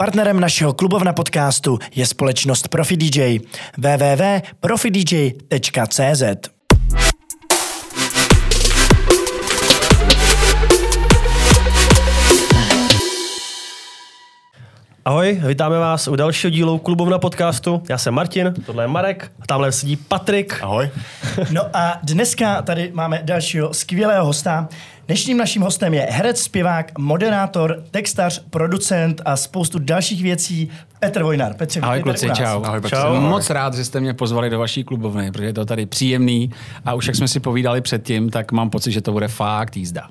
Partnerem našeho klubovna podcastu je společnost Profi DJ www.profidj.cz. Ahoj, vítáme vás u dalšího dílu Klubovna podcastu. Já jsem Martin, tohle je Marek, a tamhle sedí Patrik. Ahoj. No a dneska tady máme dalšího skvělého hosta. Dnešním naším hostem je herec, zpěvák, moderátor, textař, producent a spoustu dalších věcí Petr Vojnar. Petře, Ahoj kluci, čau. Ahoj, Petře. Jsem Ahoj. moc rád, že jste mě pozvali do vaší klubovny, protože je to tady příjemný a už jak jsme si povídali předtím, tak mám pocit, že to bude fakt jízda.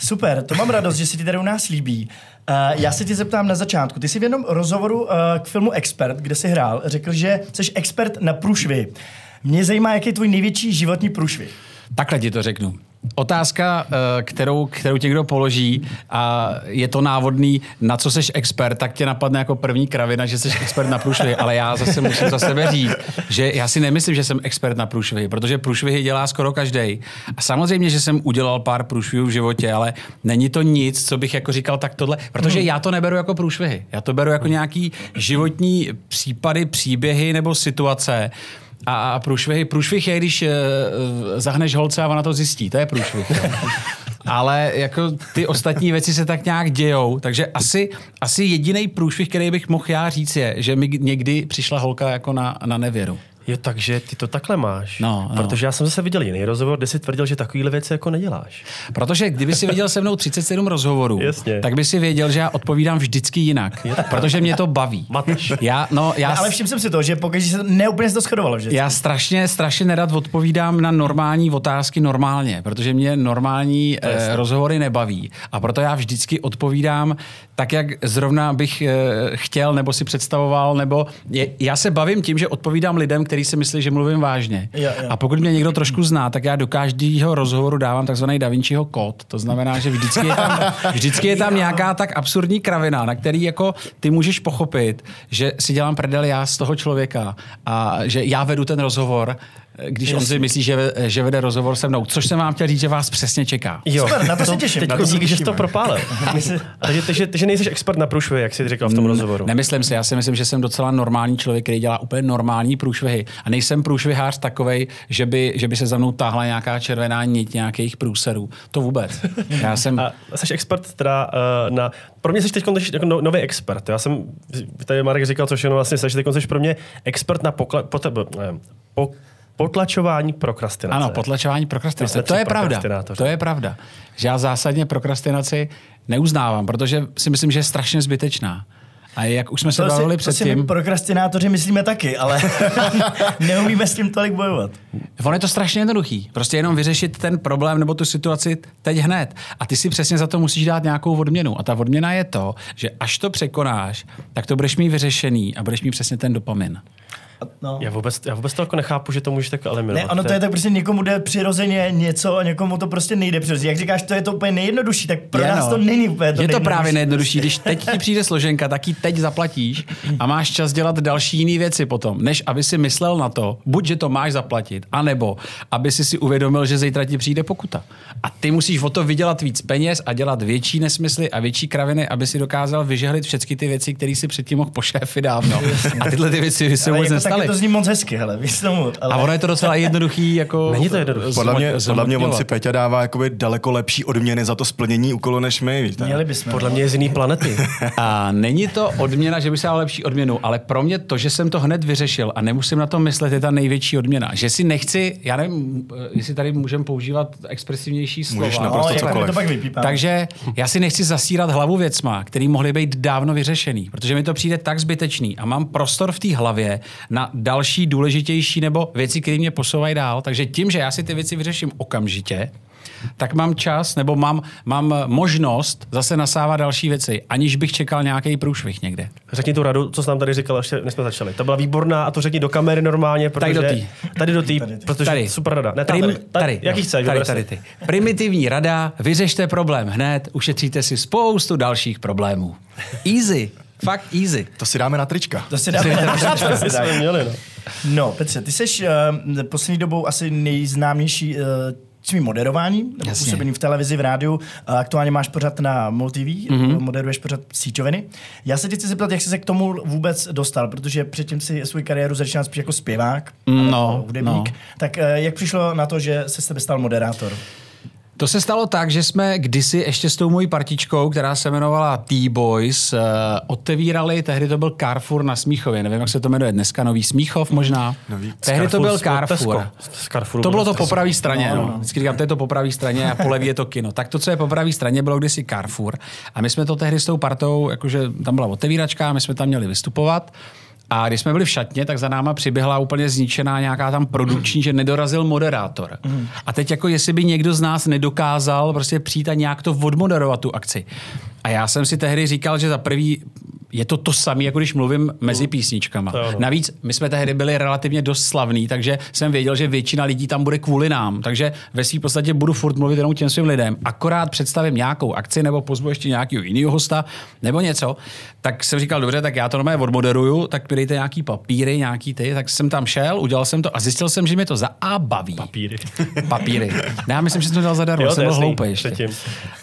Super, to mám radost, že se ti tady u nás líbí. Uh, já se tě zeptám na začátku. Ty jsi v jednom rozhovoru uh, k filmu Expert, kde jsi hrál, řekl, že jsi expert na průšvy. Mě zajímá, jaký je tvůj největší životní průšvih. Takhle ti to řeknu. Otázka, eh, kterou, kterou ti kdo položí a je to návodný, na co seš expert, tak tě napadne jako první kravina, že jsi expert na průšvihy, ale já zase musím za sebe říct, že já si nemyslím, že jsem expert na průšvihy, protože průšvihy dělá skoro každý. A samozřejmě, že jsem udělal pár průšvihů v životě, ale není to nic, co bych jako říkal tak tohle, protože já to neberu jako průšvihy. Já to beru jako nějaký životní případy, příběhy nebo situace, a, a průšvihy, průšvih je, když uh, zahneš holce a ona to zjistí. To je průšvih. Ale jako ty ostatní věci se tak nějak dějou, takže asi, asi jediný průšvih, který bych mohl já říct, je, že mi někdy přišla holka jako na, na nevěru. Jo, takže ty to takhle máš. No, no. Protože já jsem zase viděl jiný rozhovor, kde jsi tvrdil, že takovýhle věci jako neděláš. Protože kdyby si viděl se mnou 37 rozhovorů, Jasně. tak by si věděl, že já odpovídám vždycky jinak, protože mě to baví. Mateš. Já, no, já, Ale všiml jsem si to, že pokud se neúplně se to shodovalo vždycky. Já strašně, strašně nerad odpovídám na normální otázky normálně, protože mě normální eh, rozhovory nebaví. A proto já vždycky odpovídám tak, jak zrovna bych eh, chtěl, nebo si představoval, nebo je, já se bavím tím, že odpovídám lidem, kteří si myslí, že mluvím vážně. Jo, jo. A pokud mě někdo trošku zná, tak já do každého rozhovoru dávám takzvaný Da Vinciho kód. To znamená, že vždycky je tam, vždycky je tam nějaká tak absurdní kravina, na který jako ty můžeš pochopit, že si dělám prdel já z toho člověka a že já vedu ten rozhovor, když on si myslí, že, že vede rozhovor se mnou. Což jsem vám chtěl říct, že vás přesně čeká. Jo. Super, na to se těším, Teď na to se díky, že jsi to propálil. takže, takže, takže nejsi expert na průšvihy, jak jsi říkal v tom rozhovoru. Nemyslím si, já si myslím, že jsem docela normální člověk, který dělá úplně normální průšvihy. A nejsem průšvihář takovej, že by, že by se za mnou táhla nějaká červená nit nějakých průserů. To vůbec. Já jsem... A jsi expert teda uh, na... Pro mě jsi teď jako no, nový expert. Já jsem, tady Marek říkal, co všechno vlastně jsi, teď jsi pro mě expert na pokla, pot, ne, po, potlačování prokrastinace. Ano, potlačování prokrastinace. To je pravda. To je pravda. Že já zásadně prokrastinaci neuznávám, protože si myslím, že je strašně zbytečná. A jak už jsme se To si, bavili to si my předtím, prokrastinátoři myslíme taky, ale neumíme s tím tolik bojovat. ono je to strašně jednoduchý. Prostě jenom vyřešit ten problém nebo tu situaci teď hned. A ty si přesně za to musíš dát nějakou odměnu. A ta odměna je to, že až to překonáš, tak to budeš mít vyřešený a budeš mít přesně ten dopamin. No. Já vůbec, já vůbec to jako nechápu, že to můžeš tak eliminovat. Ne, ono to je tak prostě někomu jde přirozeně něco a někomu to prostě nejde přirozeně. Jak říkáš, to je to úplně nejjednodušší, tak pro Je, nás no. to není úplně to Je to právě nejjednodušší. Když teď ti přijde složenka, tak ji teď zaplatíš a máš čas dělat další jiné věci potom, než aby si myslel na to, buď, že to máš zaplatit, anebo aby si si uvědomil, že zítra ti přijde pokuta. A ty musíš o to vydělat víc peněz a dělat větší nesmysly a větší kraviny, aby si dokázal vyžehlit všechny ty věci, které si předtím mohl po šéfi dávno. A tyhle ty věci vůbec jako, taky to zní moc hezky, hele, víš tomu. Ale... A ono je to docela jednoduchý. Jako Není to jednoduchý. Podle mě, podle mě on si Peťa dává jakoby daleko lepší odměny za to splnění úkolu než my. Víš? Měli bychom. Podle mě je z jiný planety. A není to odměna, že by se dala lepší odměnu, ale pro mě to, že jsem to hned vyřešil a nemusím na to myslet, je ta největší odměna. Že si nechci, já nevím, eh, jestli tady můžeme používat expresivnější slova. Můžeš naprosto no, jako cokoliv. to pak. Takže já si nechci zasírat hlavu věcma, který mohly být dávno vyřešený, protože mi to přijde tak zbytečný a mám prostor v té hlavě na další důležitější nebo věci, které mě posouvají dál. Takže tím, že já si ty věci vyřeším okamžitě, tak mám čas nebo mám, mám možnost zase nasávat další věci, aniž bych čekal nějaký průšvih někde. Řekni tu radu, co jsi nám tady říkal, ještě než jsme začali. To byla výborná a to řekni do kamery normálně, protože... Tady do tý. Tady do tý, Tady. protože Tady. super rada. Ne, tady, Prim- tady, tady, jaký no, chceš? Tady, tady, ty. Primitivní rada, vyřešte problém hned, ušetříte si spoustu dalších problémů. Easy, fakt easy. To si dáme na trička. To si dáme na To jsme měli, no. No, Petře, ty jsi uh, poslední dobou asi nejznámější uh, svým moderováním, nebo Jasně. působením v televizi, v rádiu. A Aktuálně máš pořad na Mhm. mm-hmm. moderuješ pořad síťoviny. Já se tě chci zeptat, jak jsi se k tomu vůbec dostal, protože předtím si svou kariéru začínal spíš jako zpěvák, No, nebo hudebník. no. Tak eh, jak přišlo na to, že se z tebe stal moderátor? To se stalo tak, že jsme kdysi ještě s tou mojí partičkou, která se jmenovala T-Boys, uh, otevírali, tehdy to byl Carrefour na Smíchově, nevím, jak se to jmenuje dneska, Nový Smíchov možná. Nový. Tehdy to byl Carrefour, Carrefour. To bylo to po pravé straně, no, Vždycky říkám, to je to po pravé straně a po levý je to kino. Tak to, co je po pravé straně, bylo kdysi Carrefour. A my jsme to tehdy s tou partou, jakože tam byla otevíračka, my jsme tam měli vystupovat. A když jsme byli v šatně, tak za náma přiběhla úplně zničená nějaká tam produkční, že nedorazil moderátor. A teď jako jestli by někdo z nás nedokázal prostě přijít a nějak to odmoderovat tu akci. A já jsem si tehdy říkal, že za prvý je to to samé, jako když mluvím mezi písničkama. To je ono. Navíc my jsme tehdy byli relativně dost slavní, takže jsem věděl, že většina lidí tam bude kvůli nám. Takže ve své podstatě budu furt mluvit jenom těm svým lidem. Akorát představím nějakou akci nebo pozvu ještě nějakého jiného hosta nebo něco. Tak jsem říkal, dobře, tak já to normálně odmoderuju, tak mi dejte nějaký papíry, nějaký ty. Tak jsem tam šel, udělal jsem to a zjistil jsem, že mě to za A baví. Papíry. Papíry. Ne, já myslím, že jsem to dal zadarmo, Jo, to jsem byl hloupý ještě. předtím.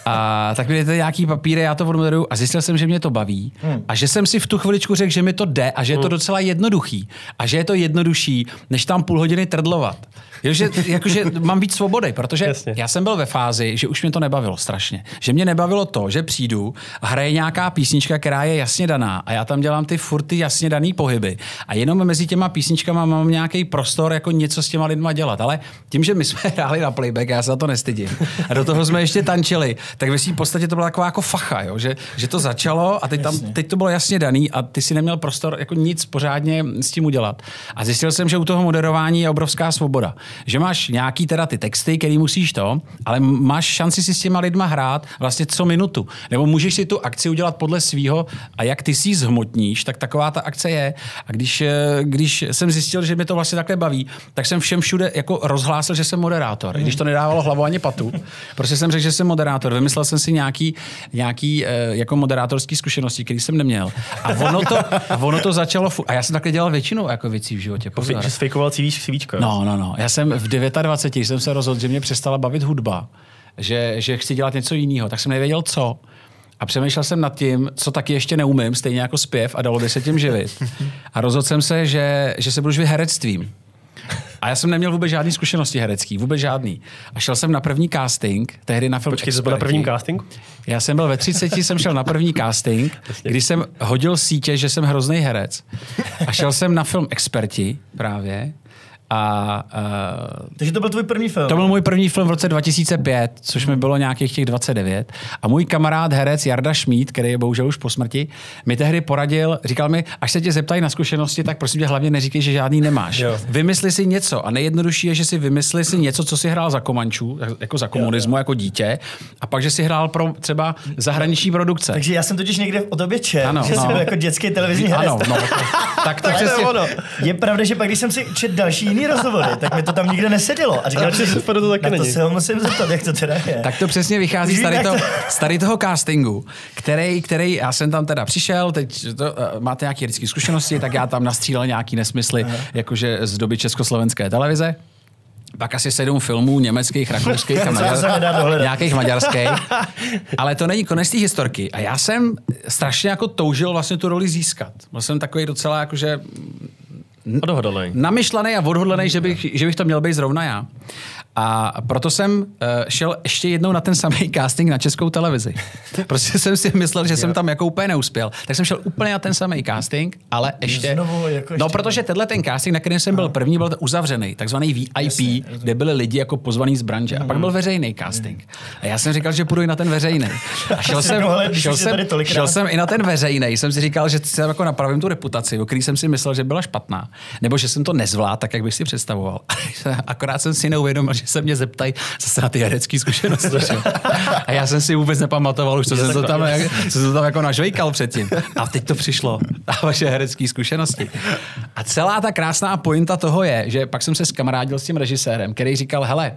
A tak mi dejte nějaký papíry, já to odmoderuju a zjistil jsem, že mě to baví Hmm. a že jsem si v tu chviličku řekl, že mi to jde a že je to docela jednoduchý a že je to jednodušší, než tam půl hodiny trdlovat. Jo, že, jakože mám víc svobody, protože Jasně. já jsem byl ve fázi, že už mě to nebavilo strašně. Že mě nebavilo to, že přijdu a hraje nějaká písnička, která je jasně daná a já tam dělám ty furt ty jasně daný pohyby a jenom mezi těma písničkama mám nějaký prostor jako něco s těma lidma dělat. Ale tím, že my jsme hráli na playback, já se za to nestydím. A do toho jsme ještě tančili, tak ve svým podstatě to byla taková jako facha, jo? Že, že, to začalo a teď, tam, teď to bylo jasně daný a ty si neměl prostor jako nic pořádně s tím udělat. A zjistil jsem, že u toho moderování je obrovská svoboda. Že máš nějaký teda ty texty, který musíš to, ale máš šanci si s těma lidma hrát vlastně co minutu. Nebo můžeš si tu akci udělat podle svýho a jak ty si ji zhmotníš, tak taková ta akce je. A když, eh, když jsem zjistil, že mě to vlastně takhle baví, tak jsem všem všude jako rozhlásil, že jsem moderátor. Když to nedávalo hlavu ani patu. Prostě jsem řekl, že jsem moderátor. Vymyslel jsem si nějaký, nějaký eh, jako moderátorský zkušenosti, který jsem neměl. A ono to, a ono to začalo... A já jsem takhle dělal většinu jako věcí v životě. Pozor. Že sfejkoval CV, CVčko. No, no, no. Já jsem v 29 jsem se rozhodl, že mě přestala bavit hudba, že, že chci dělat něco jiného, tak jsem nevěděl co. A přemýšlel jsem nad tím, co taky ještě neumím, stejně jako zpěv a dalo by se tím živit. A rozhodl jsem se, že, že se budu živit herectvím. A já jsem neměl vůbec žádný zkušenosti herecký, vůbec žádný. A šel jsem na první casting, tehdy na film Počkej, to byl na prvním castingu? Já jsem byl ve 30, jsem šel na první casting, když jsem hodil sítě, že jsem hrozný herec. A šel jsem na film Experti právě. A uh, Takže to byl tvůj první film. to byl můj první film v roce 2005, což mi bylo nějakých těch 29. A můj kamarád herec Jarda Šmíd, který je bohužel už po smrti, mi tehdy poradil, říkal mi, až se tě zeptají na zkušenosti, tak prosím tě hlavně neříkej, že žádný nemáš. Jo. Vymysli si něco a nejjednodušší je, že si vymysli si něco, co si hrál za komančů, jako za komunismu, jako dítě, a pak, že si hrál pro třeba zahraniční produkce. Takže já jsem totiž někde o tobě čet, Ano, že no. jsi byl jako dětský televizní herec. ano, no, tak to Tak to je ono. Je pravda, že pak, když jsem si čet další jiný rozhovory, tak mi to tam nikde nesedělo. A říkal, že to taky na to není. se ho musím zeptat, jak to teda je. Tak to přesně vychází z tady, to- z tady toho castingu, který, který, já jsem tam teda přišel, teď to, uh, máte nějaké lidské zkušenosti, tak já tam nastřílel nějaký nesmysly, jakože z doby československé televize. Pak asi sedm filmů německých, rakouských a dohledat. nějakých maďarských. Ale to není konec té historky. A já jsem strašně jako toužil vlastně tu roli získat. Byl jsem takový docela jakože Odhodlej. namyšlený a odhodlený, že bych, že bych to měl být zrovna já. A proto jsem uh, šel ještě jednou na ten samý casting na českou televizi. Prostě jsem si myslel, že jsem tam jako úplně neuspěl. Tak jsem šel úplně na ten samý casting, ale ještě... Znovu jako no, ještě- protože tenhle ten casting, na kterém jsem byl první, byl uzavřený, takzvaný VIP, kde byli lidi jako pozvaný z branže. A pak byl veřejný casting. A já jsem říkal, že půjdu i na ten veřejný. A šel jsem, šel jsem, šel jsem i na ten veřejný. Jsem si říkal, že si jako napravím tu reputaci, o který jsem si myslel, že byla špatná. Nebo že jsem to nezvládl tak, jak bych si představoval. Akorát jsem si neuvědomil, že se mě zeptají zase na ty herecké zkušenosti. A já jsem si vůbec nepamatoval už, co jsem to tam, jak, co jsem to tam jako nažvejkal předtím. A teď to přišlo. A vaše herecké zkušenosti. A celá ta krásná pointa toho je, že pak jsem se skamarádil s tím režisérem, který říkal, hele,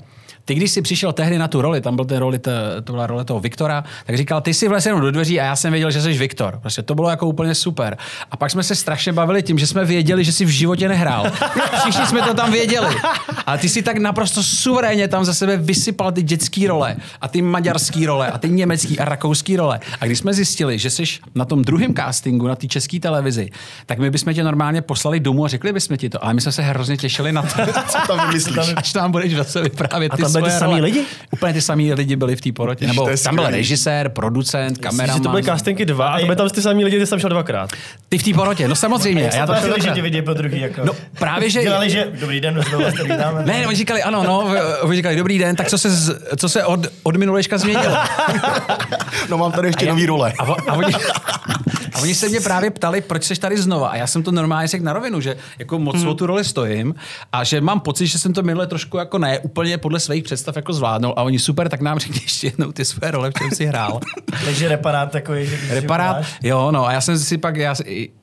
ty, když jsi přišel tehdy na tu roli, tam byl ten roli, to, to byla role toho Viktora, tak říkal, ty jsi vlez jenom do dveří a já jsem věděl, že jsi Viktor. Prostě to bylo jako úplně super. A pak jsme se strašně bavili tím, že jsme věděli, že jsi v životě nehrál. Všichni jsme to tam věděli. Ale ty jsi tak naprosto suverénně tam za sebe vysypal ty dětský role a ty maďarský role a ty německý a rakouský role. A když jsme zjistili, že jsi na tom druhém castingu, na té české televizi, tak my bychom tě normálně poslali domů a řekli bychom ti to. Ale my jsme se hrozně těšili na to, Co tam vymyslíš? až tam budeš zase vyprávět A ty tam byli svoje samý lidi? Úplně ty samý lidi byli v té porotě. Nebo tam byl režisér, producent, Že kameraman. to byly castingy dva a to byly tam ty samý lidi, ty jsem šel dvakrát. Ty v té porotě, no samozřejmě. Já Já to chtěli, že tě vidí po druhý. Jako. No, právě, že- Dělali, že dobrý den, znovu vás vítáme. Ne, oni říkali, ano, no, oni říkali, dobrý den, tak co se, z- co se od, od minulejška změnilo? No mám tady ještě nový role. A, a, oni, a oni se mě právě ptali, proč jsi tady znova. A já jsem to normálně řekl na rovinu, že jako moc Hmm. o tu roli stojím a že mám pocit, že jsem to minule trošku jako ne úplně podle svých představ jako zvládnul. A oni super, tak nám řekni ještě jednou ty své role, v čem jsi hrál. Takže reparát takový, že Reparát, jo, no a já jsem si pak, já,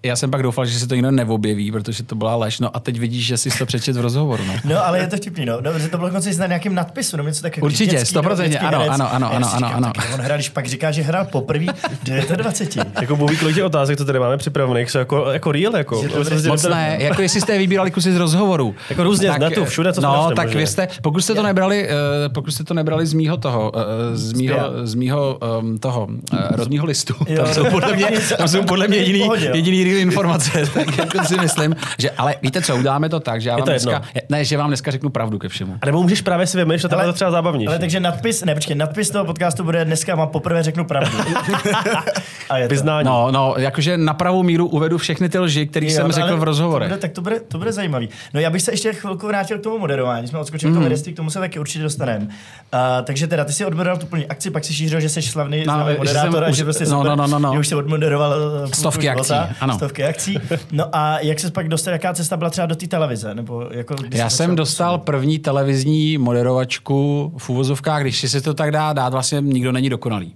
já jsem pak doufal, že se to nikdo neobjeví, protože to byla lež, no a teď vidíš, že jsi to přečet v rozhovoru, no. No, ale je to vtipný, no. Dobře, to bylo dokonce na nějakém nadpisu, no něco takového. Určitě, stoprocentně, ano, herec. ano, ano, ano, ano, ano. tak On hrál, když pak říká, že hrál poprvé v 29. Jako ví, kolik otázek, co tady máme připravených, jsou jako, jako real, jako. Je to Prostě Moc ne, jako jestli jste vybírali kusy z rozhovoru. Jako různě z netu, všude, co No, tak věřte, pokud jste to nebrali, eh, pokud jste to nebrali z mýho toho, eh, z mýho, z mýho um, toho eh, rodního listu, tam jsou podle mě, tam jsou podle mě jediný, jediný real informace, tak jako si myslím, že, ale víte co, uděláme to tak, že já vám to dneska, ne, že vám dneska řeknu pravdu ke všemu. A nebo můžeš právě si vymýšlet, ale to třeba zábavnější. Ale takže nadpis, ne, počkej, nadpis toho podcastu bude dneska mám poprvé řeknu pravdu. A je to. Vyznání. No, no, jakože na pravou míru uvedu všechny ty lži, které jsem no, řekl ale v rozhovorech. To bude, tak to bude, to bude zajímavý. No já bych se ještě chvilku vrátil k tomu moderování. Jsme odskočili mm. k tomu herectví, k tomu se taky určitě dostaneme. Uh, takže teda ty si odmoderoval tu plní akci, pak si šířil, že jsi slavný, No, slavný moderátor jsem že prostě no, no, no, no, no. že už si odmoderoval uh, Stovky akcí, ano. Stovky akcí. No a jak se pak dostal, jaká cesta byla třeba do té televize? Nebo jako, Já jsem dostal první televizní moderovačku v uvozovkách, když si to tak dá dát, vlastně nikdo není dokonalý.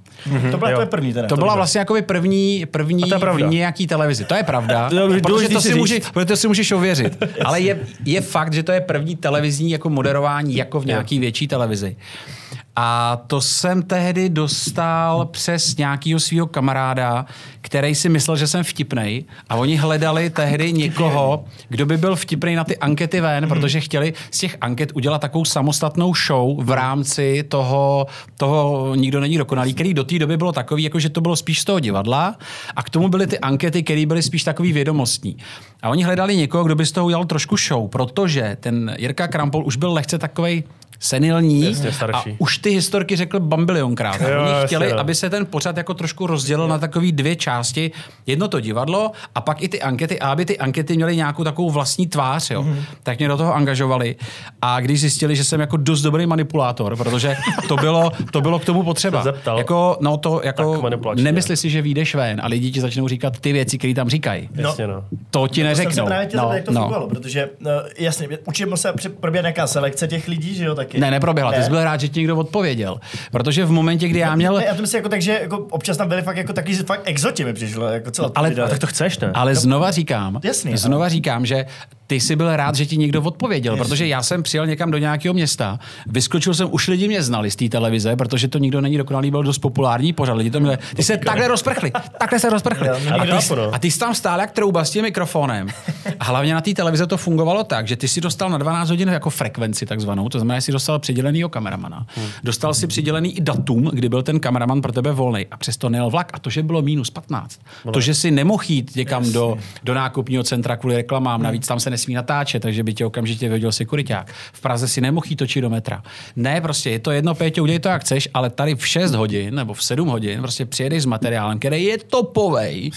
To byla tvoje první teda. To byla viděl. vlastně jako první, první to v nějaký televizi. To je pravda, To je protože to si může, protože to si můžeš ověřit. Ale je, je fakt, že to je první televizní jako moderování jako v nějaký větší televizi. A to jsem tehdy dostal přes nějakého svého kamaráda, který si myslel, že jsem vtipnej. A oni hledali tehdy někoho, kdo by byl vtipnej na ty ankety ven, protože chtěli z těch anket udělat takovou samostatnou show v rámci toho, toho Nikdo není dokonalý, který do té doby bylo takový, jako že to bylo spíš z toho divadla a k tomu byly ty ankety, které byly spíš takový vědomostní. A oni hledali někoho, kdo by z toho udělal trošku show, protože ten Jirka Krampol už byl lehce takový senilní Jasně, a už ty historky řekl bambilionkrát. A Jo, Oni jasně, chtěli, no. aby se ten pořad jako trošku rozdělil na takové dvě části. Jedno to divadlo a pak i ty ankety, a aby ty ankety měly nějakou takovou vlastní tvář, jo. Mhm. Tak mě do toho angažovali. A když zjistili, že jsem jako dost dobrý manipulátor, protože to bylo, to bylo k tomu potřeba. Jako, no to, jako, Tak nemysli si, že vyjdeš ven a lidi ti začnou říkat ty věci, které tam říkají. Jasně, no. To ti To jsem se neřeknou. právě chtěl no, zeptat, jak to no. fungovalo, protože no, jasně, učil se při- proběhne nějaká selekce těch lidí, že jo, taky. Ne, neproběhla. Ty Ne. jsi byl rád, že ti někdo odpověděl. Protože v momentě, kdy já měl... Ne, já to myslím jako tak, že jako občas tam byli fakt jako taky fakt exoti mi přišlo, jako co Ale- odpovídali. Tak to chceš, ne? Ale znova říkám, Jasně, znova říkám, že ty jsi byl rád, že ti někdo odpověděl, Jasně. protože já jsem přijel někam do nějakého města, vyskočil jsem, už lidi mě znali z té televize, protože to nikdo není dokonalý, byl dost populární pořad. Lidi to měli, ty se takhle rozprchli, takhle se rozprchli. No, A ty, no. a ty jsi tam stál jak trouba s tím mikrofonem. A hlavně na té televize to fungovalo tak, že ty si dostal na 12 hodin jako frekvenci takzvanou, to znamená, že jsi dostal přidělenýho kameramana. Dostal si přidělený i datum, kdy byl ten kameraman pro tebe volný a přesto nejel vlak. A to, že bylo minus 15, to, že si nemohl jít někam do, do nákupního centra kvůli reklamám, navíc tam se nesmí natáčet, takže by tě okamžitě vyhodil sekuriták. V Praze si nemohl jít točit do metra. Ne, prostě je to jedno, Péťo, udělej to, jak chceš, ale tady v 6 hodin nebo v 7 hodin prostě přijedeš s materiálem, který je topovej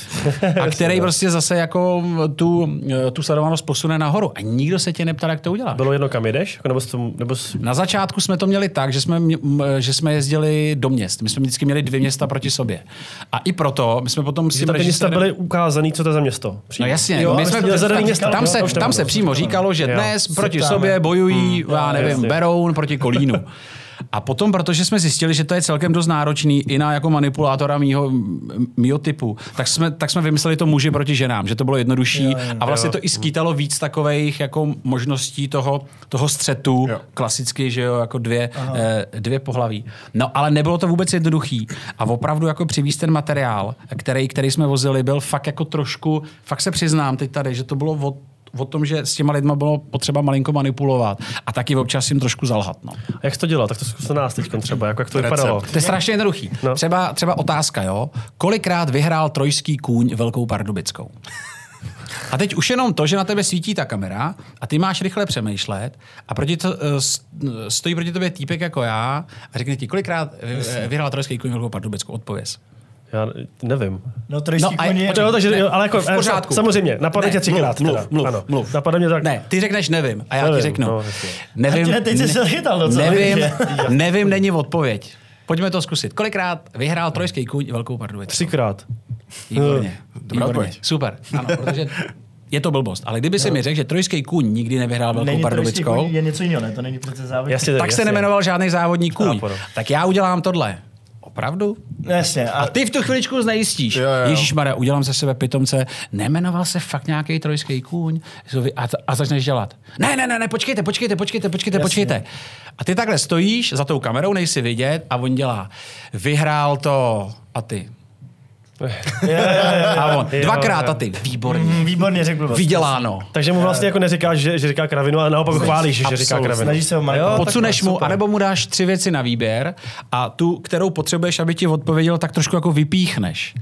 a který prostě zase jako tu, tu sledovanost posune nahoru. A nikdo se tě neptal, jak to uděláš. Bylo jedno, kam jdeš? Jako Nebo, jsi nebo jsi... Na začátku jsme to měli tak, že jsme, že jsme jezdili do měst. My jsme vždycky měli dvě města proti sobě. A i proto my jsme potom s tím tam ty města režisérem- byly ukázaný, co to je za město? No Přímo. jasně, Jo, my jsme měli tak města. tam se, tam se přímo říkalo, že dnes proti sobě bojují, Hmm, já nevím. Beroun proti Kolínu. A potom, protože jsme zjistili, že to je celkem dost náročný i na jako manipulátora mýho, mýho typu, tak jsme, tak jsme vymysleli to muži proti ženám, že to bylo jednodušší Jo, jo. a vlastně Jo. to i skýtalo víc takových jako možností toho, toho střetu, Jo. klasicky, že jo, jako dvě, eh, dvě pohlaví. No ale nebylo to vůbec jednoduchý a opravdu jako přivést ten materiál, který, který jsme vozili, byl fakt jako trošku, fakt se přiznám teď tady, že to bylo od o tom, že s těma lidma bylo potřeba malinko manipulovat a taky občas jim trošku zalhat. No. A jak jsi to dělal? Tak to zkus na nás teď třeba, jako jak to Recept. vypadalo. To je strašně jednoduchý. No. Třeba, třeba otázka, jo. Kolikrát vyhrál trojský kůň Velkou Pardubickou? A teď už jenom to, že na tebe svítí ta kamera a ty máš rychle přemýšlet a proti to, eh, stojí proti tobě týpek jako já a řekne ti, kolikrát eh, vyhrál trojský kůň Velkou Pardubickou? Odpověz. Já nevím. No, trojský No, a. Počkej, no, takže, Ne, jo, ale jako, v pořádku. samozřejmě, napadne Ne, tě třikrát. mluv, teda. mluv, ano. mluv. Napadne mě tak. Ne, ty řekneš nevím a já Nevím, ti řeknu. no, nevím, A teď jsi se chytal docela, nevím, nevím, není odpověď. Pojďme to zkusit. Kolikrát vyhrál trojský kůň Velkou Pardubickou? Třikrát. Výborně. Dobrá Výborně. Super. Ano, protože je to blbost. Ale kdyby si mi řekl, že trojský kůň nikdy nevyhrál Velkou Není trojský Pardubickou, kůň, je něco jiného, ne? To není přece závodní. Jasně, tak se jasně. nemenoval žádný závodní kůň. No. Tak já udělám tohle. Opravdu? No, Jasně. A, A ty v tu chviličku znejistíš. Jo, jo, jo. Ježíš Maria, udělám ze sebe pitomce. Nemenoval se fakt nějaký trojský kůň. A, a začneš dělat. Ne, ne, ne, ne, počkejte, počkejte, počkejte, počkejte, Jasně. počkejte. A ty takhle stojíš za tou kamerou, nejsi vidět a on dělá. Vyhrál to a ty. A on. Dvakrát a ty. Výborně. mm, výborně řekl blbost. Vyděláno. Takže mu vlastně jako neříkáš, že, že říká kravinu, ale naopak ho chválíš, že říká Absolutně. kravinu. Snažíš se ho manipulovat. Jo, Podsuneš mu, super. anebo mu dáš tři věci na výběr a tu, kterou potřebuješ, aby ti odpověděl, tak trošku jako vypíchneš.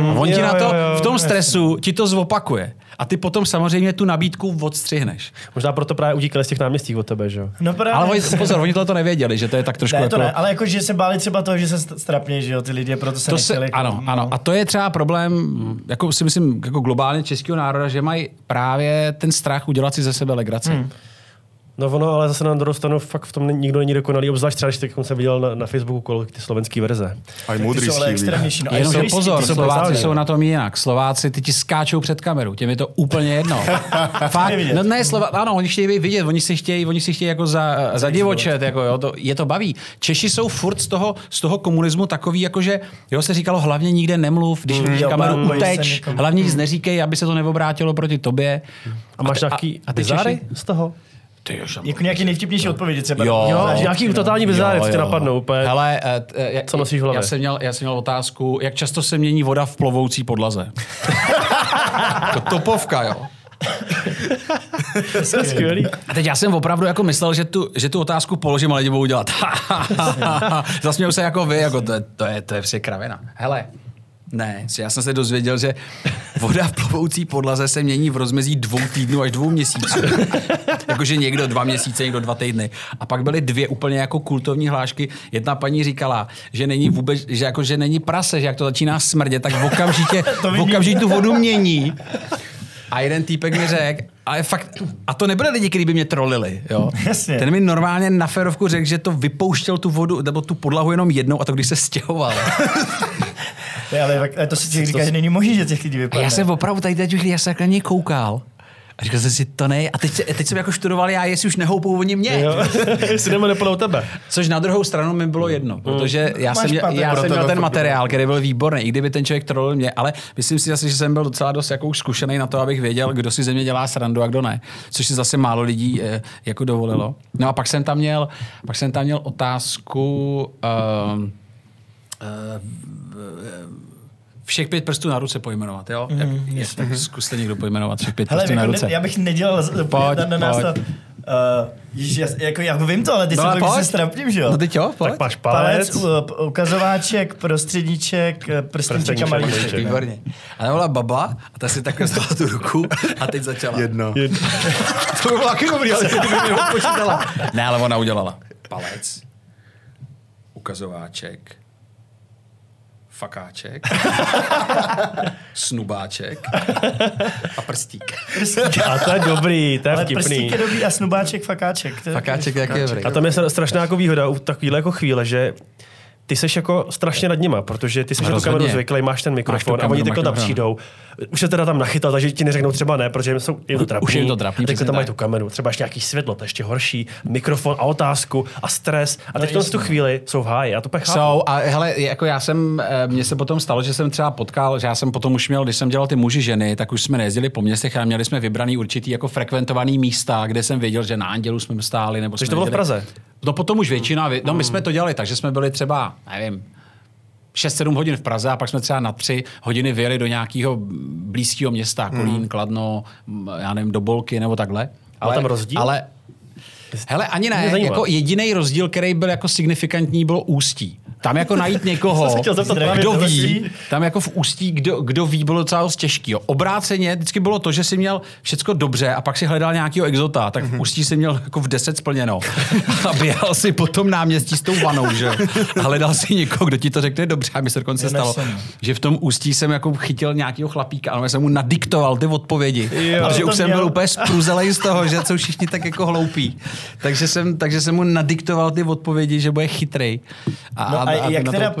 A on ti jo, na to jo, jo, v tom stresu ti to zopakuje. A ty potom samozřejmě tu nabídku odstřihneš. Možná proto právě utíkali z těch náměstí od tebe, že jo? No právě. Ale oni, pozor, oni tohle to nevěděli, že to je tak trošku ne, jako... to ne, ale jako, že se báli třeba toho, že se st- strapně, že jo, ty lidi, proto se To se, nechtěli. ano, no. ano. A to je třeba problém, jako si myslím, jako globálně českého národa, že mají právě ten strach udělat si ze sebe legraci. Hmm. No ono, ale zase na druhou stranu fakt v tom není- nikdo není dokonalý, obzvlášť třeba, když teď jsem viděl na, na Facebooku kolik ty slovenský verze. A i Ty moudrý jsou ale extrémnější. No, a Jenomže jsou pozor, ty jsou Slováci jsou na tom jinak. Slováci, ty ti skáčou před kameru, těm je to úplně jedno. Fakt, no ne, Slova, ano, oni chtějí vidět, oni si chtějí, oni si chtějí jako za, za divočet, jako jo, to, je to baví. Češi jsou furt z toho, z toho komunismu takový, jako že, jo, se říkalo, hlavně nikde nemluv, když vidíš jo, kameru, uteč, hlavně nic neříkej, aby se to neobrátilo proti tobě. A máš ty- nějaký a ty Češi? z toho? Ty jo, Jako nějaký nejvtipnější odpovědi třeba. Jo. Jo, nějaký no. totální bizáry, co tě napadnou úplně. Hele, eh, t- eh, jak- Co nosíš v hlavě? Já jsem, měl, já jsem měl otázku, jak často se mění voda v plovoucí podlaze? to topovka, jo. To je skvělý. A teď já jsem opravdu jako myslel, že tu, že tu otázku položím a lidi budou dělat. Zasmějou se jako vy, jako to, je, to, je, to je vše kravina. Hele, ne, já jsem se dozvěděl, že voda v plovoucí podlaze se mění v rozmezí dvou týdnů až dvou měsíců. Jakože někdo dva měsíce, někdo dva týdny. A pak byly dvě úplně jako kultovní hlášky. Jedna paní říkala, že není vůbec, že jako, že není prase, že jak to začíná smrdět, tak okamžitě, okamžitě tu vodu mění. A jeden týpek mi řekl, ale fakt, a to nebyly lidi, kteří by mě trolili, jo. Jasně. Ten mi normálně na ferovku řekl, že to vypouštěl tu vodu, nebo tu podlahu jenom jednou a to když se stěhoval. Ne, ale, ale to si říká, že není možné, že těch lidí vypadne. já jsem opravdu tady teď chvíli, já jsem tak na něj koukal. A říkal jsem si, to ne. A teď, teď jsem jako študoval já, jestli už nehoupou oni mě. Jo, jestli nebo nepodou tebe. Což na druhou stranu mi bylo jedno, protože já Máš jsem, měl, patent. já jsem měl ten materiál, který byl výborný, i kdyby ten člověk trolil mě, ale myslím si zase, že jsem byl docela dost jako už zkušený na to, abych věděl, kdo si ze mě dělá srandu a kdo ne. Což si zase málo lidí eh, jako dovolilo. No a pak jsem tam měl, pak jsem tam měl otázku um, všech pět prstů na ruce pojmenovat, jo? Jak, jak, tak zkuste někdo pojmenovat všech pět Hele, prstů na jako ruce. ne, já bych nedělal z- Pojď, na, na nás pojď. to, uh, Ježiš, já, jako já vím to, ale ty No, se, strapním, že jo? No teď jo, pojď. Tak máš Palec, palec. u- ukazováček, prostředníček, eh, prstníček a malíček. Výborně. A to byla baba a ta si takhle vzala tu ruku a teď začala. Jedno. To by bylo taky dobrý, ale ty by mi ho počítala. Ne, ale ona udělala. Palec, ukazováček, fakáček, snubáček a prstík. A to je dobrý, to je Ale vtipný. prstík je dobrý a snubáček, fakáček. To je Fakáček jak je dobrý. A tam je stra- strašná jako výhoda u takovýhle jako chvíle, že ty seš jako strašně nad nima, protože ty seš na tu kameru zvyklý, máš ten mikrofon a kameru, oni máš takhle tam přijdou. Už se teda tam nachytal, takže ti neřeknou třeba ne, protože jim jsou jim to trapný. Už jim to trapný, A přesně tam mají tak. tu kameru, třeba ještě nějaký světlo, to je ještě horší, mikrofon a otázku a stres. A teď v tu chvíli jsou v háji. Já to pak chápu. Jsou, a hele, jako já jsem, eh, mně se potom stalo, že jsem třeba potkal, že já jsem potom už měl, když jsem dělal ty muži ženy, tak už jsme nejezdili po městech, ale měli jsme vybraný určitý jako frekventovaný místa, kde jsem věděl, že na Andělu jsme stáli. Nebo jsme to bylo v Praze? No potom už většina, vě- no my jsme to dělali, takže jsme byli třeba, nevím, 6-7 hodin v Praze a pak jsme třeba na 3 hodiny vyjeli do nějakého blízkého města, Kolín, Hmm. Kladno, já nevím, do Bolky nebo takhle. Byl tam rozdíl? Ale, hele, ani ne. Jako jediný rozdíl, který byl jako signifikantní, bylo ústí. Tam jako najít někoho, kdo ví, tam jako v ústí, kdo, kdo ví, bylo docela dost těžký. Jo. Obráceně vždycky bylo to, že si měl všecko dobře a pak si hledal nějakého exota, tak v ústí si měl jako v 10 splněno. A běhal si po tom náměstí s tou vanou, že. A hledal si někoho, kdo ti to řekne dobře. A mi se dokonce stalo, že v tom ústí jsem jako chytil nějakého chlapíka, ale jsem mu nadiktoval ty odpovědi. Jo. protože To už jsem měl. byl úplně spruzelej z toho, že jsou všichni tak jako hloupí. Takže jsem, takže jsem mu nadiktoval ty odpovědi, že bude chytrej. A, No a, aby jak teda,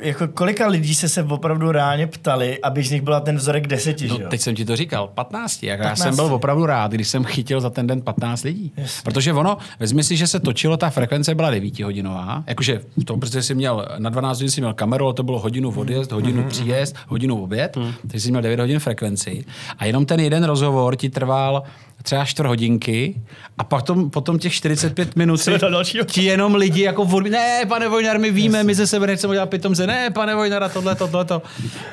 jako kolika lidí se se opravdu reálně ptali, aby z nich byla ten vzorek deseti, No, že teď jsem ti to říkal, 15. Jako 15. Já jsem byl opravdu rád, když jsem chytil za ten den 15 lidí. Jasně. Protože ono, vezmi si, že se točilo, ta frekvence byla 9 hodinová. Jakože v tom, protože jsi měl, na 12 hodin si měl kameru, ale to bylo hodinu v odjezd, hodinu příjezd, hodinu oběd, takže jsi měl 9 hodin frekvenci. A jenom ten jeden rozhovor ti trval třeba čtvrt hodinky a pak tom, potom těch 45 minut ti jenom lidi jako od, ne, pane Vojnar, my víme, my ze sebe nechceme dělat pitomce, ne, pane Vojnara, tohle, tohle, to.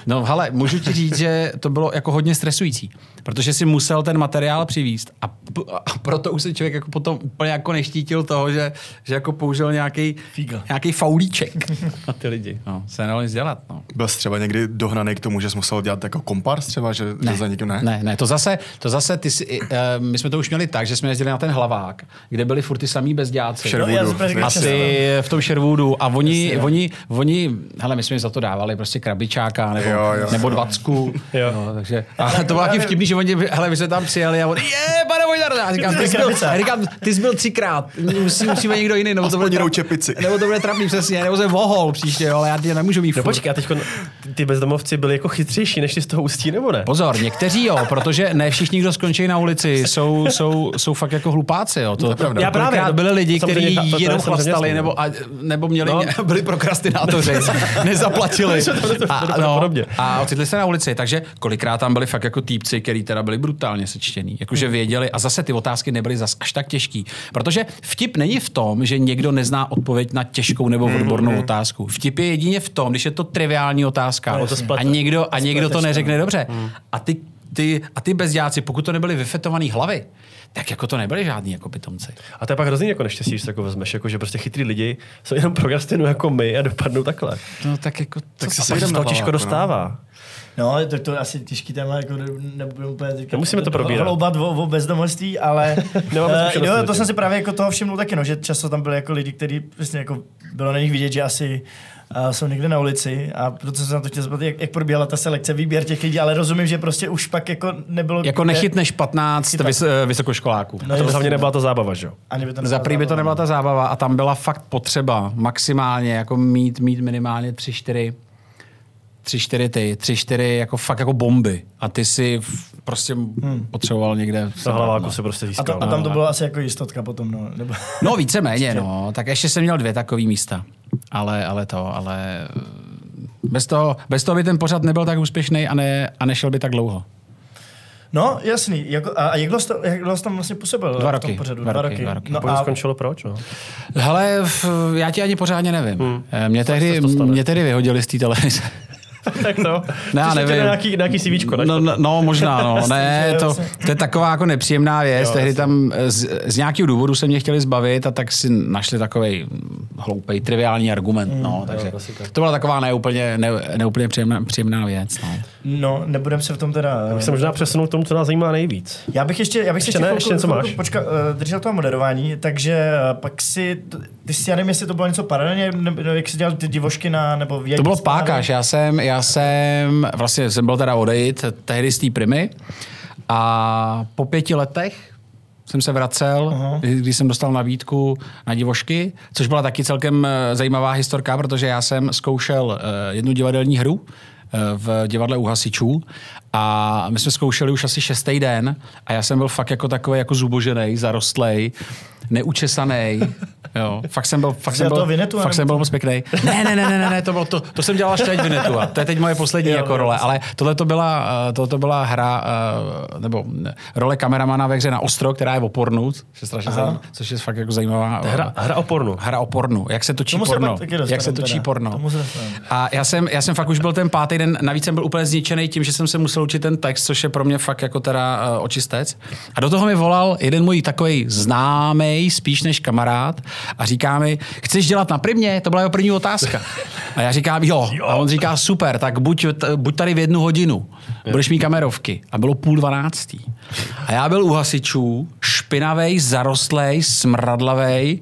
No, hele, můžu ti říct, že to bylo jako hodně stresující, protože si musel ten materiál přivízt a, p- a proto už se člověk jako potom úplně jako neštítil toho, že, že jako použil nějaký, nějaký faulíček na ty lidi. No, se nedalo nic dělat, no. Byl jsi třeba někdy dohnaný k tomu, že jsi musel dělat jako kompars třeba, že, že za někým ne? Ne, ne, to zase, to zase ty si, uh, my jsme to už měli tak, že jsme jezdili na ten hlavák, kde byli furt ty samý bezděláci. Sherwoodu. No, jsem. Asi v tom Sherwoodu a oni, Jasně, oni, oni, hele, my jsme jim za to dávali prostě krabičáka nebo, Jo, jo. nebo dvacku. Jo. No, takže, a to bylo taky vtipný, že oni, hele, my jsme tam přijeli a oni, je, pane Vojnar, já říkám, ty jsi byl, říkám, ty jsi byl třikrát, musí, musíme někdo jiný, nebo to bude, Aspoň jinou trap- čepici. nebo to bude trapný, přesně, nebo se vohol příště, ale já tě nemůžu mít No počkej, a teď ty bezdomovci byli jako chytřejší než ty z toho ústí, nebo ne? Pozor, někteří jo, protože ne všichni, kdo skončí na ulici, jsou, jsou, jsou fakt jako hlupáci. Jo. To, pravda. Já právě, Kolikrát byli lidi, kteří to- to je jenom chlastali, nebo, a, nebo měli, No. no. byli prokrastinátoři, nezaplatili. to- to podobně. a ocitli se na ulici, takže kolikrát tam byli fakt jako týpci, kteří teda byli brutálně sečtěný. Jakože věděli a zase ty otázky nebyly zas až tak těžký. Protože vtip není v tom, že někdo nezná odpověď na těžkou nebo odbornou otázku. Vtip je jedině v tom, když je to triviální otázka to splete. a někdo, a někdo to to, neřekne dobře. A ty, ty, a ty bezděláci, pokud to nebyly vyfetovaný hlavy, tak jako to nebyly žádný jako pitomci. A to je pak hrozný jako neštěstí, když se jako vezmeš, jako, že prostě chytrý lidi jsou jenom prokrastinují jako my a dopadnou takhle. No tak jako... Tak si A pak sejdem se z toho těžko no. dostává. No, tak to je asi těžký téma, jako nebudeme úplně teďka Nemusíme to probírat. hloubat o, o bezdomovství, ale zkušenosti jo, to jsem si právě jako toho všiml taky, no, že často tam byli jako lidi, kteří prostě jako bylo na nich vidět, že asi uh, jsou někde na ulici a proto jsem se na to chtěl zeptat, jak, jak probíhala ta selekce, výběr těch lidí, ale rozumím, že prostě už pak jako nebylo... Jako kde- nechytneš 15 Chytat. vys, vysokoškoláků. No, A to jasně, hlavně no. nebyla to zábava, že jo? By Za prvý by to nebyla ta zábava a tam byla fakt potřeba maximálně jako mít, mít minimálně tři, čtyři tři, čtyři ty, tři, čtyři jako fakt jako bomby. A ty si v- prostě hmm. potřeboval někde... Sebrat, hlaváku no. se prostě A, získal. to, a tam to bylo asi jako jistotka potom, no. Nebo... No víceméně, no. Tak ještě jsem měl dvě takové místa. Ale, ale to, ale eh, bez toho, bez toho by ten pořad nebyl tak úspěšný a, ne, a nešel by tak dlouho. No, jasný. Jako, a, jak dlouho jsi jak dlouho jsi tam vlastně působil? Dva v tom roky. Pořadu? Dva roky, dva roky. No a skončilo proč, no? Hele, v- já ti ani pořádně nevím. Hmm. Mě, tehdy, mě tehdy vyhodili z té televize. tak to. Ne, já nevím. na nějaký, nějaký CVčko, ne? No, no, no, možná, no. Ne, to, to je taková jako nepříjemná věc. Jo, Tehdy tam z, z nějakého důvodu se mě chtěli zbavit a tak si našli takový hloupý, triviální argument. No, takže klasika. to byla taková neúplně, ne, neúplně příjemná, příjemná věc. No. No, nebudem se v tom teda... Bych se možná přesunul k tomu, co nás zajímá nejvíc. Já bych ještě, já bych Ještě ještě, ne, chvilku- ještě něco máš? Počka, uh, držel toho moderování, takže eh, pak si, ty si, já nevím, jestli to bylo něco paralelně, nebo jak jsi dělal ty divošky na, nebo To bylo pákaš. Já jsem, já jsem, vlastně jsem byl teda odejít tehdy z té primy a po pěti letech jsem se vracel, uh-huh. když jsem dostal nabídku na divošky, což byla taky celkem eh, zajímavá historka, protože já jsem zkoušel eh, jednu divadelní hru eh, v divadle u hasičů A my jsme zkoušeli už asi šestý den a já jsem byl fakt jako takový jako zubožený, zarostlej, neučesaný. Jo, fakt jsem byl, fakt Jsi jsem byl, Vinetu, fakt jsem byl moc pěkný. Ne, ne, ne, ne, ne, ne, to, bylo to, to jsem dělal až teď Vinetu. A to je teď moje poslední Jo, jako role. Ale tohle to byla, eh, tohle to byla hra, eh, nebo ne, role kameramana ve hře na ostro, která je o pornu, což je strašně zajímavá, což je fakt jako zajímavá. Hra, hra o pornu. Hra o pornu. Jak se točí Tomu se porno. dostaneme Jak se točí teda. porno. Se. A já jsem, já jsem fakt už byl ten pátý den, navíc jsem byl úplně zničený tím, že jsem se musel učit ten text, což je pro mě fakt jako teda uh, očistec. A do toho mi volal jeden můj takový známý, spíš než kamarád, a říká mi, chceš dělat na primě? To byla jeho první otázka. A já říkám, jo. A on říká, super, tak buď, buď tady v jednu hodinu. Budeš mít kamerovky. A bylo půl dvanáctý. A já byl u hasičů, špinavej, zarostlej, smradlavej,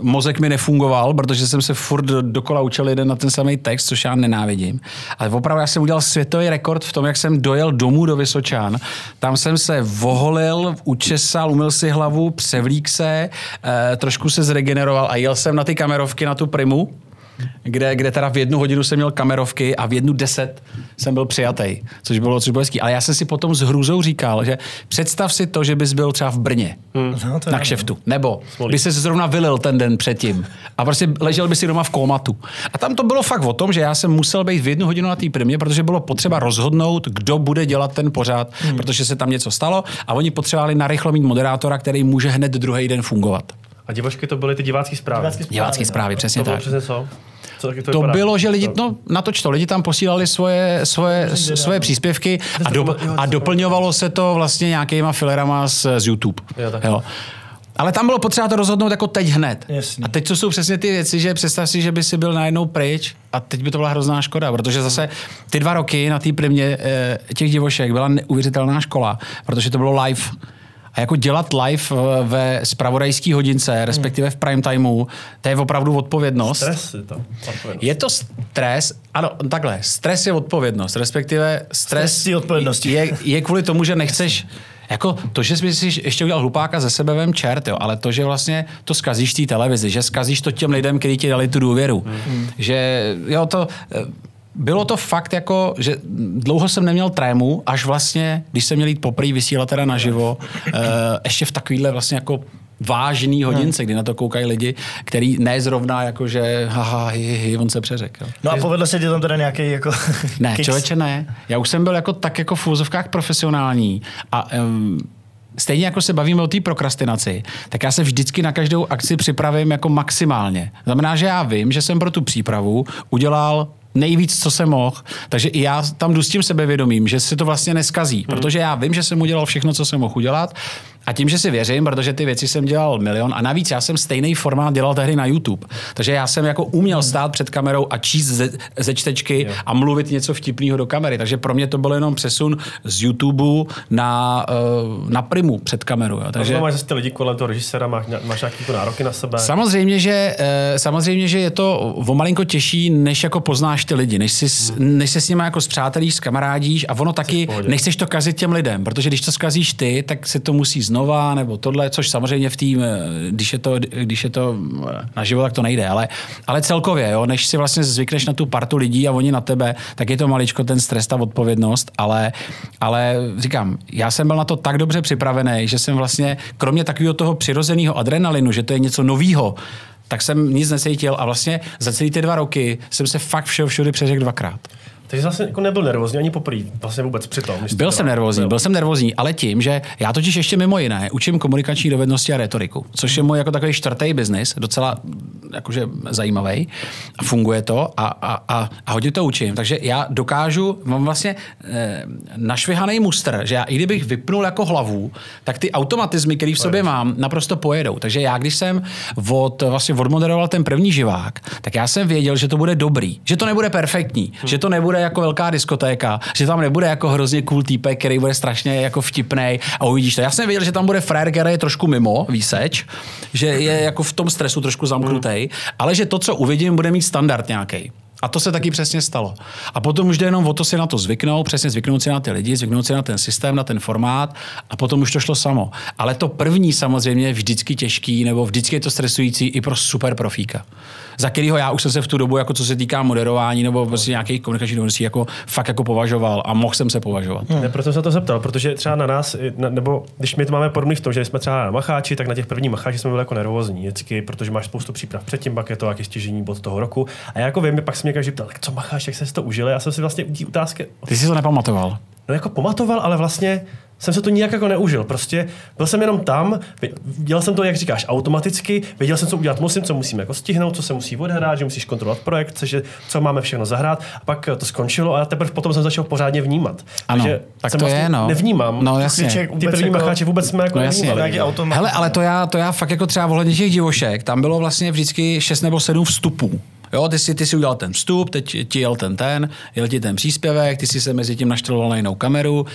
mozek mi nefungoval, protože jsem se furt do- dokola učil jeden na ten samý text, což já nenávidím. Ale opravdu já jsem udělal světový rekord v tom, jak jsem dojel domů do Vysočan. Tam jsem se voholil, učesal, umyl si hlavu, převlík se, eh, trošku se zregeneroval a jel jsem na ty kamerovky na tu primu kde, kde teda v jednu hodinu jsem měl kamerovky a v jednu deset jsem byl přijatý, což bylo, což bylo hezký. Ale já jsem si potom s hrůzou říkal, že představ si to, že bys byl třeba v Brně No, to je na kšeftu, nebo by se zrovna vylil ten den předtím a prostě ležel by si doma v kómatu. A tam to bylo fakt o tom, že já jsem musel být v jednu hodinu na té primě, protože bylo potřeba rozhodnout, kdo bude dělat ten pořád, hmm. protože se tam něco stalo a oni potřebovali narychlo mít moderátora, který může hned druhý den fungovat. A divočky to byly ty divácké zprávy. Divácký zprávy. Divácké zprávy, přesně to bylo tak. přesně co? co taky To vypadá? bylo, že lidi, no natoč to, lidi tam posílali svoje, svoje, svoje příspěvky a, do, a doplňovalo se to vlastně nějakýma filerama z, z YouTube. Jo, tak. Jo. Ale tam bylo potřeba to rozhodnout jako teď hned. Jasný. A teď to jsou přesně ty věci, že představ si, že by si byl najednou pryč a teď by to byla hrozná škoda, protože zase ty dva roky na té primě eh, těch divošek byla neuvěřitelná škola, protože to bylo live. A jako dělat live eh, ve spravodajské hodince, respektive v prime timeu, to je opravdu odpovědnost. Stres je to. odpovědnost. Je to stres, ano, takhle, stres je odpovědnost, respektive stres, Stres je odpovědností. je, je kvůli tomu, že nechceš, jako to, že jsi si ještě udělal hlupáka ze sebe vem čert, jo, ale to, že vlastně to skazíš té televizi, že skazíš to těm lidem, kteří ti dali tu důvěru, hmm. že jo, to, eh, bylo to fakt jako, že dlouho jsem neměl trému, až vlastně, když jsem měl jít poprvé vysílat teda naživo, eh, ještě v takovýhle vlastně jako vážný hodince, kdy na to koukají lidi, který ne zrovna jako, že haha, hi, hi, hi, on se přeřekl. No a povedlo se ti tam teda nějaký jako... Ne, člověče ne. Já už jsem byl jako tak jako v úzovkách profesionální a um, stejně jako se bavíme o té prokrastinaci, tak já se vždycky na každou akci připravím jako maximálně. Znamená, že já vím, že jsem pro tu přípravu udělal nejvíc, co jsem mohl. Takže i já tam jdu s tím sebevědomím, že se to vlastně neskazí, hmm. protože já vím, že jsem udělal všechno, co jsem mohl udělat a tím, že si věřím, protože ty věci jsem dělal milion a navíc já jsem stejný formát dělal tehdy na YouTube. Takže já jsem jako uměl stát před kamerou a číst ze, ze čtečky a mluvit něco vtipného do kamery. Takže pro mě to byl jenom přesun z YouTube na, uh, na primu před kamerou. Jo. Takže Takže máš zase ty lidi kolem toho režiséra, máš, máš nějaký jako nároky na sebe. Samozřejmě, že, eh, samozřejmě, že je to o malinko těžší, než jako poznáš ty lidi, než, si, než se s nimi jako zpřátelíš, skamarádíš a ono taky nechceš to kazit těm lidem, protože když to skazíš ty, tak se to musí znova nebo tohle, což samozřejmě v tým, eh, když je to, když je to eh, naživo, tak to nejde, ale, ale celkově, jo, než si vlastně zvykneš na tu partu lidí a oni na tebe, tak je to maličko ten stres, ta odpovědnost, ale, ale říkám, já jsem byl na to tak dobře připravený, že jsem vlastně, kromě takového toho přirozeného adrenalinu, že to je něco novýho, tak jsem nic necítil a vlastně za celý ty dva roky jsem se fakt všeho všude přeřekl dvakrát. Takže vlastně jako nebyl nervózní ani poprvé, vlastně vůbec při tom. když jsi Byl jsem nervózní, byl jsem nervózní, ale tím, že já totiž ještě mimo jiné učím komunikační dovednosti a retoriku, což je můj jako takový čtvrtý biznis, docela jakože zajímavý. Funguje to a, a, a, a hodně to učím. Takže já dokážu, mám vlastně eh, našvihaný mustr, že já i kdybych vypnul jako hlavu, tak ty automatizmy, které v sobě mám, naprosto pojedou. Takže já, když jsem od, vlastně odmoderoval ten první živák, tak já jsem věděl, že to bude dobrý, že to nebude perfektní, hmm. že to nebude jako velká diskotéka, že tam nebude jako hrozně cool týpek, který bude strašně jako vtipnej a uvidíš to. Já jsem věděl, že tam bude frajer, který je trošku mimo výseč, že je jako v tom stresu trošku zamknutý, hmm. ale že to, co uvidím, bude mít standard nějaký. A to se taky přesně stalo. A potom už jde jenom o to si na to zvyknout, přesně zvyknout si na ty lidi, zvyknout si na ten systém, na ten formát a potom už to šlo samo. Ale to první samozřejmě je vždycky těžký nebo vždycky je to stresující i pro super profíka. Za kterého já už jsem se v tu dobu, jako co se týká moderování nebo prostě nějakých komunikačních dovedností, jako fakt jako považoval a mohl jsem se považovat. Hmm. Ne, proto jsem se to zeptal, protože třeba na nás, na, nebo když my to máme podobný v tom, že jsme třeba na macháči, tak na těch prvních macháči jsme byli jako nervózní vždycky, protože máš spoustu příprav předtím, pak je to jaký stěžení bod toho roku. A já jako vím, pak se mě každý ptal, co macháš, jak se to užili. Já jsem si vlastně u té otázky. Ty jsi to nepamatoval. No jako pamatoval, ale vlastně jsem se to nijak jako neužil. Prostě byl jsem jenom tam, dělal jsem to, jak říkáš, automaticky, věděl jsem, co udělat musím, co musím jako stihnout, co se musí odehrát, že musíš kontrolovat projekt, co, že, co máme všechno zahrát. A pak to skončilo a teprve potom jsem začal pořádně vnímat. Ano, Takže tak jsem to vlastně je, no. Nevnímám. No jasně. Ty první jako, macháče vůbec jsme jako no, jasně. nevnímali. Hele, ale to já, to já fakt jako třeba ohledně těch divošek, tam bylo vlastně vždycky 6 nebo 7 vstupů. Jo, ty si, ty si udělal ten vstup, teď ti jel ten ten, jel ti ten příspěvek, ty si se mezi tím našteloval na jinou kameru,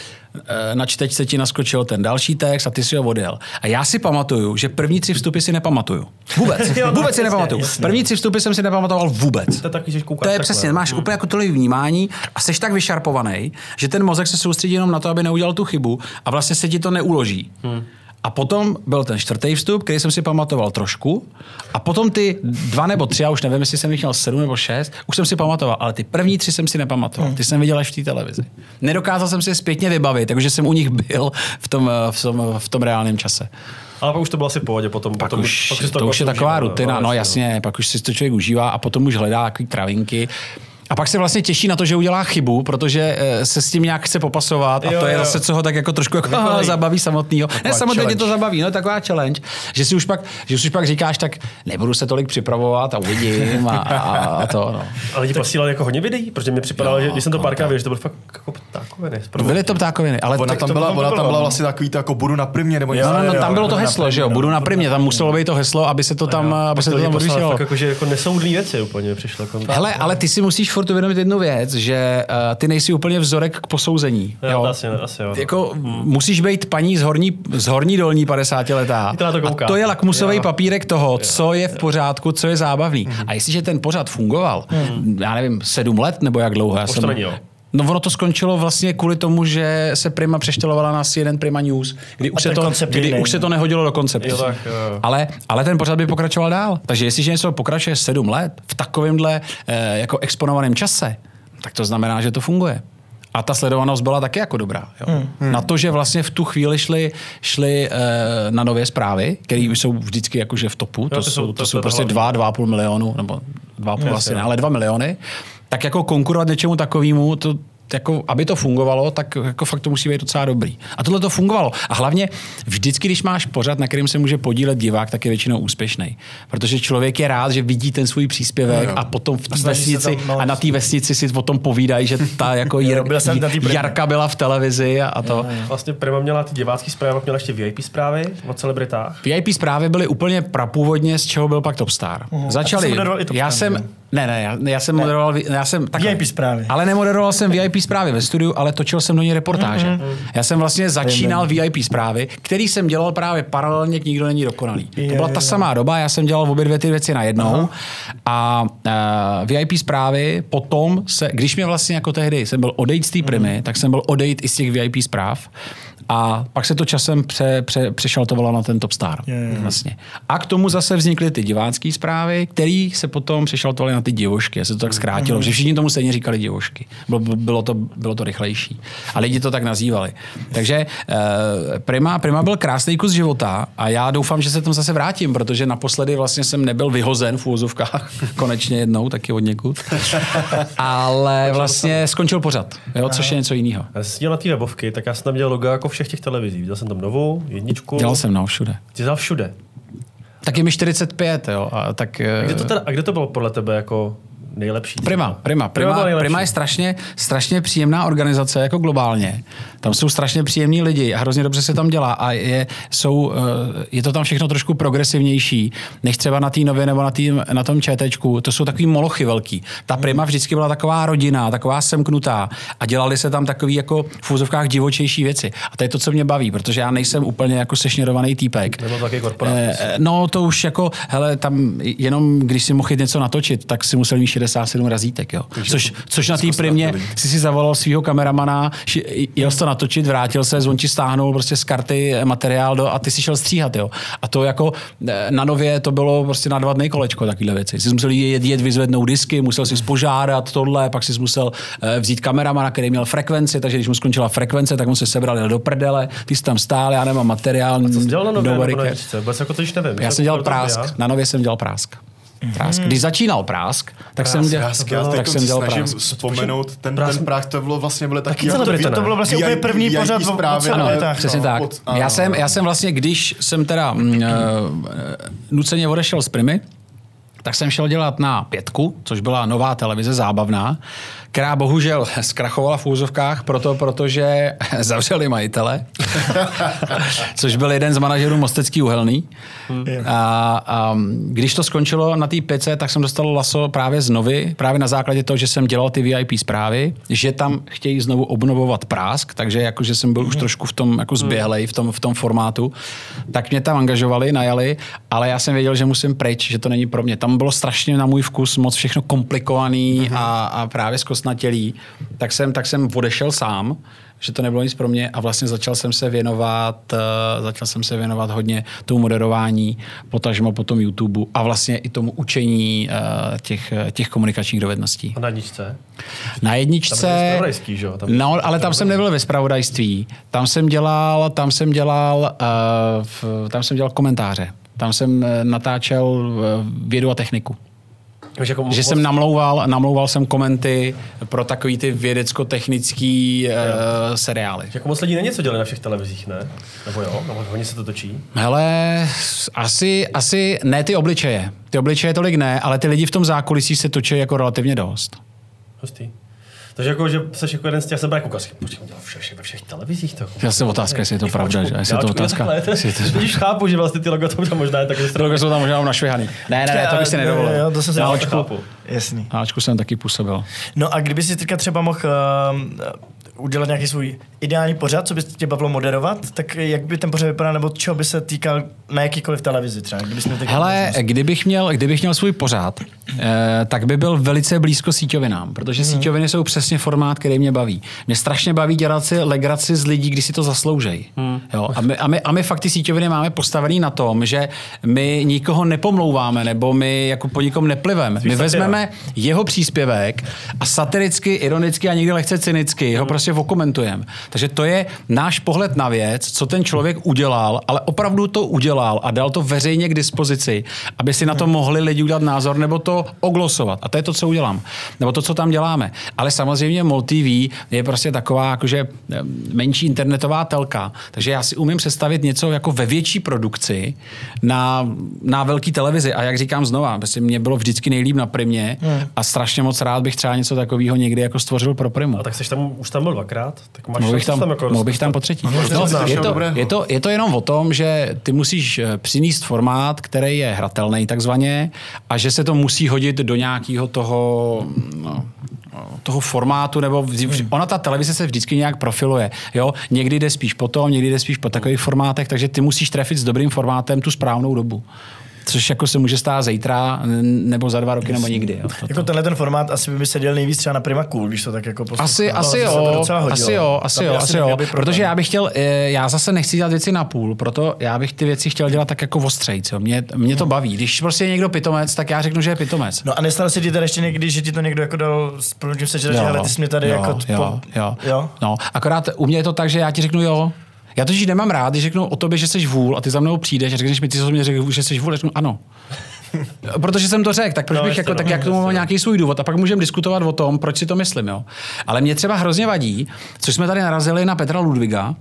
e, na čtečce ti naskočil ten další text a ty si ho odjel. A já si pamatuju, že první tři vstupy si nepamatuju. Vůbec. Jo, vůbec si nepamatuju. jasně. První tři vstupy jsem si nepamatoval vůbec. To je takový, že To je takhle. přesně, máš úplně jako tolik vnímání a jsi tak vyšarpovaný, že ten mozek se soustředí jenom na to, aby neudělal tu chybu a vlastně se ti to neuloží. Hmm. A potom byl ten čtvrtý vstup, který jsem si pamatoval trošku. A potom ty dva nebo tři, já už nevím, jestli jsem jich měl sedm nebo šest, už jsem si pamatoval, ale ty první tři jsem si nepamatoval. Ty jsem viděl až v té televizi. Nedokázal jsem si je zpětně vybavit, takže jsem u nich byl v tom, v tom, v tom reálném čase. Ale pak už to bylo asi v pohodě, potom, Pak potom už, pak to, to už je jako taková užívá, rutina, no jasně, pak už si to člověk užívá a potom už hledá takový travinky. A pak se vlastně těší na to, že udělá chybu, protože eh, se s tím nějak chce popasovat a Jo, to je jo. zase, co ho tak jako trošku jako zabaví samotného. Ne, samozřejmě tě to zabaví, no taková challenge, že si už pak, že si už pak říkáš, tak nebudu se tolik připravovat a uvidím a, a, a to. No. A lidi posílali jako hodně videí, protože mi připadalo, Jo, že když jsem to párkrát viděl, že to bylo fakt jako ptákoviny. Byly to ptákoviny, ale Ona tam byla, ona tam byla vlastně takový to jako budu na primě, nebo něco. No, no, no, tam bylo to heslo, že jo, budu no. na primě, tam muselo být to heslo, aby se to tam, aby se to tam fakt jako, že jako nesoudný věci úplně přišlo. Hele, ale ty si musíš furt uvědomit jednu věc, že uh, ty nejsi úplně vzorek k posouzení. jo, jo? Asi, asi jo. Jako musíš být paní z horní, z horní dolní 50 letá. To to a to je lakmusový Jo. papírek toho, co je v pořádku, co je zábavný. A jestliže ten pořad fungoval, já nevím, sedm let nebo jak dlouho? Já jsem, jo. No ono to skončilo vlastně kvůli tomu, že se Prima přeštělovala na CNN Prima News, kdy už, se to, kdy už se no. to nehodilo do konceptu. Jo, tak, jo, jo. Ale, ale ten pořad by pokračoval dál. Takže jestliže něco pokračuje sedm let v takovémhle eh, jako exponovaném čase, tak to znamená, že to funguje. A ta sledovanost byla taky jako dobrá. Jo. Hmm. Na to, že vlastně v tu chvíli šli, šli eh, na nové zprávy, které jsou vždycky jakože v topu, to, to jsou, jsou- to, to- jsou to prostě hlavní. dva, dva a půl milionu, nebo dva a půl Jasně, asi ne, ale dva miliony, tak jako konkurovat něčemu takovému, to, jako, aby to fungovalo, tak jako fakt to musí být docela dobrý. A tohle to fungovalo. A hlavně vždycky, když máš pořad, na kterým se může podílet divák, tak je většinou úspěšný. Protože člověk je rád, že vidí ten svůj příspěvek a potom v té vesnici tam, no, a na té vesnici si potom povídají, že ta jako Jir. Jarka byla v televizi a, a to. Vlastně Prima měla ty divácký zprávy, měla ještě VIP zprávy o celebritách. VIP zprávy byly úplně prapůvodně, z čeho byl pak Topstar. A Začali, já jsem, ne? ne, ne, já, já jsem moderoval, já jsem takhle. VIP zprávy. Ale nemoderoval jsem VIP zprávy ve studiu, ale točil jsem do ní reportáže. Mm-hmm. Já jsem vlastně začínal VIP zprávy, který jsem dělal právě paralelně k Nikdo není dokonalý. Je, To byla ta je. samá doba, já jsem dělal obě dvě ty věci najednou a uh, VIP zprávy potom se, když mě vlastně jako tehdy jsem byl odejít z té primy, tak jsem byl odejít i z těch VIP zpráv a pak se to časem pře, pře, přešaltovalo na ten Top Star. Je. Vlastně. A k tomu zase vznikly ty divácké zprávy, které se potom přešaltovaly na ty divošky. Já se to tak zkrátilo, že všichni tomu stejně říkali divošky. Bylo, bylo, to, bylo to rychlejší. A lidi to tak nazývali. Takže eh, Prima, Prima byl krásný kus života a já doufám, že se tam zase vrátím, protože naposledy vlastně jsem nebyl vyhozen v úvozovkách, konečně jednou, taky od někud. Ale vlastně skončil pořad, jo, což je něco jiného. Na té webovky, tak já jsem tam dělal logo jako všech těch televizí. Viděl jsem tam novou, jedničku. Dělal jsem no, všude. Ty dělal všude. Tak je mi 45, jo, a tak... eh, Kde to teda, a kde to bylo podle tebe jako nejlepší? Prima, Prima. Prima Prima. Prima je strašně, strašně příjemná organizace jako globálně. Tam jsou strašně příjemní lidi a hrozně dobře se tam dělá a je, jsou, eh, je to tam všechno trošku progresivnější, než třeba na té nově nebo na, tý, na tom ČTčku. To jsou takový molochy velký. Ta Prima vždycky byla taková rodina, taková semknutá a dělali se tam takový jako v úzovkách divočejší věci. A to je to, co mě baví, protože já nejsem úplně jako sešněrovaný týpek. Nebo taky korporát. Eh, No, to už jako, hele, tam jenom když si mohl něco natočit, tak si musel mít 167 razítek, jo. Což, což na té primě si si zavolal svého kameramana, jel to natočit, vrátil se, on ti stáhnul prostě z karty materiál do, a ty si šel stříhat, jo. A to jako eh, na nově to bylo prostě na dva dny kolečko, takovýhle věci. Jsi musel jet, jet vyzvednout disky, musel si požádat tohle, pak si musel eh, vzít kameramana, který měl frekvenci, takže když mu skončila frekvence, tak mu se sebral jel do prdele, ty jsi tam stál, já nemám materiál. Co jsi dělal na nově, na jako to nevím. Já jsem dělal prásk, na nově jsem dělal prásk. Prásk. Když začínal prásk, tak jsem dělal, Já, já tak jsem se dělal snažím prásk. vzpomenout, ten, Prásk- ten práh, to bylo vlastně byly taky... celebrity, to, to bylo vlastně úplně první pořad o- o zprávy, ale- celebritách. Přesně no, tak. já, jsem, já jsem vlastně, když jsem teda mm, eh, nuceně odešel z Primy, tak jsem šel dělat na pětku, což byla nová televize zábavná, která bohužel zkrachovala v úzovkách, proto, protože zavřeli majitele, což byl jeden z manažerů Mostecký uhelný. A, a když to skončilo na té pětce, tak jsem dostal laso právě z novy, právě na základě toho, že jsem dělal ty VIP zprávy, že tam chtějí znovu obnovovat prásk, takže jakože jsem byl už trošku v tom jako zběhlej, v tom, v tom formátu, tak mě tam angažovali, najali, ale já jsem věděl, že musím pryč, že to není pro mě. Tam bylo strašně na můj vkus moc všechno komplikovaný a, a právě zkostnatělý, tak jsem, tak jsem odešel sám, že to nebylo nic pro mě a vlastně začal jsem se věnovat, eh, začal jsem se věnovat hodně tomu moderování, potažmo potom YouTube a vlastně i tomu učení eh, těch, těch komunikačních dovedností. A na jedničce? Na Tam byl jedničce... zpravodajský, že? Tam- No, ale tam jsem nebyl ve spravodajství. Tam jsem dělal, tam jsem dělal, uh, v, tam jsem dělal komentáře. Tam jsem eh, natáčel vědu a techniku. Jako Že jsem namlouval, namlouval jsem komenty pro takový ty vědecko-technický uh, seriály. Jako moc lidí není co dělat na všech televizích, ne? Nebo jo? Nebo hodně se to točí? Hele, asi, asi ne ty obličeje. Ty obličeje tolik ne, ale ty lidi v tom zákulisí se točí jako relativně dost. Hustý. Takže jako, že jsi jako jeden z těch, já jsem byl jako ve všech, ve všech televizích. To, jako- Já se otázka, jestli je to pravda, že- jestli je Já to otázka. Vidíš, chápu, že vlastně ty logo to tam možná je taky Trochu jsou tam možná našvihaný. Ne, ne, ne, to bych si nedovolil. jo, to jsem si Na chápu. Jasný. na očku jsem taky působil. No a kdyby si teďka třeba mohl uh, udělat nějaký svůj ideální pořad, co by tě bavilo moderovat, tak jak by ten pořad vypadal, nebo čeho by se týkal na jakýkoliv televizi třeba? Kdybys měl Hele, kdybych měl, kdybych měl svůj pořád, eh, tak by byl velice blízko síťovinám, protože síťoviny jsou přesně formát, který mě baví. Mě strašně baví dělat si legraci z lidí, když si to zasloužejí. Jo? A, my, a, my, a my fakt ty síťoviny máme postavený na tom, že my nikoho nepomlouváme, nebo my jako po nikom nepliveme. My vezmeme jeho příspěvek a satiricky, ironicky a někdy lehce cynicky ho prostě okomentujeme. Takže to je náš pohled na věc, co ten člověk udělal, ale opravdu to udělal a dal to veřejně k dispozici, aby si na to mohli lidi udělat názor nebo to oglosovat. A to je to, co udělám. Nebo to, co tam děláme. Ale samozřejmě MOL TV je prostě taková jakože menší internetová telka. Takže já si umím představit něco jako ve větší produkci na, na velký televizi. A jak říkám znova, prostě mě bylo vždycky nejlíp na primě a strašně moc rád bych třeba něco takového někdy jako stvořil pro primu. A tak jsi tam, už tam byl dvakrát, tak máš bych tam, jako mohl bych tam po třetí. No, je, to, je, to, je to jenom o tom, že ty musíš eh, přinést formát, který je hratelný takzvaně a že se to musí hodit do nějakého toho, no, toho formátu, nebo vz- ona ta televize se vždycky nějak profiluje. Jo? Někdy jde spíš po tom, někdy jde spíš po takových formátech, takže ty musíš trefit s dobrým formátem tu správnou dobu. Což jako se může stát zítra, nebo za dva roky, nebo nikdy. Jo? To- Jako tenhle ten formát asi by mi seděl nejvíc třeba na Prima Cool, když to tak jako poslouchám. Asi, To asi jo, asi jo, asi by jo, asi jo. Protože já bych chtěl, eh, já zase nechci dělat věci na půl, proto já bych ty věci chtěl dělat tak jako ostřejc. Jo. Mě, mě to baví. Když prostě je někdo pitomec, tak já řeknu, že je pitomec. No a nestalo se ti tady ještě někdy, že ti to někdo jako dal s se, že hele, ty jsi mě tady jo, jako... jo, po- jo, jo? No, akorát u mě je to tak, že já ti řeknu jo. Já totiž nemám rád, když řeknu o tobě, že jsi vůl a ty za mnou přijdeš a řekneš mi, ty jsi mě řekl, že jsi vůl, řeknu ano. Protože jsem to řekl, tak proč No, bych jako, no, tak jak tomu nějaký svůj důvod a pak můžeme diskutovat o tom, proč si to myslím. Jo. Ale mě třeba hrozně vadí, což jsme tady narazili na Petra Ludviga,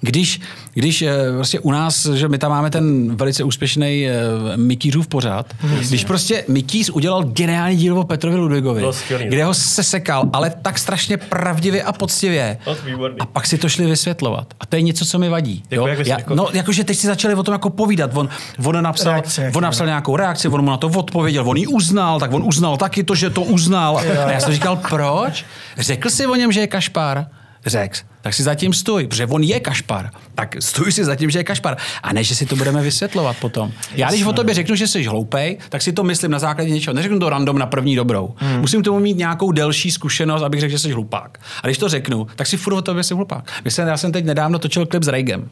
když, když eh, prostě u nás, že my tam máme ten velice úspěšný uh, Mikýřův pořad, když prostě Mikýř udělal geniální díl o Petrovi Ludvigovi, skvělý, no. kde ho sesekal, ale tak strašně pravdivě a poctivě. No. A pak si to šli vysvětlovat. A to je něco, co mi vadí. Jako jo? jak Já, jako- no, jakože teď si začali o tom jako povídat. On, on, napsal, Reakce on napsal nějakou reakci, on mu na to odpověděl, on ji uznal, tak on uznal taky to, že to uznal. A já jsem říkal, proč? Řekl si o něm, že je kašpár? Řekl, tak si zatím stůj, protože on je kašpar. Tak stůj si zatím, že je kašpar. A ne, že si to budeme vysvětlovat potom. Já když o tobě řeknu, že jsi hloupej, tak si to myslím na základě něčeho. Neřeknu to random na první dobrou. Hmm. Musím tomu mít nějakou delší zkušenost, abych řekl, že jsi hlupák. A když to řeknu, tak si furt o tobě jsem hlupák. Myslím, já jsem teď nedávno točil klip s Reigem.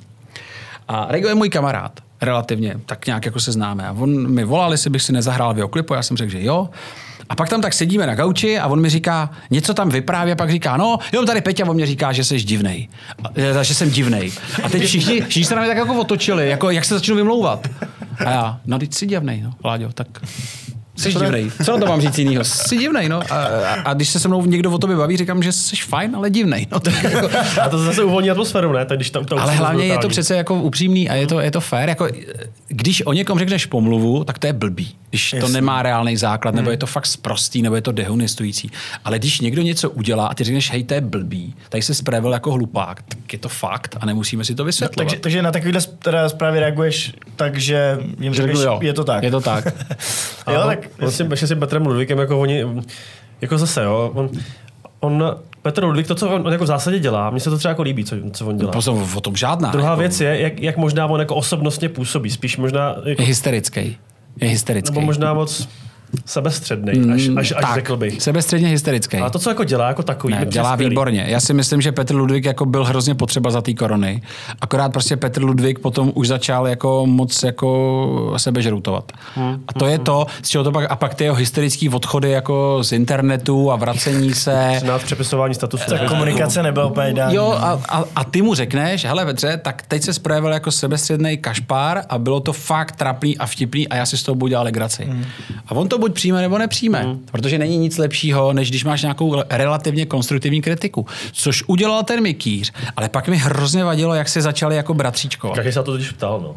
A Rego je můj kamarád, relativně, tak nějak jako se známe. A on mi volal, jestli bych si nezahrál v jeho klipu, já jsem řekl, že jo. A pak tam tak sedíme na gauči a on mi říká, něco tam vypráví a pak říká, no, jo, tady Peťa, on mě říká, že jsi divnej. A, že jsem divnej. A teď všichni, všichni se na mě tak jako otočili, jako jak se začnu vymlouvat. A já, no, teď jsi divnej, no, Láďo, tak Jsi divnej. Co na to mám říct jinýho? Jsi divnej, no. A, a, a, když se se mnou někdo o tobě baví, říkám, že jsi fajn, ale divnej. No, tak jako... a to zase uvolní atmosféru, ne? Tak když tam to ale hlavně je to přece jako upřímný a je to, je to fair. Jako, když o někom řekneš pomluvu, tak to je blbý. Když Jasně. to nemá reálný základ, nebo hmm. je to fakt sprostý, nebo je to dehonestující. Ale když někdo něco udělá a ty řekneš, hej, to je blbý, tady se spravil jako hlupák, tak je to fakt a nemusíme si to vysvětlovat. No, takže, takže na takovýhle zprávy reaguješ tak, že jim řekneš, je to tak. Je to tak. jo, tak, vlastně, Petrem Ludvíkem, jako oni, jako zase, jo, on, on Petr Ludvík, to, co on, on jako v zásadě dělá, mně se to třeba jako líbí, co, co on dělá. Pozor, o tom žádná. Druhá jako... věc je, jak, jak možná on jako osobnostně působí. Spíš možná... Jako, je hysterický. Je hysterický. Nebo možná moc sebestředný, až, až, až tak, řekl bych. Sebestředně hysterický. A to, co jako dělá jako takový. Ne, dělá skvělý. výborně. Já si myslím, že Petr Ludvík jako byl hrozně potřeba za té korony. Akorát prostě Petr Ludvík potom už začal jako moc jako sebe žrutovat. Hmm. A to je to, z čeho to pak, a pak ty jeho hysterický odchody jako z internetu a vracení se. Znát přepisování statusu. Ta komunikace nebyla úplně ideální. Jo, a, a, a, ty mu řekneš, hele Petře, tak teď se projevil jako sebestředný kašpár a bylo to fakt trapný a vtipný a já si z toho budu dělat legraci. Hmm. A on to buď přijme nebo nepřijme. Hmm. Protože není nic lepšího, než když máš nějakou relativně konstruktivní kritiku. Což udělal ten Mikýř, ale pak mi hrozně vadilo, jak se začali jako bratříčko. Každý se to totiž ptal, no.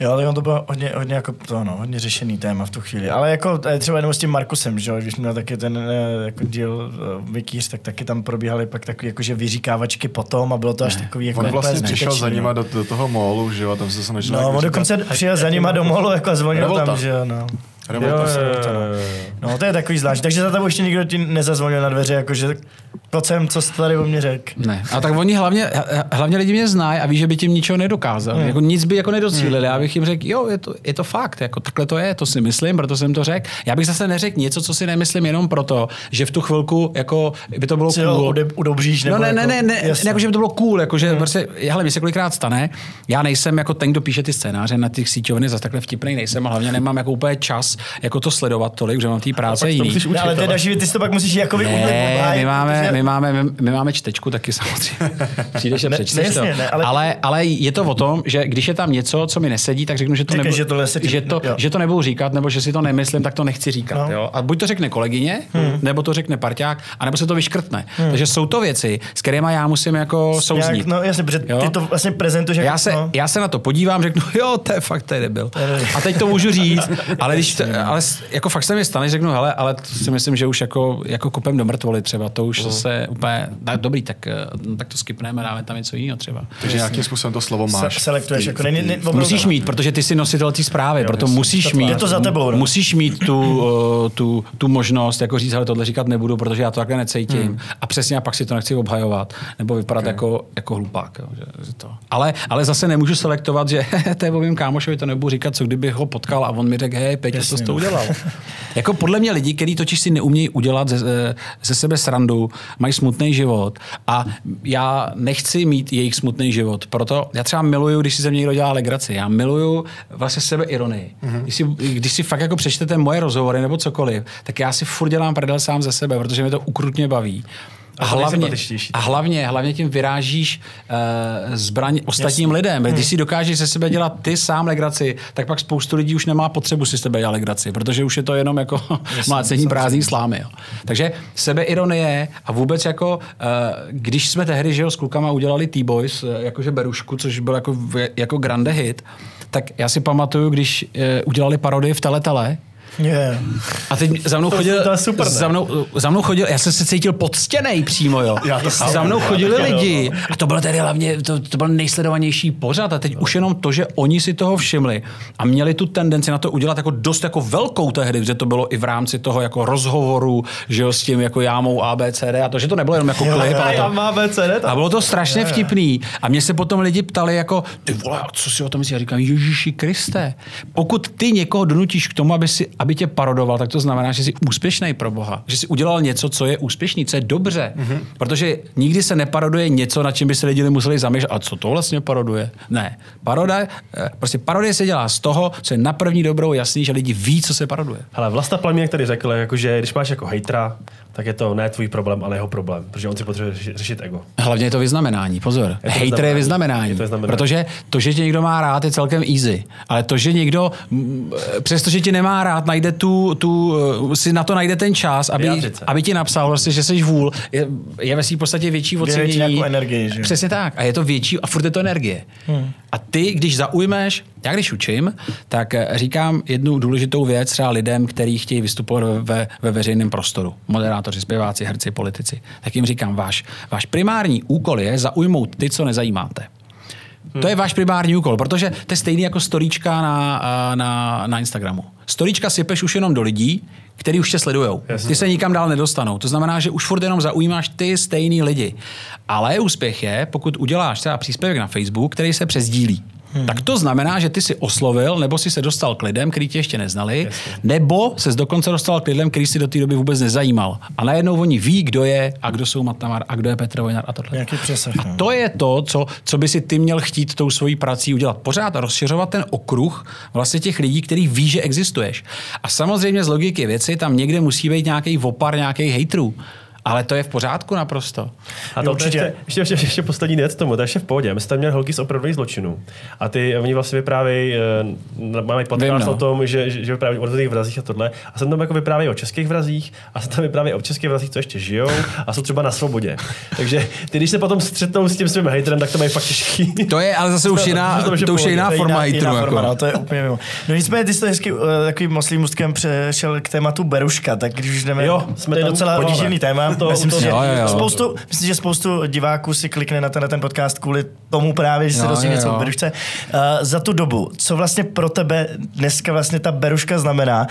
Jo, ale on to bylo hodně, hodně, jako to, no, hodně řešený téma v tu chvíli. Ale jako eh, třeba jenom s tím Markusem, že když měl taky ten eh, jako díl Vikýř, tak taky tam probíhaly pak takový jakože vyříkávačky potom a bylo to až takový jako On vlastně přišel za nima do, do, toho molu, že jo, tam se se No, on dokonce přijel za nima do molu jako a zvonil tam, že jo, no. Revolta jo, jo, jo, no. no. to je takový zvlášť. Takže za tebou ještě nikdo ti nezazvonil na dveře, jakože to jsem, co jsi tady o mě řekl. Ne. A tak oni hlavně, hlavně lidi mě znají a ví, že by tím ničeho nedokázal. Hmm. Jako nic by jako nedocílili. Hmm. Já bych jim řekl, jo, je to, je to fakt, jako takhle to je, to si myslím, proto jsem to řekl. Já bych zase neřekl něco, co si nemyslím jenom proto, že v tu chvilku jako by to bylo Co cool. udobříš, nebo no, ne, ne, ne, ne, ne, jako, že by to bylo cool, jako, že hmm. prostě, hele, mi se kolikrát stane, já nejsem jako ten, kdo píše ty scénáře na těch síťovny, zase takhle vtipný nejsem a hlavně nemám jako úplně čas jako to sledovat tolik, že mám té práce jiný. Učit, ale teda, že ty to pak musíš jako ne, my máme, my, máme, my, máme čtečku taky samozřejmě. Přijdeš a přečteš ne, to. Ne, ale... ale... Ale, je to o tom, že když je tam něco, co mi nesedí, tak řeknu, že to, nebu, že, to, nesedí, že, to, že to nebudu říkat, nebo že si to nemyslím, tak to nechci říkat. No. Jo? A buď to řekne kolegyně, hmm. nebo to řekne parťák, anebo se to vyškrtne. Hmm. Takže jsou to věci, s kterými já musím jako souznít. No jasně, protože ty to vlastně prezentuješ. Já se, no. já se na to podívám, řeknu, jo, to je fakt, to je debil. A teď to můžu říct, ale když, to, ale jako fakt se mi stane, řeknu, hele, ale to si myslím, že už jako, jako kopem do mrtvoly třeba, to už uh. se úplně, tak, dobrý, tak, eh, no, tak to skipneme, dáme tam něco jiného třeba. Takže nějakým způsobem to slovo máš. Se, selektuješ, jako není, ne, musíš mít, protože ty jsi nositel té zprávy, jo, proto musíš to, mít. Je to za tebou, no? Musíš mít tu, uh, tu, tu možnost, jako říct, hele, tohle říkat nebudu, protože já to takhle necítím. Hmm. A přesně a pak si to nechci obhajovat, nebo vypadat okay. jako, jako hlupák. Jo, že, že to. Ale, ale zase nemůžu selektovat, že to je mým kámošovi, to nebudu říkat, co kdybych ho potkal a on mi řekl, hej, Peťa, co jsi to no. udělal. jako podle mě lidi, kteří totiž si neumějí udělat ze, ze sebe srandu, mají smutný život a já nechci mít jejich smutný život. Proto já třeba miluju, když si ze mě někdo dělá legraci. Já miluju vlastně sebe ironii. Mm-hmm. Když, si, když si fakt jako přečtete moje rozhovory nebo cokoliv, tak já si furt dělám prdel sám ze sebe, protože mě to ukrutně baví. A, hlavně, a hlavně, hlavně tím vyrážíš uh, zbraň ostatním Jasně. lidem. Hmm. Když si dokážeš ze sebe dělat ty sám legraci, tak pak spoustu lidí už nemá potřebu si sebe dělat legraci, protože už je to jenom jako mlácení prázdný slámy. Jo. Takže sebeironie a vůbec jako, uh, když jsme tehdy že jo, s klukama udělali T-Boys, uh, jakože Berušku, což byl jako, jako grande hit, tak já si pamatuju, když uh, udělali parodii v Teletele, Yeah. A teď za mnou To- chodil, to je super, ne? za mnou, za mnou chodil, já jsem se cítil poctěnej přímo, jo. Já to a za mnou chodili já taky, lidi a to byl tedy hlavně, to, to byl nejsledovanější pořad a teď už jenom to, že oni si toho všimli a měli tu tendenci na to udělat jako dost jako velkou tehdy, že to bylo i v rámci toho jako rozhovoru, že jo, s tím jako jámou ABCD a to, že to nebylo jenom jako klip, ale Já to, má BCD, a bylo to strašně vtipný. A mě se potom lidi ptali jako, ty vole, co si o tom myslíš? Já říkám, Ježíši Kriste, pokud ty někoho donutíš k tomu, aby, si, aby tě parodoval, tak to znamená, že jsi úspěšný pro Boha. Že jsi udělal něco, co je úspěšný, co je dobře. Mm-hmm. Protože nikdy se neparoduje něco, na čem by se lidi museli zamýšlet. A co to vlastně paroduje? Ne. Paroda, eh, prostě parodie se dělá z toho, co je na první dobrou jasný, že lidi ví, co se paroduje. Hele, Vlasta Plaměk tady řekl, jako, že když máš jako hejtra, tak je to ne tvůj problém, ale jeho problém, protože on si potřebuje řešit, ego. Hlavně je to vyznamenání, pozor. to Hater je vyznamenání. Je to vyznamenání. Protože to, že tě někdo má rád, je celkem easy. Ale to, že někdo, přestože tě nemá rád, najde tu, tu, eh, si na to najde ten čas, aby, aby ti napsal, vlastně, že jsi vůl, je, je ve svým podstatě větší ocenění. nějakou energii, že jo? Přesně tak. A je to větší a furt je to energie. Hmm. A ty, když zaujmeš, já když učím, tak eh, říkám jednu důležitou věc třeba lidem, kteří chtějí vystupovat ve, ve, ve veřejném prostoru. Moderátoři, zpěváci, herci, politici. Tak jim říkám, váš, váš primární úkol je zaujmout ty, co nezajímáte. To je váš primární úkol, protože to je stejný jako storíčka na, a, na, na Instagramu. Storíčka sypeš už jenom do lidí, který už tě sledujou. Ty se nikam dál nedostanou. To znamená, že už furt jenom zaujímáš ty stejný lidi. Ale úspěch je, pokud uděláš třeba příspěvek na Facebook, který se přezdílí. Hmm. Tak to znamená, že ty si oslovil, nebo si se dostal k lidem, kteří tě ještě neznali, nebo se dokonce dostal k lidem, který si do té doby vůbec nezajímal. A najednou oni ví, kdo je a kdo jsou Matamar a kdo je Petr Vojnar a tohle. Nějaký přesah. A no. to je to, co, co by si ty měl chtít tou svojí prací udělat. Pořád rozšiřovat ten okruh vlastně těch lidí, který ví, že existuješ. A samozřejmě z logiky věci tam někde musí být nějaký opar, nějaký hejtrů. Ale to je v pořádku naprosto. A to, Jo, to ještě, určitě. ještě, ještě, ještě, poslední věc tomu, to je ještě v pohodě. My jsme tam měli holky z opravdových zločinů. A ty, oni vlastně vyprávějí, eh, máme podcast no. o tom, že, že, vyprávějí o různých vrazích a tohle. A jsem tam jako vyprávějí o českých vrazích a jsem tam vyprávějí o českých vrazích, co ještě žijou a jsou třeba na svobodě. Takže ty, když se potom střetnou s tím svým haterem, tak to mají fakt těžký. To je ale zase už jiná, to už je to už je jiná To je forma forma, Jako. no, to je úplně mimo. No nicméně, ty jsi to hezky uh, takovým moslým přešel k tématu Beruška, tak když už jdeme, Jo, jsme to je docela podíváme. odjížděný To- myslím, to- si, že Jo, jo, jo. Spoustu, myslím, že spoustu diváků si klikne na ten, na ten podcast kvůli tomu právě, že se Jo, dozví něco o Berušce. Uh, za tu dobu, co vlastně pro tebe dneska vlastně ta Beruška znamená?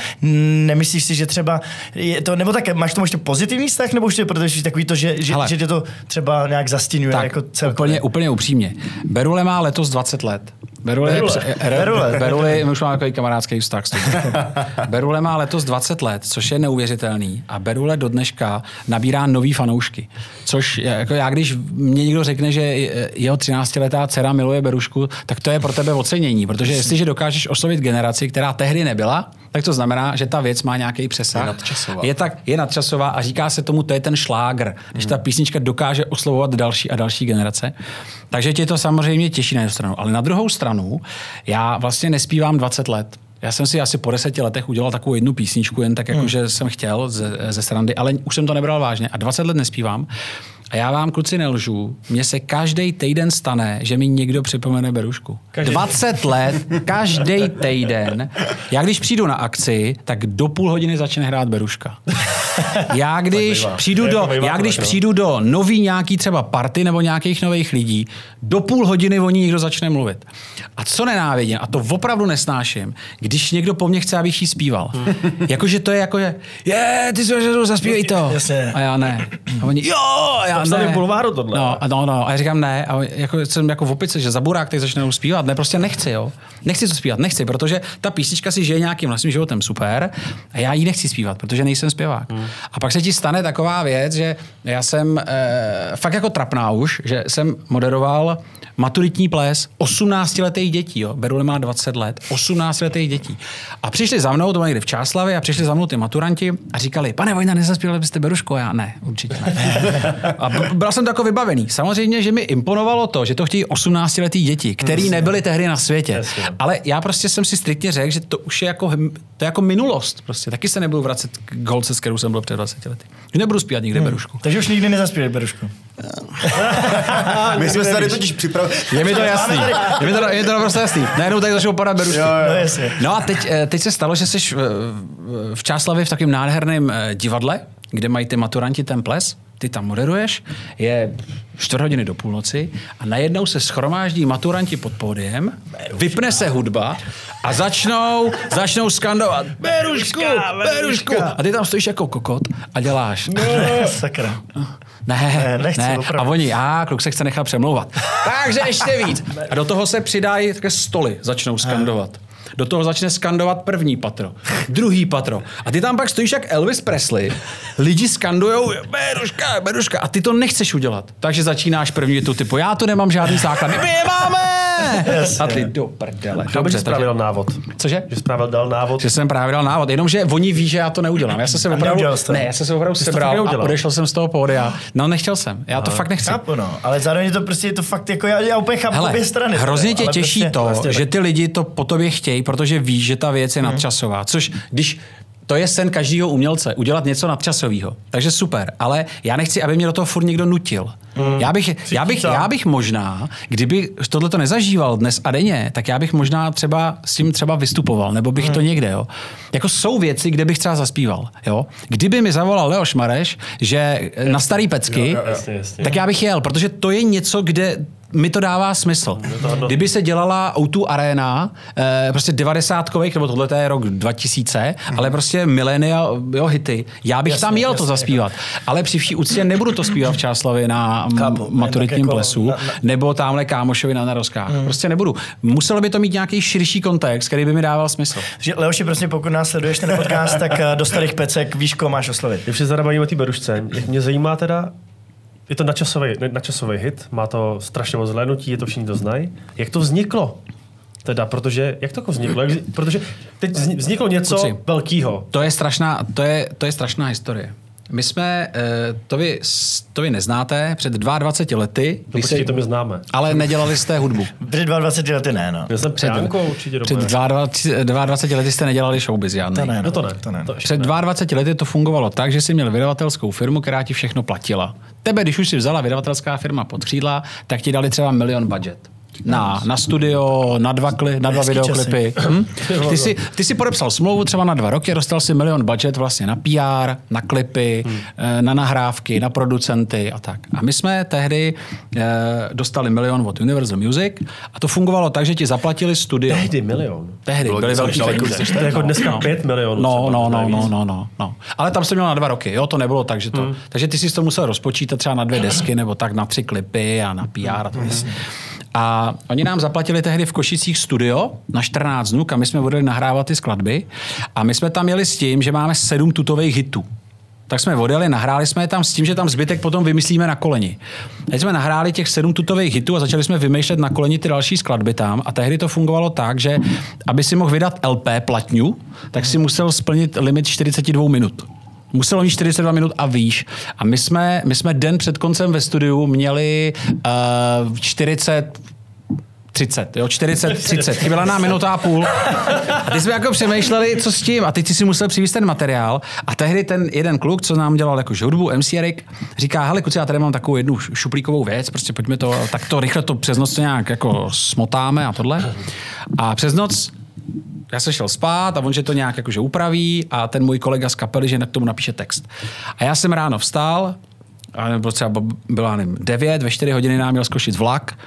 Nemyslíš si, že třeba je to, nebo tak, máš tomu ještě pozitivní vztah, nebo už to je protože takový to, že, že, Hele. že tě to třeba nějak zastínuje Tak, jako celkově? úplně, úplně upřímně. Berule má letos 20 let. Berule, Berule. Je, re, Berule. Berule, my už máme takový kamarádský vztah. s tím. Berule má letos 20 let, což je neuvěřitelný. A Berule do dneška nabírá nový fanoušky. Což je- jako já, když mě někdo řekne, že jeho 13-letá dcera miluje Berušku, tak to je pro tebe ocenění. Protože jestliže dokážeš oslovit generaci, která tehdy nebyla, tak to znamená, že ta věc má nějaký přesah. Je nadčasová. Je, tak, je nadčasová a říká se tomu, to je ten šlágr, když ta písnička dokáže oslovovat další a další generace. Takže tě to samozřejmě těší na jednu stranu. Ale na druhou stranu, já vlastně nespívám 20 let. Já jsem si asi po deseti letech udělal takovou jednu písničku, jen tak jako, že jsem chtěl ze, ze srandy, ale už jsem to nebral vážně. A 20 let nespívám. A já vám, kluci, nelžu. Mně se každý týden stane, že mi někdo připomene Berušku. Každý- 20 let, každý týden. Já když přijdu na akci, tak do půl hodiny začne hrát Beruška. Já když přijdu do, já když přijdu do nový nějaký třeba party nebo nějakých nových lidí, do půl hodiny o ní někdo začne mluvit. A co nenávidím, a to opravdu nesnáším, když někdo po mně chce, abych jí zpíval. Jakože to je jako, že je, ty jsi zaspívej to. A já ne. A oni, jo, a já psali ne. v bulváru tohle. No, a no, no, a já říkám ne. A jako, jsem jako v opice, že za burák teď začnou zpívat. Ne, prostě nechci, jo. Nechci to zpívat, nechci, protože ta písnička si žije nějakým vlastním životem super a já ji nechci zpívat, protože nejsem zpěvák. Hmm. A pak se ti stane taková věc, že já jsem eh, fakt jako trapná už, že jsem moderoval maturitní ples 18-letých dětí, jo. Berule má 20 let, 18-letých dětí. A přišli za mnou, to bylo někde v Čáslavě, a přišli za mnou ty maturanti a říkali, pane Vojna, nezaspívali byste Beruško? Já ne, určitě ne. A byl jsem tako vybavený. Samozřejmě, že mi imponovalo to, že to chtějí 18-letý děti, který nebyly tehdy na světě. Ale já prostě jsem si striktně řekl, že to už je jako, hm- to je jako minulost. Prostě. Taky se nebudu vracet k holce, s kterou jsem byl před 20 lety. Že nebudu zpívat nikde Berušku. Takže už nikdy nezaspívej Berušku. My jsme se tady totiž připravili. Je mi to jasný. Je mi to, je to naprosto jasný. Najednou tady začnou padat berušky. No. No a teď, eh, teď se stalo, že jsi v, v Čáslavě v takovém nádherném eh, divadle, kde mají ty maturanti ten ples, ty tam moderuješ, je čtvrt hodiny do půlnoci a najednou se schromáždí maturanti pod pódiem, vypne se hudba a začnou, začnou skandovat Berušku, Berušku. A ty tam stojíš jako kokot a děláš. Sakra. Ne, Ne, nechci, ne. A oni, a kluk se chce nechat přemlouvat. Takže ještě víc. A do toho se přidají také stoly, začnou skandovat. Do toho začne skandovat první patro, druhý patro. A ty tam pak stojíš jak Elvis Presley, lidi skandujou Beruška, Beruška a ty to nechceš udělat. Takže začínáš první větu typu, já tu nemám žádný základ, my je máme! A ty do prdele. Dobře, že takže- dal návod. Cože? Že jsi právě dal návod. že jsem právě dal návod, jenomže oni ví, že já to neudělám. Já jsem se opravdu, ne, já jsem se opravdu sebral a odešel jsem z toho pódia. No nechtěl jsem, já to fakt nechci. Chápu, no. Ale zároveň je to prostě je to fakt jako, já, já úplně chápu Hele, obě strany. hrozně tě těší prostě, to, vlastně že ty lidi to po tobě chtějí, protože ví, že ta věc je nadčasová. Což když to je sen každého umělce, udělat něco nadčasového. Takže super, ale já nechci, aby mě do toho furt někdo nutil. Já, bych, já, bych, já bych možná, kdyby tohle to nezažíval dnes a denně, tak já bych možná třeba s tím třeba vystupoval, nebo bych to někde, jo. Jako jsou věci, kde bych třeba zaspíval, jo. Kdyby mi zavolal Leoš Mareš, že na starý pecky, Jasně, jasně. tak já bych jel, protože to je něco, kde mi to dává smysl. Kdyby se dělala O2 Arena, eh, prostě 90 nebo tohle to je rok 2000, ale prostě milénia jo, hity, já bych Jasně, tam jel to jasně, zaspívat. Ale při vší úctě nebudu to zpívat v Čáslavě na ne, maturitním tak jako plesu, na- na- nebo tamhle kámošovi na narozkách. Prostě nebudu. Muselo by to mít nějaký širší kontext, který by mi dával smysl. Že Leoši, prostě pokud nás sleduješ ten podcast, tak eh, do starých pecek víš, koho máš oslovit. Když se bavíme o té berušce, mě zajímá teda, je to načasový, načasový hit, má to strašně moc zhlédnutí, je to všichni to znají. Jak to vzniklo? Teda, protože, jak to jako vzniklo? Jak, protože teď vzni- vzniklo něco velkého. To je strašná, to je, to je strašná historie. My jsme, eh, to vy, to vy neznáte, před 22 lety, No, když počkej, to my známe. ale nedělali jste hudbu. Před 22 lety ne, no. Já jsem Před, před určitě před doma. 22, 22 lety jste nedělali showbiz žádný. To ne, No to ne. To ne. To Před ne. 22 lety to fungovalo tak, že jsi měl vydavatelskou firmu, která ti všechno platila. Tebe, když už si vzala vydavatelská firma pod křídla, tak ti dali třeba milion budget. Na, na studio, na dva, kli, na dva videoklipy. Hm? Ty, si, ty si podepsal smlouvu třeba na dva roky, dostal si milion budget vlastně na PR, na klipy, eh, na nahrávky, na producenty a tak. A my jsme tehdy eh, dostali milion od Universal Music a to fungovalo tak, že ti zaplatili studio. Tehdy milion. Tehdy Bylo byly velký peníze. To je jako dneska pět milionů. No, no, no, no, no, no, no. Ale tam jsem měl na dva roky, jo, to nebylo tak, že to. Hmm. Takže ty jsi to musel rozpočítat třeba na dvě desky nebo tak na tři klipy a na PR a to. A oni nám zaplatili tehdy v Košicích studio na 14 dnů, kam my jsme vodili nahrávat ty skladby. A my jsme tam jeli s tím, že máme sedm tutových hitů. Tak jsme odjeli, nahráli jsme je tam s tím, že tam zbytek potom vymyslíme na koleni. Teď jsme nahráli těch sedm tutových hitů a začali jsme vymýšlet na koleni ty další skladby tam. A tehdy to fungovalo tak, že aby si mohl vydat LP platňu, tak si musel splnit limit 42 minut. Muselo mít 42 minut a výš. A my jsme, my jsme den před koncem ve studiu měli uh, 40 30, jo, 40, 30. Chyběla nám minuta a půl. A ty jsme jako přemýšleli, co s tím. A teď si musel přivést ten materiál. A tehdy ten jeden kluk, co nám dělal jako hudbu, MC Erik, říká, hele kluci, já tady mám takovou jednu šuplíkovou věc, prostě pojďme to, tak to rychle to přes noc nějak jako smotáme a tohle. A přes noc já se šel spát a on, že to nějak jakože upraví a ten můj kolega z kapely, že k tomu napíše text. A já jsem ráno vstal, a nebo třeba byla nevím, 9, ve 4 hodiny nám měl zkošit vlak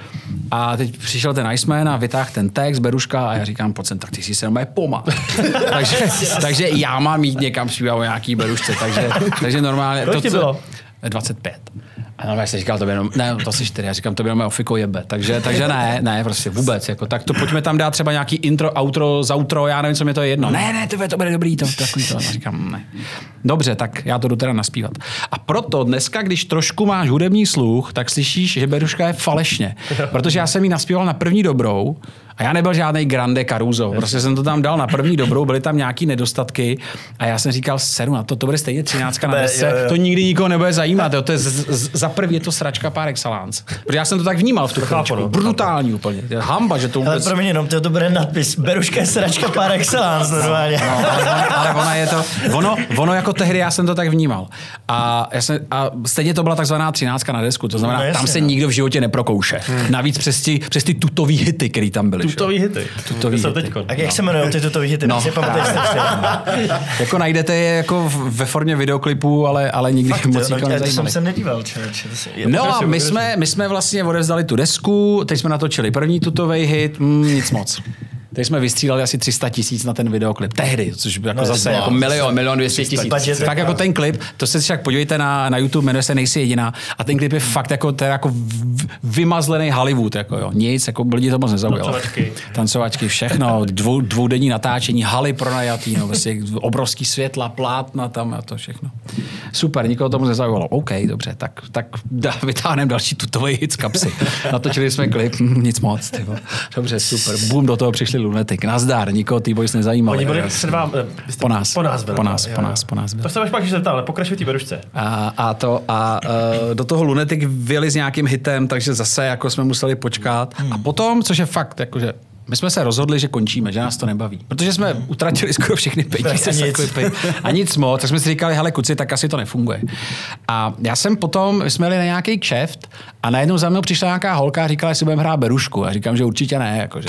a teď přišel ten Iceman a vytáhl ten text, beruška a já říkám, pojď sem, tak ty si se mé poma. takže, takže já mám jít někam zpívat o nějaký berušce, takže, takže normálně... Kolik ti co- bylo? 25. A normálně jsem říkal, to jenom, ne, to si čtyři, já říkám, to jenom ofiko jebe. Takže, takže ne, ne, prostě vůbec. Jako, tak to pojďme tam dát třeba nějaký intro, outro, zoutro, já nevím, co mi to je jedno. Ne, ne, to bude, to bude dobrý, to, takový to. A říkám, ne. Dobře, tak já to jdu teda naspívat. A proto dneska, když trošku máš hudební sluch, tak slyšíš, že Beruška je falešně. Protože já jsem jí naspíval na první dobrou A já nebyl žádný grande Caruso. Prostě jsem to tam dal na první dobrou, byly tam nějaký nedostatky a já jsem říkal, seru na to, to bude stejně 13 na Ne, 10, jo, jo. to nikdy nikoho nebude zajímat. Jo. To je z, z, za prvý je to sračka par excellence. Protože já jsem to tak vnímal v tu chápu, chvíličku. no. Brutální úplně. To je Hamba, že to Ale vůbec... pro mě jenom to, to bude nadpis. Beruška je sračka par excellence normálně. No, ale, ale ona je to, ono, ono jako tehdy já jsem to tak vnímal. A, já jsem, a stejně to byla takzvaná třináctka na desku, to znamená, No, jasně, tam se no. nikdo v životě neprokouše. Navíc přes, ty, přes ty tutový hity, které tam byly. Tutový hity. Tutový hity. teďko. Tak jak se jmenují ty tutový hity? No. No. Pamatuješ strašně. Jako najdete je jako ve formě videoklipů, ale, ale nikdy Fakt, moc jo, nikoho no, jsem se nedíval, se- je- No a Pokračuj, my jsme, my jsme vlastně odevzdali tu desku, teď jsme natočili první tutový hit, mm, nic moc. Teď jsme vystřídali asi 300 tisíc na ten videoklip. Tehdy, což by jako No, zase to jako bylo- milion, milion 200 tisíc. Tak jako ten klip, to se však podívejte na, na YouTube, jmenuje se Nejsi jediná. A ten klip je fakt jako, teda jako vymazlený Hollywood. Jako jo. Nic, jako lidi to moc nezaujalo. Tancovačky. Tancovačky, všechno. Dvou, dvoudenní natáčení, haly pronajatý, no, prostě obrovský světla, plátna tam a to všechno. Super, nikoho to moc nezaujalo. OK, dobře, tak, tak dá, vytáhneme další tutový hit z kapsy. Natočili jsme klip, hm, nic moc. Ty vole. Dobře, super. Boom, do toho přišli Lunetik. Nazdar, nikoho ty boys nezajímali. Oni byli před vám. eh, vy jste- Po nás. Po nás byli. Po nás, jo, po nás, po nás byli. To se až pak ještě zeptal, ale pokračuj té berušce. A, a, to, a uh, do toho Lunetik vyjeli s nějakým hitem, takže zase jako jsme museli počkat. A potom, což je fakt, jakože my jsme se rozhodli, že končíme, že nás to nebaví. Protože jsme utratili skoro všechny peníze A nic. A nic moc. Tak jsme si říkali, hele kuci, tak asi to nefunguje. A já jsem potom, my jsme jeli na nějaký kšeft a najednou za mnou přišla nějaká holka a říkala, jestli budeme hrát berušku. A říkám, že určitě ne. Jakože,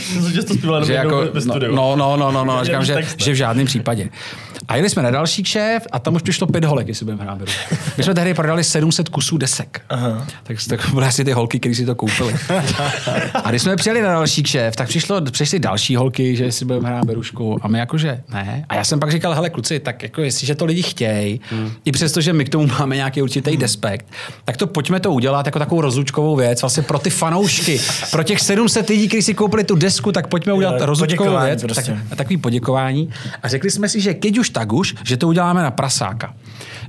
Že to zpíval že jako, ve no, studiu. no, no, no, no, no. Říkám, že, že v žádném případě. A jeli jsme na další kšef a tam už přišlo pět holek, jestli budeme hrát. My jsme tehdy prodali 700 kusů desek. Aha. Tak, tak byly asi ty holky, které si to koupili. A když jsme přijeli na další kšef, tak přišlo, přišly další holky, že si budeme hrát berušku. A my jakože ne. A já jsem pak říkal, hele kluci, tak jako jestliže to lidi chtějí, hmm. i přesto, že my k tomu máme nějaký určitý hmm. despekt, tak to pojďme to udělat jako takovou rozlučkovou věc, vlastně pro ty fanoušky, pro těch 700 lidí, kteří si koupili tu desku, tak pojďme udělat Jo, poděkování věc. prostě. Tak, takový poděkování. A řekli jsme si, že keď už tak už, že to uděláme na prasáka.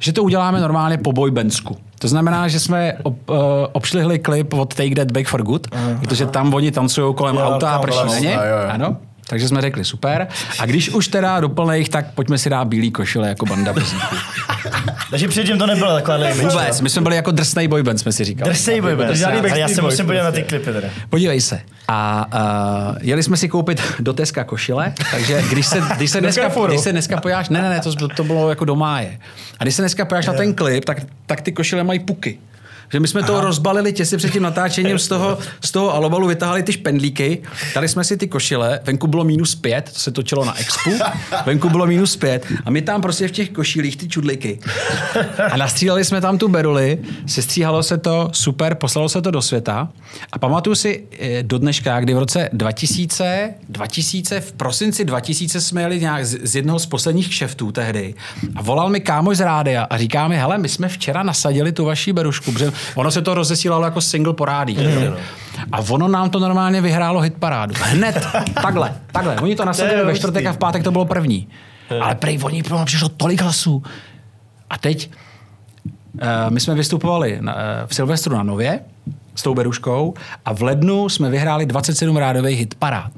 Že to uděláme normálně po boybensku. To znamená, že jsme ob, uh, obšlihli klip od Take That Back for Good, protože tam oni tancují kolem Jo, auta a prší na ně. Ano. Takže jsme řekli super. A když už teda doplnej, tak pojďme si dát bílý košile jako banda brzíků. Takže předtím to nebylo taková. Vůbec, my jsme byli jako drsnej boyband, jsme si říkali. Drsej boy band. žádný Ale já Backstreet se musím podívat na ty prostě. klipy teda. Podívej se. A uh, jeli jsme si koupit do Teska košile, takže když se, když se, dneska, když se dneska pojáš, ne, ne, ne, to, to bylo jako do máje. A když se dneska pojáš na ten klip, tak, tak ty košile mají puky. Že my jsme to rozbalili těsně před tím natáčením, z toho, z toho alobalu vytáhli ty špendlíky, dali jsme si ty košile, venku bylo minus pět, to se točilo na expu, venku bylo minus pět. A my tam prostě v těch košilích ty čudliky. A nastříleli jsme tam tu beruli, sestříhalo se to, super, poslalo se to do světa. A pamatuju si eh, do dneška, kdy v roce 2000, 2000 v prosinci 2000 jsme jeli nějak z, z jednoho z posledních kšeftů tehdy. A volal mi kámoš z rádia a říká mi, hele, my jsme včera nasadili tu vaší berušku, protože ono se to rozesílalo jako single po rádii. A ono nám to normálně vyhrálo hitparádu. Hned, takhle, takhle. Oni to nasadili ve čtvrtek a v pátek to bylo první. Ale prej oni pro přišlo tolik hlasů. A teď Uh, my jsme vystupovali na, uh, v Silvestru na Nově s tou beruškou a v lednu jsme vyhráli 27 rádových hit parád.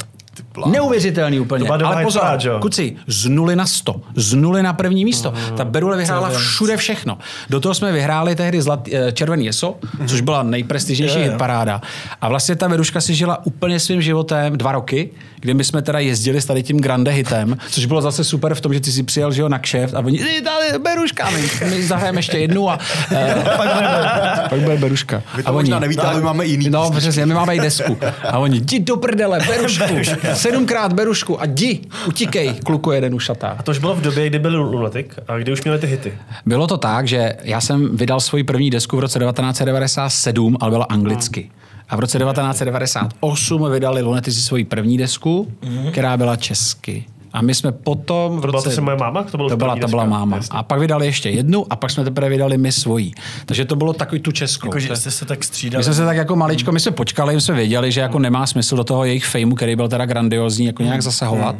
Neuvěřitelný úplně. Ale pozor, jo? kuci, z nuly na 100. Z nuly na první místo. Mhm. Ta berule vyhrála všude všechno. Do toho jsme vyhráli tehdy zlat, eh, červený jeso, což byla nejprestižnější jo. hitparáda. A vlastně ta beruška si žila úplně svým životem dva roky, kdy my jsme teda jezdili s tady tím grande hitem, což bylo zase super v tom, že ty si přijel že jo, na kšeft a oni, "Ty, tady beruška, my, my zahrajeme ještě jednu a eh, pak bude beruška. Vy to a možná nevíte, ale my máme jiný No, přesně, my máme i desku. A oni, jdi do prdele, berušku. Sedmkrát berušku a jdi, utíkej, kluku jeden ušatá. A to už bylo v době, kdy byl Lunatic a kdy už měli ty hity. Bylo to tak, že já jsem vydal svoji první desku v roce 1997, ale byla anglicky. A v roce 1998 vydali Lunetici svoji první desku, která byla česky. A my jsme potom v To byla roce... to moje máma? To, bylo to byla, to byla máma. Jasně. A pak vydali ještě jednu a pak jsme teprve vydali my svojí. Takže to bylo takový tu českou. Jakože To- jste se tak střídali. my jsme se tak jako maličko, my jsme počkali, my jsme věděli, že jako nemá smysl do toho jejich fejmu, který byl teda grandiozní, jako nějak zasahovat.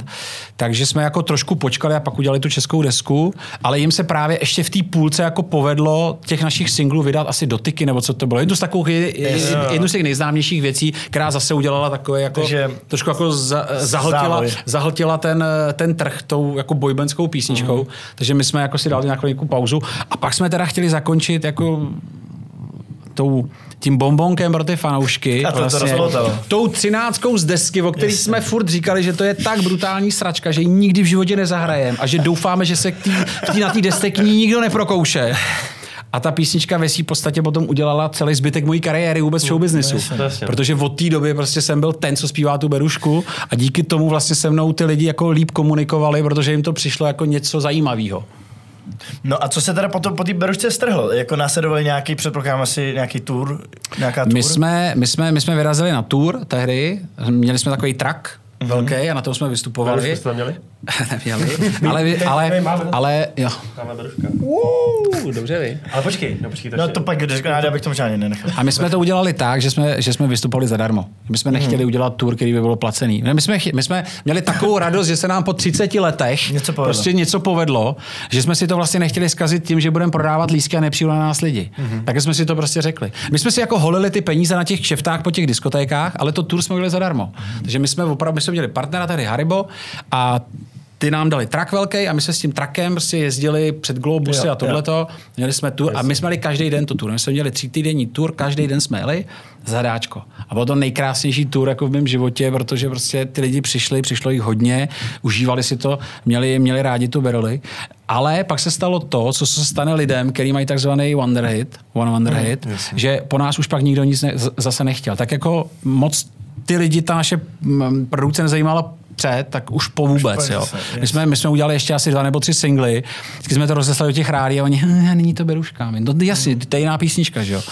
Takže jsme jako trošku počkali a pak udělali tu českou desku, ale jim se právě ještě v té půlce jako povedlo těch našich singlů vydat asi dotyky, nebo co to bylo. Jednu z takových, jednu z těch nejznámějších věcí, která zase udělala takové jako, Takže- trošku jako za, zahltila, zahltila ten, ten trh tou jako bojbenskou písničkou. Mhm. Takže my jsme jako si dali nějakou nějakou pauzu a pak jsme teda chtěli zakončit jako tou, tím bombonkem pro ty fanoušky. vlastně A to to rozpoltalo. tou třináctkou z desky, o který jsme furt říkali, že to je tak brutální sračka, že ji nikdy v životě nezahrajeme a že doufáme, že se k tý, k tý, na té desce k ní nikdo neprokouše. A ta písnička ve v podstatě potom udělala celý zbytek mojí kariéry vůbec v showbiznisu. jasně. Protože od té doby prostě jsem byl ten, co zpívá tu berušku a díky tomu vlastně se mnou ty lidi jako líp komunikovali, protože jim to přišlo jako něco zajímavého. No a co se teda potom po té berušce strhlo? Jako následovali nějaký, předpokládám asi nějaký tour, nějaká tour? My jsme, my, jsme, my jsme vyrazili na tour tehdy, měli jsme takový track Mhm. velký a na tom jsme Berušku vystupovali. jste tam měli? Neměli, ale, vy- ale, ale, jo. Uh, dobře vy. Ale počkej, no počkej. No to pak, když já bych to možná ani nenechal. A my jsme to udělali tak, že jsme, že jsme vystupovali zadarmo. My jsme nechtěli Mhm. udělat tour, který by byl placený. My jsme, my jsme měli takovou radost, že se nám po 30 letech Něco povedlo. prostě něco povedlo, že jsme si to vlastně nechtěli zkazit tím, že budeme prodávat lístky a nepřijdu na nás lidi. Mhm. Tak jsme si to prostě řekli. My jsme si jako holili ty peníze na těch kšeftách po těch diskotékách, ale to tour jsme udělali zadarmo. Takže my jsme opravdu, my jsme měli partnera tady Haribo a ty nám dali trak velký a my jsme s tím trakem prostě jezdili před Globusy Jo, a tohleto. Měli jsme tour a my jsme měli každý den tu tour. My jsme měli tři týdenní tour, každý den jsme jeli zadáčko. A byl to nejkrásnější tour jako v mém životě, protože prostě ty lidi přišli, přišlo jich hodně, užívali si to, měli, měli rádi tu berli. Ale pak se stalo to, co se stane lidem, kteří mají takzvaný wonder hit, one wonder hit, že po nás už pak nikdo nic ne, zase nechtěl. Tak jako moc ty lidi, ta naše produkce nezajímala před, tak už po vůbec. Jo. My, jsme, my jsme udělali ještě asi dva nebo tři singly, vždycky jsme to rozeslali do těch rádí a oni, hm, není to beruška. My, No jasně, to je jiná písnička, že jo.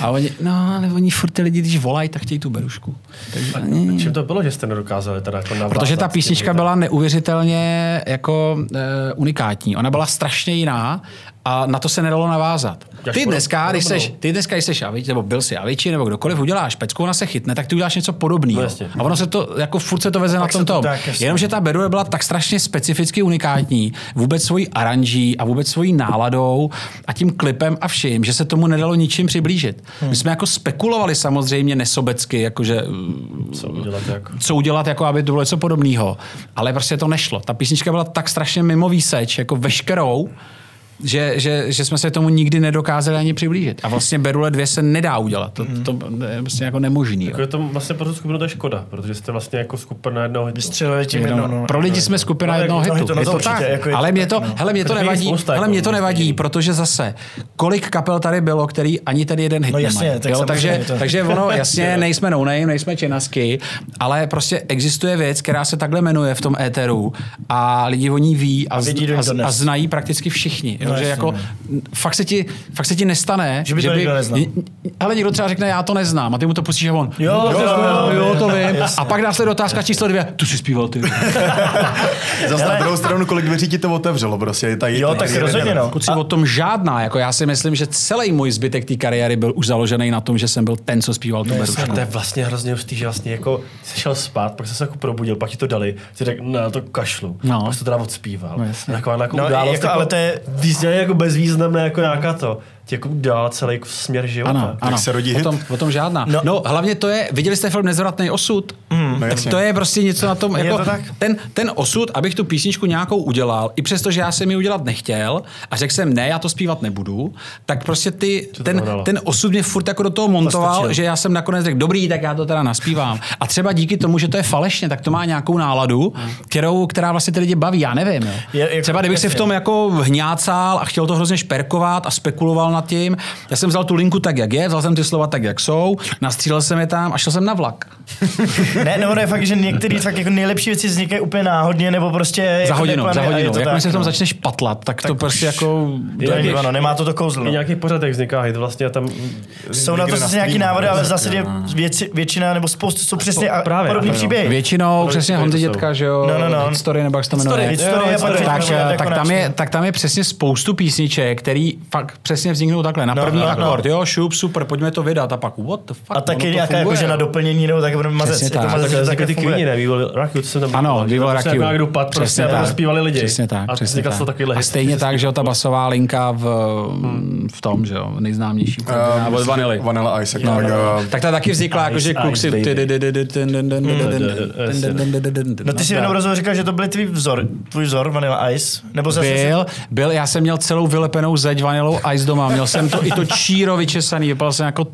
A oni, no ale oni furt ty lidi, když volají, tak chtějí tu berušku. Takže, Čím to bylo, že jste nedokázali teda jako navázat Protože ta písnička byla neuvěřitelně jako e, unikátní. Ona byla strašně jiná a na to se nedalo navázat. Ty dneska, když seš, ty dneska, když seš Avič, nebo byl si Aviči, nebo kdokoliv uděláš pecku, ona se chytne, tak ty uděláš něco podobného. No a ono se to, jako furt se to veze na pak se tom to tom. tak. Jenomže ta Berue byla tak strašně specificky unikátní, vůbec svojí aranží a vůbec svojí náladou a tím klipem a vším, že se tomu nedalo ničím přiblížit. My jsme jako spekulovali samozřejmě nesobecky, jakože Co udělat jako? co udělat, jako aby to bylo něco podobného. Ale prostě to nešlo. Ta písnička byla tak strašně mimo výseč, jako veškerou, že, že, že jsme se tomu nikdy nedokázali ani přiblížit. A vlastně Berule 2 se nedá udělat. To, to je prostě jako nemožný. Jako Jo. je to vlastně pro tu skupinu to je škoda, protože jste vlastně jako skupina jednoho hitu. Vystřelili tím jednou, no. Pro lidi jsme skupina No, jednoho hitu. to- no Je to to určitě, tak. jako je to Ale mě to, no. hele, mě to nevadí, spousta, hele, jako mě to vlastně nevadí, protože zase, kolik kapel tady bylo, který ani tady jeden hit No jasně, nemají. tak jo, takže, to- takže ono, jasně, nejsme no name, nejsme činasky, ale prostě existuje věc, která se takhle jmenuje v tom éteru a lidi o ní ví a, a, a znají prakticky všichni. Jo, No že jako, fakt, se ti, fakt se ti nestane, Že by to někdo neznal. ale někdo třeba řekne, já to neznám a ty mu to pustíš a on, Jo, jo, jo, jo, jo, jo, to vím. A pak následuje otázka číslo dvě, tu jsi zpíval ty. Zase na druhou stranu, kolik dveří ti to otevřelo prostě. Tady, Jo, tak rozhodně, no. Kluci, o tom žádná. Jako já si myslím, že celý můj zbytek té kariéry byl už založený na tom, že jsem byl ten, co zpíval tu berušku. To je vlastně hrozně hustý, že vlastně jako jsi šel spát, pak jsi se jako probudil, pak ti to dali, ty řekl, no to kašlu, No. pak jsi to teda odspíval. No, No. Taková jako No, událost, jako, ale to je- významně jako bezvýznamné, jako nějaká to, jako udál celý směr života. Ano, ano. se rodí o hit. tom, o tom žádná. No, No. hlavně to je, viděli jste film Nezvratný osud? No, tak jasně. to je prostě něco na tom, Je jako to tak? Ten, ten osud, abych tu písničku nějakou udělal, i přesto, že já jsem ji udělat nechtěl a řekl jsem, ne, já to zpívat nebudu, tak prostě ty, to ten, ten osud mě furt jako do toho montoval, Postačil. že já jsem nakonec řekl, dobrý, tak já to teda naspívám. A třeba díky tomu, že to je falešně, tak to má nějakou náladu, kterou, která vlastně ty lidi baví, já nevím. Jo. Je- jako- třeba kdybych se v tom jako hňácal a chtěl to hrozně šperkovat a spekuloval nad tím, já jsem vzal tu linku tak, jak je, vzal jsem ty slova tak, jak jsou, nastřílel jsem je tam a šel jsem na vlak. Ne, no ono je fakt, že některé fakt jako nejlepší věci vznikají úplně náhodně, nebo prostě... Za jako hodinu, za je hodinu. to Jakmile tak, se v tom no. začneš patlat, tak, to prostě jako... Je, je, ono, nemá to to kouzlo. I no. nějaký pořadek vzniká hit vlastně a tam... Jsou na to zase nějaký návody, ale no. zásadě věci, většina nebo spoustu jsou přesně a právě, podobný ano. příběhy. Většinou, přesně Honzi. Dětka, že jo, No, no, no. Story, nebo jak se to jmenuje. Tak, tak, jako tam je, načne. tak tam je přesně spoustu písniček, který fakt přesně vzniknou takhle. Na No, první no, no. akord, jo, šup, super, pojďme to vydat. A pak, what the fuck, A taky nějaká funguje, jakože na doplnění, nebo tak budeme mazec. Přesně je to tak. mazec, Tak, že tak, ty kvíni, ne, Vývol Rakiu, to jsem tam Ano, že Vývol to prostě Rakiu. jako kdo pad, prostě Přesně a tam tak. zpívali lidi. Přesně tak, A přesně tak. A stejně tak, že jo, ta basová linka v, v tom, že jo, nejznámější. Uh, od Vanily. Vanilla Ice, No, tak, no. uh, Tak ta taky vznikla, jako že Ice, kluk si... No ty jsi v jednom rozhovoru říkal, že to byl tvůj vzor, tvůj vzor Vanilla Ice, nebo zase Byl, byl, já jsem měl celou vylepenou zeď vanilou ice doma, měl jsem to i to číro vyčesaný, vypadal jsem jako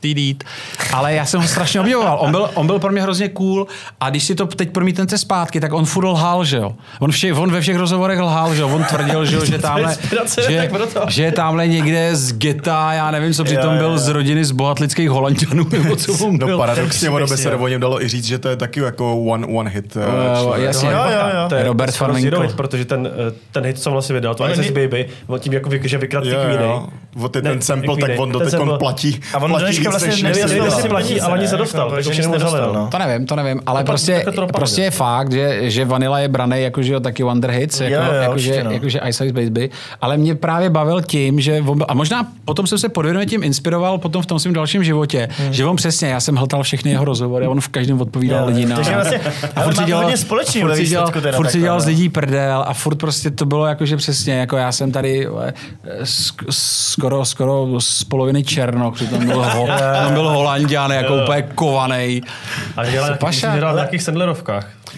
týdít, ale já jsem ho strašně obdivoval. On byl, on byl pro mě hrozně cool a když si to teď promítnete zpátky, tak on furt lhal, že jo. On, vše, on ve všech rozhovorech lhal, že jo. On tvrdil, že, jo, že tamhle, že, že je tamhle někde z geta, já nevím, co přitom jo, byl jo. z rodiny z bohatlických holanděnů, nebo co on No byl. paradoxně, ono by se jo. o něm dalo i říct, že to je taky jako one, one hit. uh, jasně. Jo, jo, jo. To je Robert hit, protože ten, eh, ten hit, co on vlastně vydal, to my- Baby, on tím jako vy, že vykrat ty Jo, kvíny. O ty Ne, ten sample, tak on do Ten teď platí. A on platí dneška víc vlastně nedostal jestli platí, ale ani se ne? dostal, Jako, tak že už nic jenom nedostal, zalil, no. To nevím, to nevím, ale To pak- prostě, takhle to dopadne. prostě je fakt, že, že Vanilla je braný jako, že jo, taky Wonder Hits, jako, Jo, jo, jako, že, no. jako, že Ice Ice Baby, ale mě právě bavil tím, že on, a možná potom jsem se podvědomě tím inspiroval potom v tom svém dalším životě, Hmm. že on přesně, já jsem hltal všechny jeho rozhovory a on v každém odpovídal Jo, lidi na... takže vlastně- furt má si to hodně společného furt ve si dělal, furt si dělal z no. lidí prdel a furt prostě to bylo jako, že přesně, jako já jsem tady sk- skoro, skoro z poloviny černok, přitom byl, ho, tam byl holanděn, jako úplně kovaný. A hrál, paša? hrál v nějakých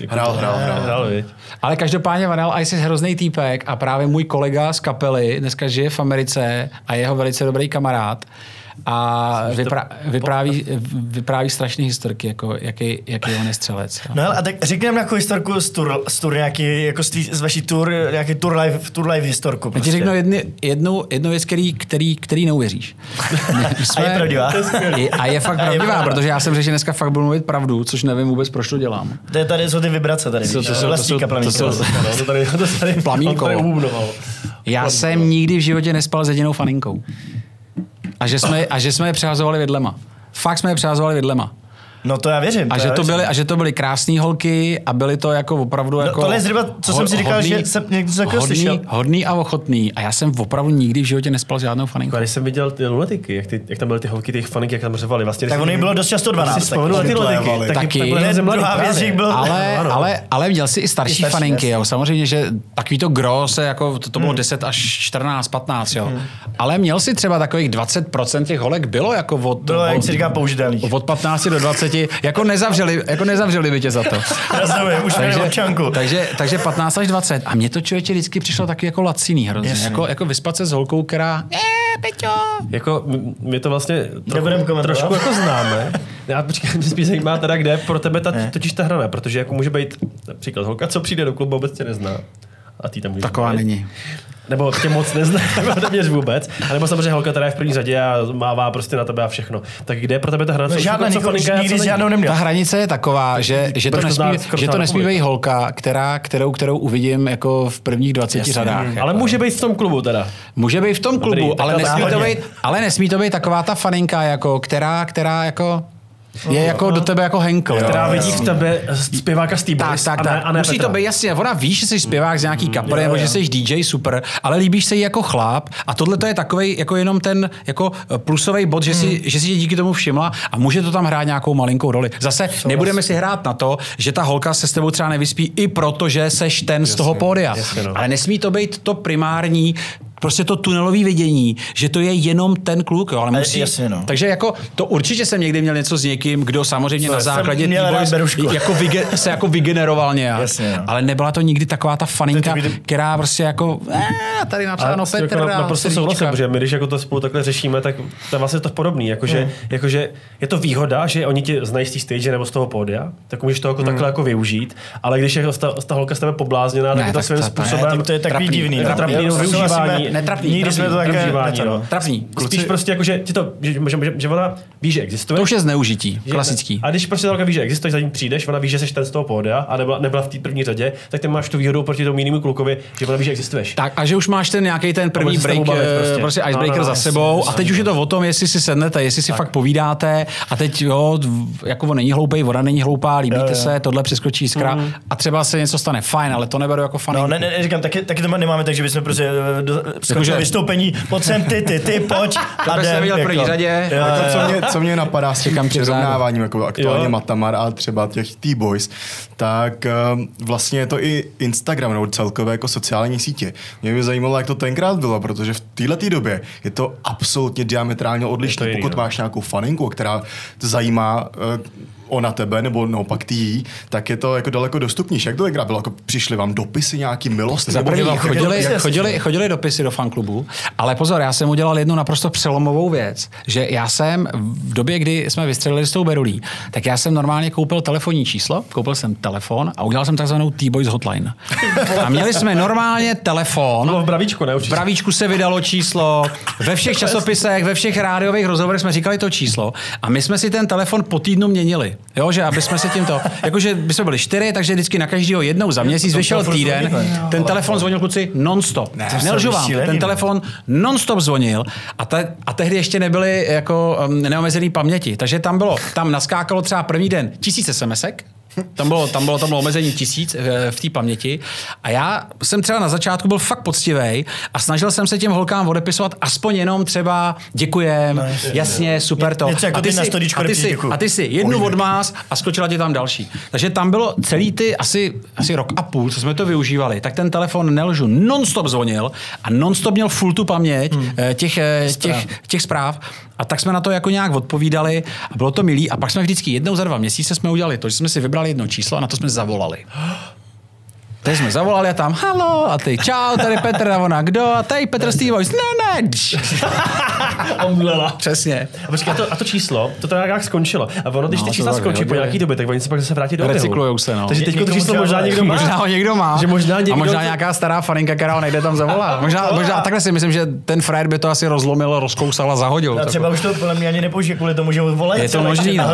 Hrál, hrál, hrál. Hrál, viď? Ale každopádně Vanilla Ice je hrozný týpek a právě můj kolega z kapely dneska žije v Americe a je jeho velice dobrý kamarád a vyprá, vypráví, vypráví strašné historky, jako jaký, jaký on je střelec. jo. No hele, a tak řekněme nějakou historku z tour, z tour nějaký, jako z, tý, z vaší tour, nějaký tour live, tour live historku. Já Prostě. ti řeknu jedny, jednu, jednu věc, který, který, který neuvěříš. My A je pravdivá. Je, a je fakt pravdivá, pravda. protože já jsem řekl, že dneska fakt budu mluvit pravdu, což nevím vůbec, proč to dělám. To je tady jsou ty vibrace tady, To- víš, to jsou- to vlastníka jsou- plamínka. to jsou- to tady, to tady, Plamínko. Já jsem nikdy v životě nespal s jedinou faninkou. A že jsme, a že jsme je přehazovali vidlema. Fakt jsme je přehazovali vidlema. No to já věřím. A já že, to věřím. byly, a že to byly krásné holky a byly to jako opravdu No, jako... tohle je zhruba, co jsem si říkal, že jsem někdy něco takového hodný, slyšel. hodný a ochotný. A já jsem opravdu nikdy v životě nespal s žádnou faninkou. Když jsem viděl ty lunatiky, jak, ty, jak tam byly ty holky, ty faninky, jak tam řvali. Vlastně, Tak ono bylo dost často 12. Si vzpomenu na ty lunatiky, taky, Taky. tak Ne, druhá věc, že byl- Ale, Ano. ale, ale měl si i starší, faninky, jo. Samozřejmě, že takový to gro se jako, to, to bylo 10 až 14, 15, jo. Ale měl si třeba takových 20% těch holek bylo jako od, Bylo, jak se říká, použitelných. od 15 do 20, jako nezavřeli, jako nezavřeli by tě za to. Rozumím, už měli občanku. takže, takže 15 až 20. A mně to člověče vždycky přišlo taky jako laciný hrozně. Jasně. Jako, jako vyspat se s holkou, která... Eh, Peťo! Jako, m- my to vlastně trochu, trošku jako známe. Já počkej, mě spíš zajímá teda, kde je pro tebe ta, totiž ta hrana, protože jako může být například holka, co přijde do klubu, vůbec tě nezná. A ty tam Taková být. není. Nebo tě moc nezná, nebo téměř vůbec. A nebo samozřejmě holka, která je v první řadě a mává prostě na tebe a všechno. Tak kde je pro tebe ta hrana? No, žádná, faninka, nikdy žádnou neměl. Ta hranice je taková, že, že to nesmí, že to nesmí být holka, která, kterou, kterou uvidím jako v prvních 20 Jasně. řadách. Ale jako. může být v tom klubu teda. Může být v tom klubu, Dobrý, ale, nesmí to být, ale nesmí to být taková ta faninka, jako, která, která jako je jako do tebe jako Henkel. Která vidí v tebe zpěváka z Tak, T-Boys tak, a ne, tak. a ne Musí Petra. to být jasně. Ona ví, že jsi zpěvák z nějaký kapely, nebo že jsi DJ super, ale líbíš se jí jako chlap a tohle to je takový jako jenom ten jako plusový bod, že, si, že si tě díky tomu všimla a může to tam hrát nějakou malinkou roli. Zase nebudeme si hrát na to, že ta holka se s tebou třeba nevyspí i proto, že seš ten z toho pódia. jasně, no. Ale nesmí to být to primární prostě to tunelové vidění, že to je jenom ten kluk, jo, ale A musí... jasně, no. Takže jako to určitě jsem někdy měl něco s někým, kdo samozřejmě Co, na základě jako vyge, se jako vygeneroval nějak. Jasně, no. Ale nebyla to nikdy taková ta faninka, která prostě jako eh, tady napsáno s tím Petr jako na- naprosto souhlasím, protože my, když jako to spolu takhle řešíme, tak to je vlastně to podobný. Jakože, Hmm. jakože je to výhoda, že oni tě znají z té stage nebo z toho pódia, tak můžeš to jako Hmm. takhle jako využít, ale když je ta, ta holka z tebe poblázněná, tak Ne, je to tak svým to- to je- způsobem tak to je takový trapný. divný. no. trapný souhlasíme. využívání trapný. Netrapný, Nikdy trapný, jsme to trapný takhle vnímání, nečetli. no. Trapný. Spíš prostě jako, že, ti to, že, že, že, že, ona ví, že existuje. To už je zneužití, Že- klasický. A když prostě ta ví, že existuje, za ní přijdeš, ona ví, že jsi ten z toho pódia a nebyla, nebyla v té první řadě, tak ty máš tu výhodu proti tomu jinému klukovi, že ona ví, že existuješ. Tak a že už máš ten nějaký ten první break, bavit prostě, prostě. prostě No, icebreaker no, no, za sebou a teď už je to o tom, jestli si sednete, jestli si fakt povídáte a teď jo, jako on není hloupý, voda není hloupá, líbíte se, tohle přeskočí jiskra a třeba se něco stane, fajn, ale to neberu jako faninku. No, ne, ne, ne, říkám, taky, taky to nemáme tak, že bychom prostě eh, Jakože- vystoupení, pojď sem ty, ty, ty, pojď. To bys neviděl v první řadě. Jo, Jako, jo, co, mě, co mě napadá s tím Čekám tě vzadu. přirovnáváním jako aktuálně Jo. Matamar a třeba těch T-Boys, tak um, vlastně je to i Instagram nebo celkové jako sociální sítě. Mě by zajímalo, jak to tenkrát bylo, protože v této době je to absolutně diametrálně odlišné. Pokud no. máš nějakou faninku, která to zajímá uh, ona tebe, nebo naopak ty jí, tak je to jako daleko dostupnější. Jak to tenkrát bylo? Jako přišli vám dopisy nějaký milosti? Za chodili chodili, dopisy, chodili, chodili dopisy do fanklubu, ale pozor, já jsem udělal jednu naprosto přelomovou věc, že já jsem v době, kdy jsme vystřelili s tou Berulí, tak já jsem normálně koupil telefonní číslo, koupil jsem telefon a udělal jsem takzvanou T-Boys hotline. A měli jsme normálně telefon, Bylo v bravíčku, ne? v Určitě. Bravíčku se vydalo číslo, ve všech časopisech, ve všech rádiových rozhovorech jsme říkali to číslo a my jsme si ten telefon po týdnu měnili. Jo, že aby jsme se tímto, jakože by jsme byli čtyři, takže vždycky na každého jednou za měsíc vyšel týden. ne? Ten telefon zvonil kluci non-stop. to Nelžu vám, ten ne? telefon non-stop zvonil a, te, a tehdy ještě nebyly jako um, neomezený paměti. Takže tam bylo, tam naskákalo třeba první den tisíce SMSek, tam bylo, tam bylo, tam bylo omezení tisíc eh, v té paměti. A já jsem třeba na začátku byl fakt poctivý a snažil jsem se těm holkám odepisovat aspoň jenom třeba děkujem, No, jasně. jasně, super to. Něco jako a ty si, a ty si, a ty si jednu odmás a skočila ti tam další. Takže tam bylo celý ty asi, asi rok a půl, co jsme to využívali, tak ten telefon nelžu, non-stop zvonil a non-stop měl full tu paměť hmm. těch, eh, těch, těch zpráv. A tak jsme na to jako nějak odpovídali a bylo to milý. A pak jsme vždycky jednou za dva měsíce jsme udělali to, že jsme si vybrali jedno číslo a na to jsme zavolali. Teď jsme zavolali a tam, halo, a ty, čau, tady Petr, a ona, kdo, a tady Petr Steve ne, ne, dž. Omdlela. Přesně. A počkej, a to, a to číslo, to tak jak skončilo. A ono, když No, ty to čísla skončí po nějaký době, tak oni se pak zase vrátí do oběhu. Recyklujou se, no. Takže teď to číslo možná někdo má. Možná ho někdo má. Že možná někdo a možná to- nějaká stará faninka, která ho nejde tam zavolat. Možná, možná takhle si myslím, že ten frajer by to asi rozlomil, rozkousal a zahodil. A třeba už to podle mě ani nepoužije kvůli tomu, že volají. Je to možný, no.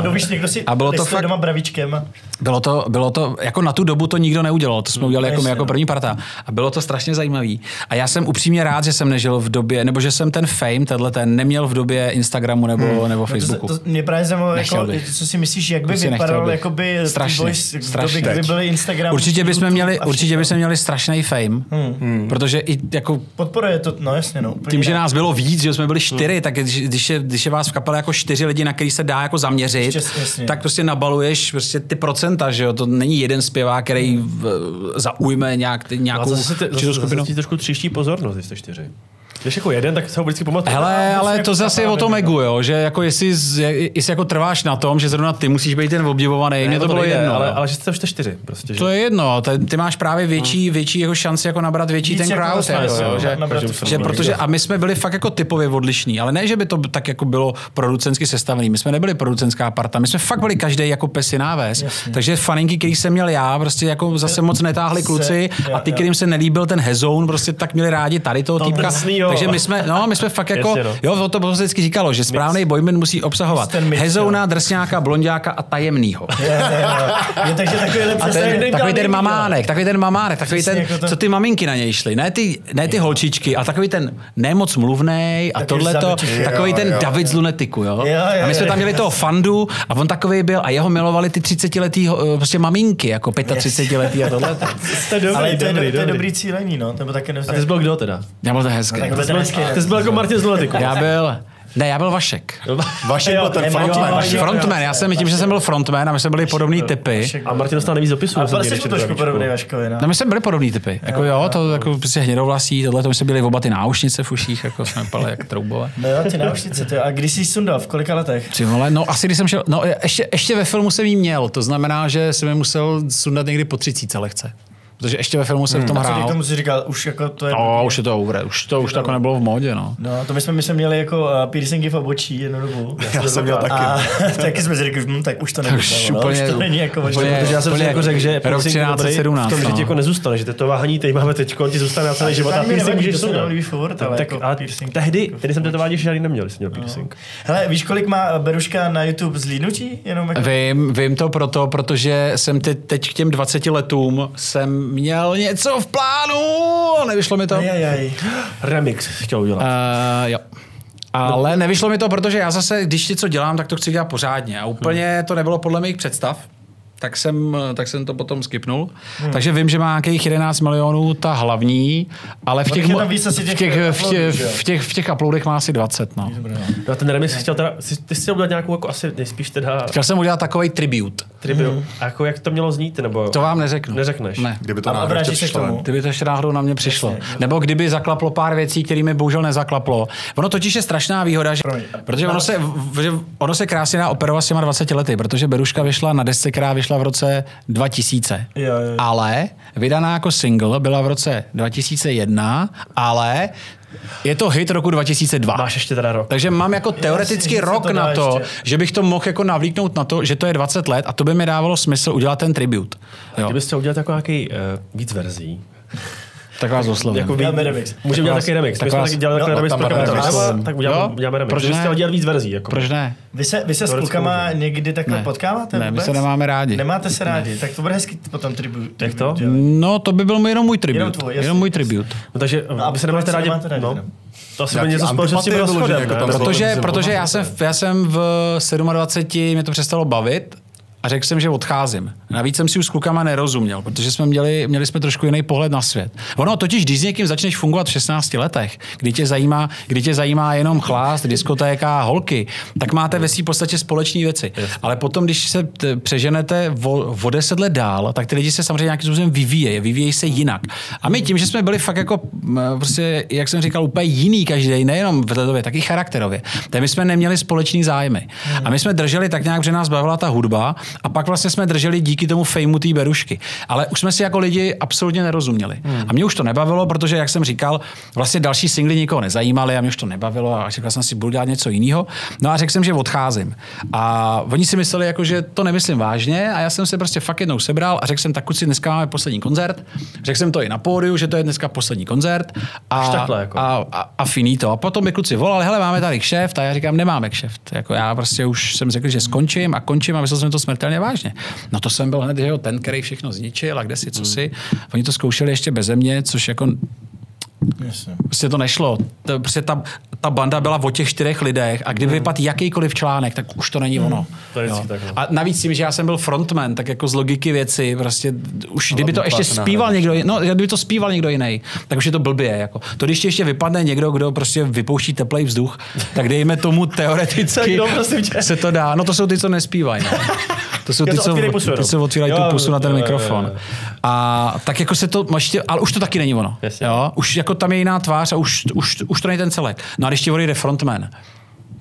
A bylo to fakt- doma bravíčkem. Bylo to, bylo to, jako na tu dobu to nikdo neudělal, to jsme udělali jako, my jako no. první parta. A bylo to strašně zajímavý. A já jsem upřímně rád, že jsem nežil v době, nebo že jsem ten fame, tenhle ten, neměl v době Instagramu nebo, nebo No to, Facebooku. to, mě právě zajímalo, jako, bych. co si myslíš, jak by vypadal bych. jakoby Strašně, Boys kdyby byly Instagram. Určitě bychom měli, určitě bychom měli strašný fame, hmm. protože i jako Podporuje to, no jasně, no. tím, že nás bylo víc, že jsme byli čtyři, tak když, když, je, když je vás v kapele jako čtyři lidi, na který se dá jako zaměřit, tak prostě nabaluješ prostě ty procenta, že jo? To není jeden zpěvák, který zaujme nějak, ty- A nějakou zase, zase, skupinu. zase ti trošku tříští pozornost, když jste čtyři. Když jako jeden, tak se ho vždycky pamatuje. Hele, ale jako to zase je o tom egu, jo, že jako jestli, jestli jako trváš na tom, že zrovna ty musíš být ten obdivovaný, Ne, mně to bylo nejde, jedno. Ale, ale že jste, jste čtyři. Prostě, že? To je jedno, ty, ty máš právě větší, větší jako šanci jako nabrat větší Víc ten jako crowd, jako, jo, jo, že, že- protože a my jsme byli fakt jako typově odlišní, ale ne, že by to tak jako bylo producensky sestavený. My jsme nebyli producenská parta, my jsme fakt byli každý jako pes jiná ves. Jasně. Takže faninky, který jsem měl já, prostě jako zase moc netáhli kluci a ty, kterým se nelíbil ten hezoun, prostě tak měli rádi tady toho To týpka. Takže my jsme, no, my jsme fakt jako, Jasně, no. jo, o to se vždycky říkalo, že správný boyband musí obsahovat mix, hezouna, drsňáka, blondiáka a tajemnýho. Je, je, je. Je, takže takovýhle A ten, takový ten nejvíc, mamánek, takový ten mamánek, takový ten, jako co ty maminky na něj šly. Ne ty, ne ty holčičky, a takový ten nemoc mluvnej a Takový tohleto, takový Jo, ten jo. David z Lunetiku, jo? Jo, jo, A my jsme jo, tam měli toho fandu a on takový byl a jeho milovali ty 30 letý eh, prostě maminky, jako 35 letý a tohle. To je dobrý, to je, dobrý, cílení, no. Nebo A ty jsi byl kdo teda? Já byl to hezký. Tak byl? Ty jsi byl jako Martin z Lunatiku. Já byl, ne, já byl Vašek. Vašek byl ten frontman. Vašek- Frontman, já jsem tím, že jsem byl frontman a my jsme byli podobný typy. A Martin dostal nejvíc dopisů. A jsem byl jsi trošku podobný Vaškovi, no. No my jsme byli podobný typy. Jako jo, to jako prostě hnědovlasí, tohle, to my jsme byli oba ty náušnice v uších, jako jsme pali jak troubové. No jo, ty náušnice, ty. A když jsi sundal, v kolika letech? Ty vole, no asi když jsem šel, no ještě, ještě ve filmu jsem jí měl, to znamená, že jsem je musel sundat někdy po třicíce lehce. Protože ještě ve filmu jsem v tom A co k hrál. tomu si říkal, už jako to je... No, už je to over, už to, už to jako nebylo v modě, no. No, to my jsme, my jsme měli jako uh, piercingy v obočí jednu dobu. Já jsem měl taky. A taky jsme si řekli, hm, tak už to nebude. Už no, úplně- už to není jako úplně- možné. Protože já jsem si Úplně jako řekl, že rok piercing je dobrý 1317, v tom, že no. ti jako nezůstane, že tetování teď máme teď, ti zůstane na celý život a piercing můžeš se sundat. furt, ale tak, jako piercing- tehdy, tehdy jsem tetování žádný neměl, jsem měl piercing. Hele, víš, kolik má Beruška na YouTube zlídnutí? Jenom jako... Vím, vím to proto, protože jsem teď, teď k těm 20 letům jsem měl něco v plánu, nevyšlo mi to. Ajajaj. Remix chtěl udělat. Uh, jo. Ale nevyšlo mi to, protože já zase, když něco dělám, tak to chci dělat pořádně. A úplně to nebylo podle mých představ. Tak jsem, tak jsem to potom skipnul. Hmm. Takže vím, že má nějakých 11 milionů ta hlavní, ale v No, těch, víc v těch těch, v těch, v těch, v těch uploadech má asi 20. No. No a ten remix chtěl teda, ty, ty jsi chtěl udělat nějakou jako asi nejspíš teda Chtěl jsem udělat takový tribute. tribute. A jako jak to mělo znít, nebo To vám neřeknu. Neřekneš. Ne. Kdyby to náhodou ještě vrátíš se k přišlo. tomu? Kdyby to ještě náhodou na mě přišlo. Nebo kdyby zaklaplo pár věcí, kterými bohužel nezaklaplo. Ono totiž je strašná výhoda, že, Promiň. protože ono se, ono se krásně dá operovat s těma 20 lety, protože Beruška vyšla na desce, která vyšla v roce 2000. Jo, jo. Ale vydaná jako single byla v roce 2001, ale je to hit roku 2002. máš ještě teda rok. Takže mám jako teoreticky se rok to na to, ještě. že bych to mohl jako navlíknout na to, že to je 20 let a to by mi dávalo smysl udělat ten tribute. Jo. Kdybyste udělat jako nějaký uh, víc verzí. Tak vás oslovím. Jako Děláme víc, remix. Můžeme dělat taky remix. tak My jsme vás- taky dělali jo, takhle remix pro. Tráva, tak uděláme, uděláme remix. Proč ne? dělat víc verzí. Jako. Proč ne? Vy se, vy se s klukama někdy takhle Ne. potkáváte Ne, my vůbec? se nemáme rádi. Nemáte se rádi, tak to bude hezky potom tribut. Jak to? No, to by byl jenom můj tribut. Jenom můj tribut. No, takže a aby se nemáte rádi. No. no? To asi bude něco společnosti antipatie s rozchodem, vyloženě, jako ne? tam Nebo- bylo. Protože, jsem protože já, jsem, já jsem v 27, mě to přestalo bavit a řekl jsem, že odcházím. Navíc jsem si už s klukama nerozuměl, protože jsme měli, měli jsme trošku jiný pohled na svět. Ono totiž, když s někým začneš fungovat v 16 letech, kdy tě zajímá, kdy tě zajímá jenom chlást, diskotéka holky, tak máte ve svým podstatě společné věci. Ale potom, když se t- přeženete o, o 10 let dál, tak ty lidi se samozřejmě nějakým způsobem vyvíjejí, vyvíjejí se jinak. A my tím, že jsme byli fakt jako, prostě, jak jsem říkal, úplně jiný každý, nejenom vzhledově, tak i charakterově, tak my jsme neměli společný zájmy. A my jsme drželi tak nějak, že nás bavila ta hudba a pak vlastně jsme drželi díky tomu fejmu té berušky. Ale už jsme si jako lidi absolutně nerozuměli. A mě už to nebavilo, protože, jak jsem říkal, vlastně další singly nikoho nezajímaly a mě už to nebavilo a říkal jsem si, budu dělat něco jiného. No a řekl jsem, že odcházím. A oni si mysleli, jako, že to nemyslím vážně a já jsem se prostě fakt jednou sebral a řekl jsem, tak kluci, dneska máme poslední koncert. Řekl jsem to i na pódiu, že to je dneska poslední koncert. A, takhle, jako. a, a, a finito. A potom mi kluci volali, hele, máme tady kšeft a já říkám, nemáme kšeft. Jako já prostě už jsem řekl, že skončím a končím a myslel jsem to smrtelně vážně. No to jsem byl hned, že jo, ten, který všechno zničil a kde si, co si. Oni to zkoušeli ještě beze mě, což jako Jasně. prostě to nešlo. To, prostě ta, ta banda byla o těch čtyřech lidech a kdyby vypadl jakýkoliv článek, tak už to není ono. To je tak, no. A navíc tím, že já jsem byl frontman, tak jako z logiky věci, prostě už kdyby to ještě zpíval někdo, no, kdyby to zpíval někdo jiný, tak už je to blbě. Jako. To když ještě vypadne někdo, kdo prostě vypouští teplý vzduch, tak dejme tomu teoreticky Kdo, prosím tě? se to dá. No to jsou ty, co nespívají. No. To jsou ty, co, otvírají ty, co otvírají Jo, tu pusu na ten jo, jo, jo, mikrofon. jo. A tak jako se to, ale už to taky není ono. Jo? Už jako tam je jiná tvář a už, už, už to není ten celek. No když ti odejde frontman,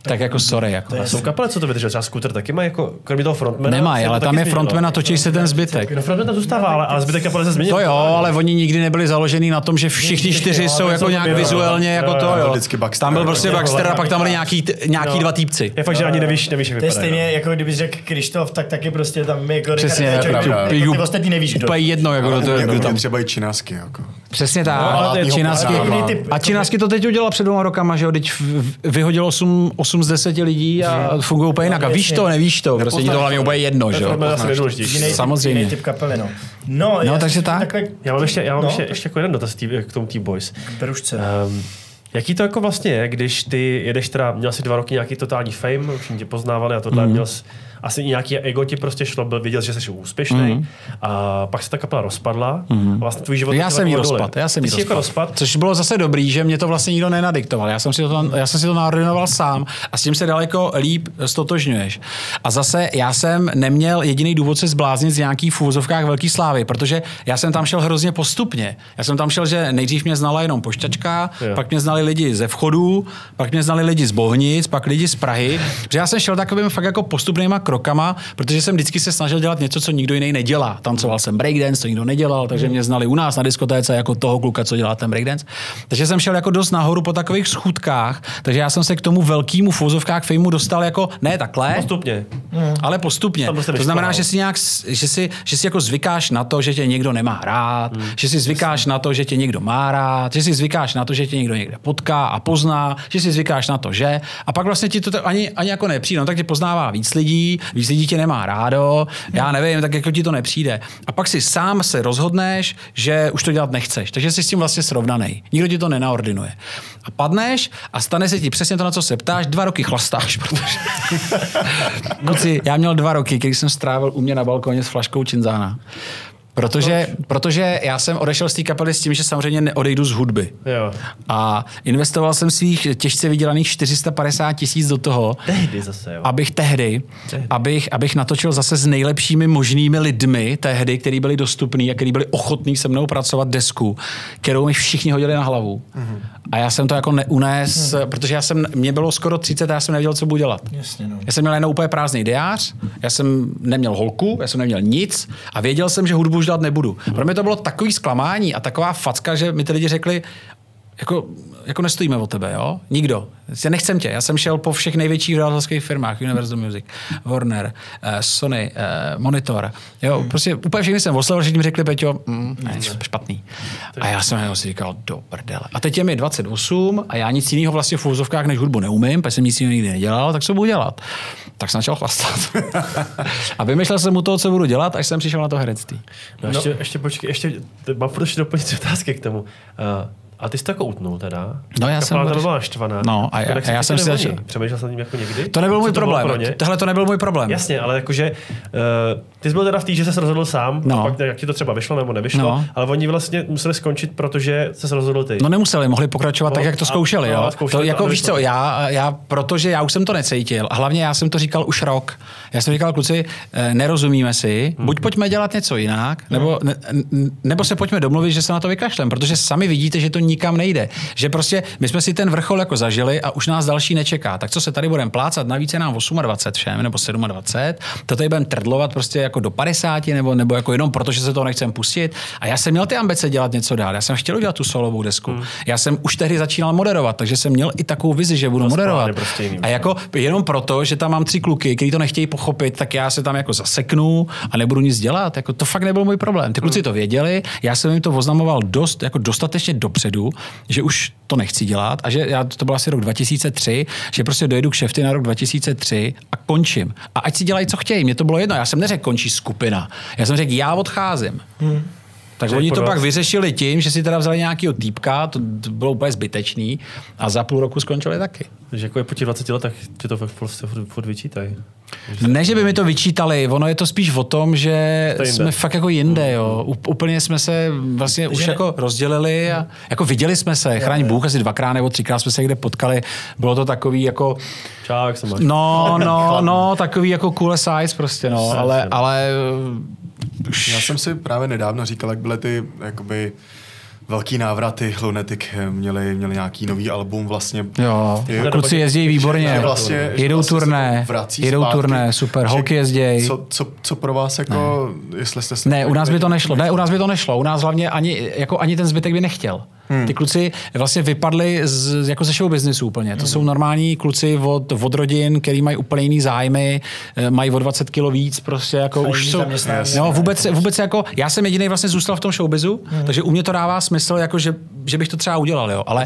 tak jako sorry. Jako. A jsou kapele, co to vydržel? Třeba Scooter taky má jako, kromě toho frontmana. To ale tam je změnilo. frontman a točí se ten zbytek. No frontman tam zůstává, ale, ale zbytek kapely se změnil. To jo, ale oni nikdy nebyli založený na tom, že všichni čtyři jsou jako nějak to vizuálně jako to, jo, jo. vždycky Baxter, Tam byl prostě Baxter a pak tam byli nějaký, nějaký dva týpci. Je fakt, že ani nevíš, nevíš, jak To je stejně, jako kdybys řekl Krištof, tak taky prostě tam jako Přesně, jako ty ostatní nevíš, kdo. Jedno, jako kdo to, tam. třeba i činásky. Jako. Přesně tak. No, to typ, a Činásky to teď udělal před dvěma rokama, že jo, teď vyhodil 8, 8 z 10 lidí a fungují úplně jinak. A víš to, nevíš to, prostě ti to hlavně úplně jedno, že jo. Samozřejmě. Jiný typ kapely, no. No, já takže tak. Takhle, Já mám ještě, já mám No, ještě, tak- ještě jako jeden dotaz tý, k tomu T-Boys. Berušce. Um, jaký to jako vlastně je, když ty jedeš teda, měl jsi dva roky nějaký totální fame, všichni tě poznávali a tohle, mm. měl jsi, asi nějaký ego ti prostě šlo, byl viděl, že jsi úspěšný mm. a pak se ta kapela rozpadla mm. a vlastně tvůj život Já jsem jako dole. rozpad, já jsem Ty jí jsi jako rozpad. rozpad. Což bylo zase dobrý, že mě to vlastně nikdo nenadiktoval. Já jsem si to, já jsem si to naordinoval sám a s tím se daleko líp stotožňuješ. A zase já jsem neměl jediný důvod se zbláznit z nějaký v úvozovkách velký slávy, protože já jsem tam šel hrozně postupně. Já jsem tam šel, že nejdřív mě znala jenom pošťačka, Jo. pak mě znali lidi ze vchodu, pak mě znali lidi z Bohnic, pak lidi z Prahy. Že já jsem šel takovým fakt jako postupnýma rokama, protože jsem vždycky se snažil dělat něco, co nikdo jiný nedělá. Tancoval jsem breakdance, to nikdo nedělal, takže mě znali u nás na diskotéce jako toho kluka, co dělá ten breakdance. Takže jsem šel jako dost nahoru po takových schůdkách, takže já jsem se k tomu velkému v úzovkách fejmu dostal jako ne takhle, Postupně. ale postupně. Prostě To znamená, že si nějak, že si, že si jako zvykáš na to, že tě někdo nemá rád, Hmm. že si zvykáš na to, že tě někdo má rád, že si zvykáš na to, že tě někdo někde potká a pozná, že si zvykáš na to, že. A pak vlastně ti to ani, ani jako nepřijde. No, tak tě poznává víc lidí, víc lidí tě nemá rádo, já nevím, tak jako ti to nepřijde. A pak si sám se rozhodneš, že už to dělat nechceš. Takže jsi s tím vlastně srovnaný. Nikdo ti to nenaordinuje. A padneš a stane se ti přesně to, na co se ptáš, dva roky chlastáš, protože Kluci, já měl dva roky, když jsem strávil u mě na balkoně s flaškou Činzána. Protože, protože já jsem odešel z té kapely s tím, že samozřejmě neodejdu z hudby. Jo. A investoval jsem svých těžce vydělaných 450 tisíc do toho, Tehdy zase, jo. abych tehdy, abych, abych natočil zase s nejlepšími možnými lidmi tehdy, který byli dostupní a který byli ochotní se mnou pracovat desku, kterou mi všichni hodili na hlavu. A já jsem to jako neunes, protože já jsem, mě bylo skoro 30 a já jsem nevěděl, co budu dělat. Jasně, no. Já jsem měl jenom úplně prázdný diář, já jsem neměl holku, já jsem neměl nic a věděl jsem, že hudbu už dělat nebudu. Pro mě to bylo takový zklamání a taková facka, že mi ty lidi řekli, jako, jako nestojíme o tebe, jo? Nikdo. Já nechcem tě. Já jsem šel po všech největších vydavatelských firmách, Universal Music, Warner, eh, Sony, eh, Monitor. Jo, prostě úplně všechny jsem oslovil, že mi řekli, Peťo, mm, ne, špatný. A já jsem jenom si říkal, do prdele. A teď je mi 28 a já nic jiného vlastně v úzovkách než hudbu neumím, protože jsem nic jiného nikdy nedělal, tak co budu dělat? Tak jsem začal chlastat. a vymýšlel jsem u toho, co budu dělat, až jsem přišel na to herectví. No, ještě, ještě počkej, ještě, mám ještě doplnit otázky k tomu. Uh, a ty jsi to jako utnul teda? No, já jsem tam byla naštvaná. No, a já- a já jsem si začal- Přemýšlel jsem nad tím jako někdy? To nebyl můj bylo problém. pro ně? Tohle to nebyl můj problém. Jasně, ale jakože uh, ty jsi byl teda v té, že jsi se rozhodl sám, No. a pak jak ti to třeba vyšlo nebo nevyšlo, No. ale oni vlastně museli skončit, protože se rozhodl ty. No nemuseli, mohli pokračovat No, tak, jak to a- zkoušeli. no, Jo? a zkoušeli to, to jako a víš co, já, já, protože já už jsem to necítil. A hlavně já jsem to říkal už rok. Já jsem říkal, kluci, eh, nerozumíme si, Hmm. buď pojďme dělat něco jinak, nebo, ne, n- nebo se pojďme domluvit, že se na to vykašlem, protože sami vidíte, že to nikam nejde. Že prostě my jsme si ten vrchol jako zažili a už nás další nečeká. Tak co se tady budeme plácat? Navíc je nám 28 všem, nebo 27. To tady budeme trdlovat prostě jako do 50, nebo, nebo jako jenom proto, že se toho nechcem pustit. A já jsem měl ty ambice dělat něco dál. Já jsem chtěl udělat tu solovou desku. Hmm. Já jsem už tehdy začínal moderovat, takže jsem měl i takovou vizi, že budu To moderovat. prostě jiný. a jako jenom proto, že tam mám tři kluky, kteří to nechtějí pochopit, tak já se tam jako zaseknu a nebudu nic dělat. Jako to fakt nebyl můj problém. Ty kluci to věděli, já jsem jim to oznamoval dost, jako dostatečně dopředu, že už to nechci dělat a že já, to byl asi rok 2003, že prostě dojedu k šefty na rok 2003 a končím. A ať si dělají, co chtějí. Mně to bylo jedno. Já jsem neřekl, končí skupina. Já jsem řekl, já odcházím. Hmm. Tak Že oni to pak vyřešili tím, že si teda vzali nějakého týpka, to, to bylo úplně zbytečný, a za půl roku skončili taky. Takže jako je po těch 20 letech ti to fakt prostě furt, furt vyčítají. Ne, že by mi to vyčítali, ono je to spíš o tom, že To jsme fakt jako jinde, jo. Up- Úplně jsme se vlastně už ne- jako rozdělili a jako viděli jsme se, chraň Bůh, asi dvakrát nebo třikrát jsme se někde potkali. Bylo to takový jako, Čau, jak se máš? no, no, no, takový jako cool size prostě, no, ale, ale Já jsem si právě nedávno říkal, jak byly ty jakoby velký návraty Lunatic eh, měli, měli nějaký nový album vlastně. jo, Je- kluci jezdí výborně, Že vlastně, že jedou vlastně turné, vrací jedou zpátky. turné, super, holky jezdějí. Co, co, co, pro vás jako, ne. jestli jste se... Ne, u nás by to nešlo. Ne, u nás by to nešlo. U nás hlavně ani, jako ani ten zbytek by nechtěl. Hmm. Ty kluci vlastně vypadli z, jako ze show businessu úplně. To hmm. jsou normální kluci od, od rodin, který mají úplně jiný zájmy, eh, mají o 20 kilo víc, prostě jako A už jsou... No, vůbec, vůbec jako, já jsem jediný vlastně zůstal v tom showbizu, hmm. takže u mě to dává smysl, jako že, že bych to třeba udělal, jo. Ale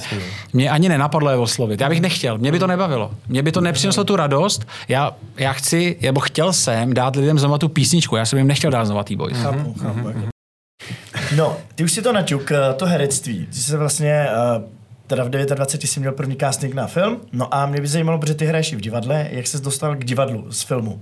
mě ani nenapadlo je oslovit. Já bych nechtěl, mě by to nebavilo. Mě by to nepřineslo tu radost. Já, já chci, nebo chtěl jsem dát lidem znova tu písničku. Já jsem jim nechtěl dát znova T-Boys. Chápu, chápu. No, ty už si to naťuk, eh, to herectví. Ty jsi vlastně, eh, teda v 29 jsi měl první casting na film, no a mě by zajímalo, protože ty hraješ i v divadle, jak jsi dostal k divadlu z filmu?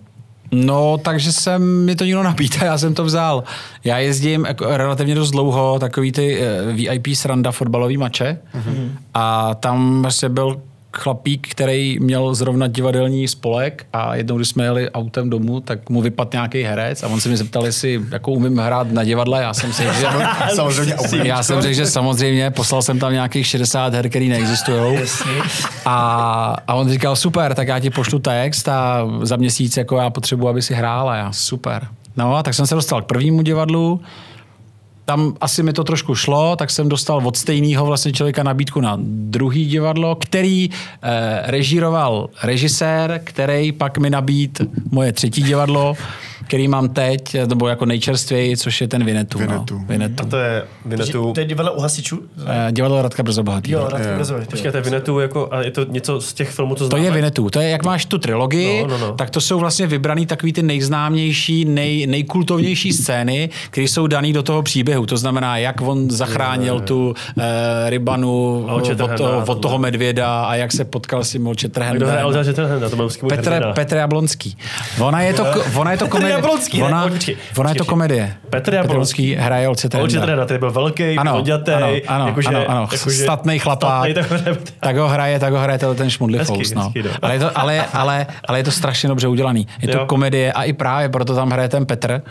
No, takže jsem, mi to někdo nabítal, já jsem to vzal. Já jezdím jako relativně dost dlouho, takový ty eh, VIP sranda fotbalový mače mm-hmm. a tam vlastně byl chlapík, který měl zrovna divadelní spolek a jednou, když jsme jeli autem domů, tak mu vypadl nějaký herec a on se mi zeptal, jestli jako umím hrát na divadle. Já jsem si řekl, že, Samozřejmě já jsem řekl, že samozřejmě, poslal jsem tam nějakých 60 her, který neexistují. A, a on říkal, super, tak já ti pošlu text a za měsíc jako já potřebuji, aby si hrála. Já, super. No a tak jsem se dostal k prvnímu divadlu, tam asi mi to trošku šlo, tak jsem dostal od stejného vlastně člověka nabídku na druhý divadlo, který eh, režíroval režisér, který pak mi nabít moje třetí divadlo, který mám teď, nebo jako nejčerstvěji, což je ten Vinetu. Vinetu. No. Vinetu. A to je Vinetu. To je divadlo u hasičů? Eh, divadlo Radka Brzobohatý. Jo, Radko Jo. Brzovi. Počkej, to je Vinetu, jako, a je to něco z těch filmů, co To známe? je Vinetu. To je, jak máš tu trilogii, No, no, no. tak to jsou vlastně vybraný takový ty nejznámější, nej, nejkultovnější scény, které jsou daný do toho příběhu. To znamená, jak on zachránil tu eh, rybanu Olče od, toho, od toho medvěda a jak se potkal s tím Olče Trhendem. To. Petr Jablonský. Ona je to, ona je to komedie. Jablonský, ne? ona, Počkej, ona je to komedie. Petr Jablonský. hraje Olče Olče Trhenda. Trhenda, ten byl velký, Ano, odjatý, ano, ano, jakože, ano, ano. jakože, statnej chlapák. statnej, Tak ho hraje, tak ho hraje tenhle ten šmudlý fous, no. no. Ale, je to, ale, ale, ale je to strašně dobře udělaný. Je to Jo. komedie a i právě proto tam hraje ten Petr.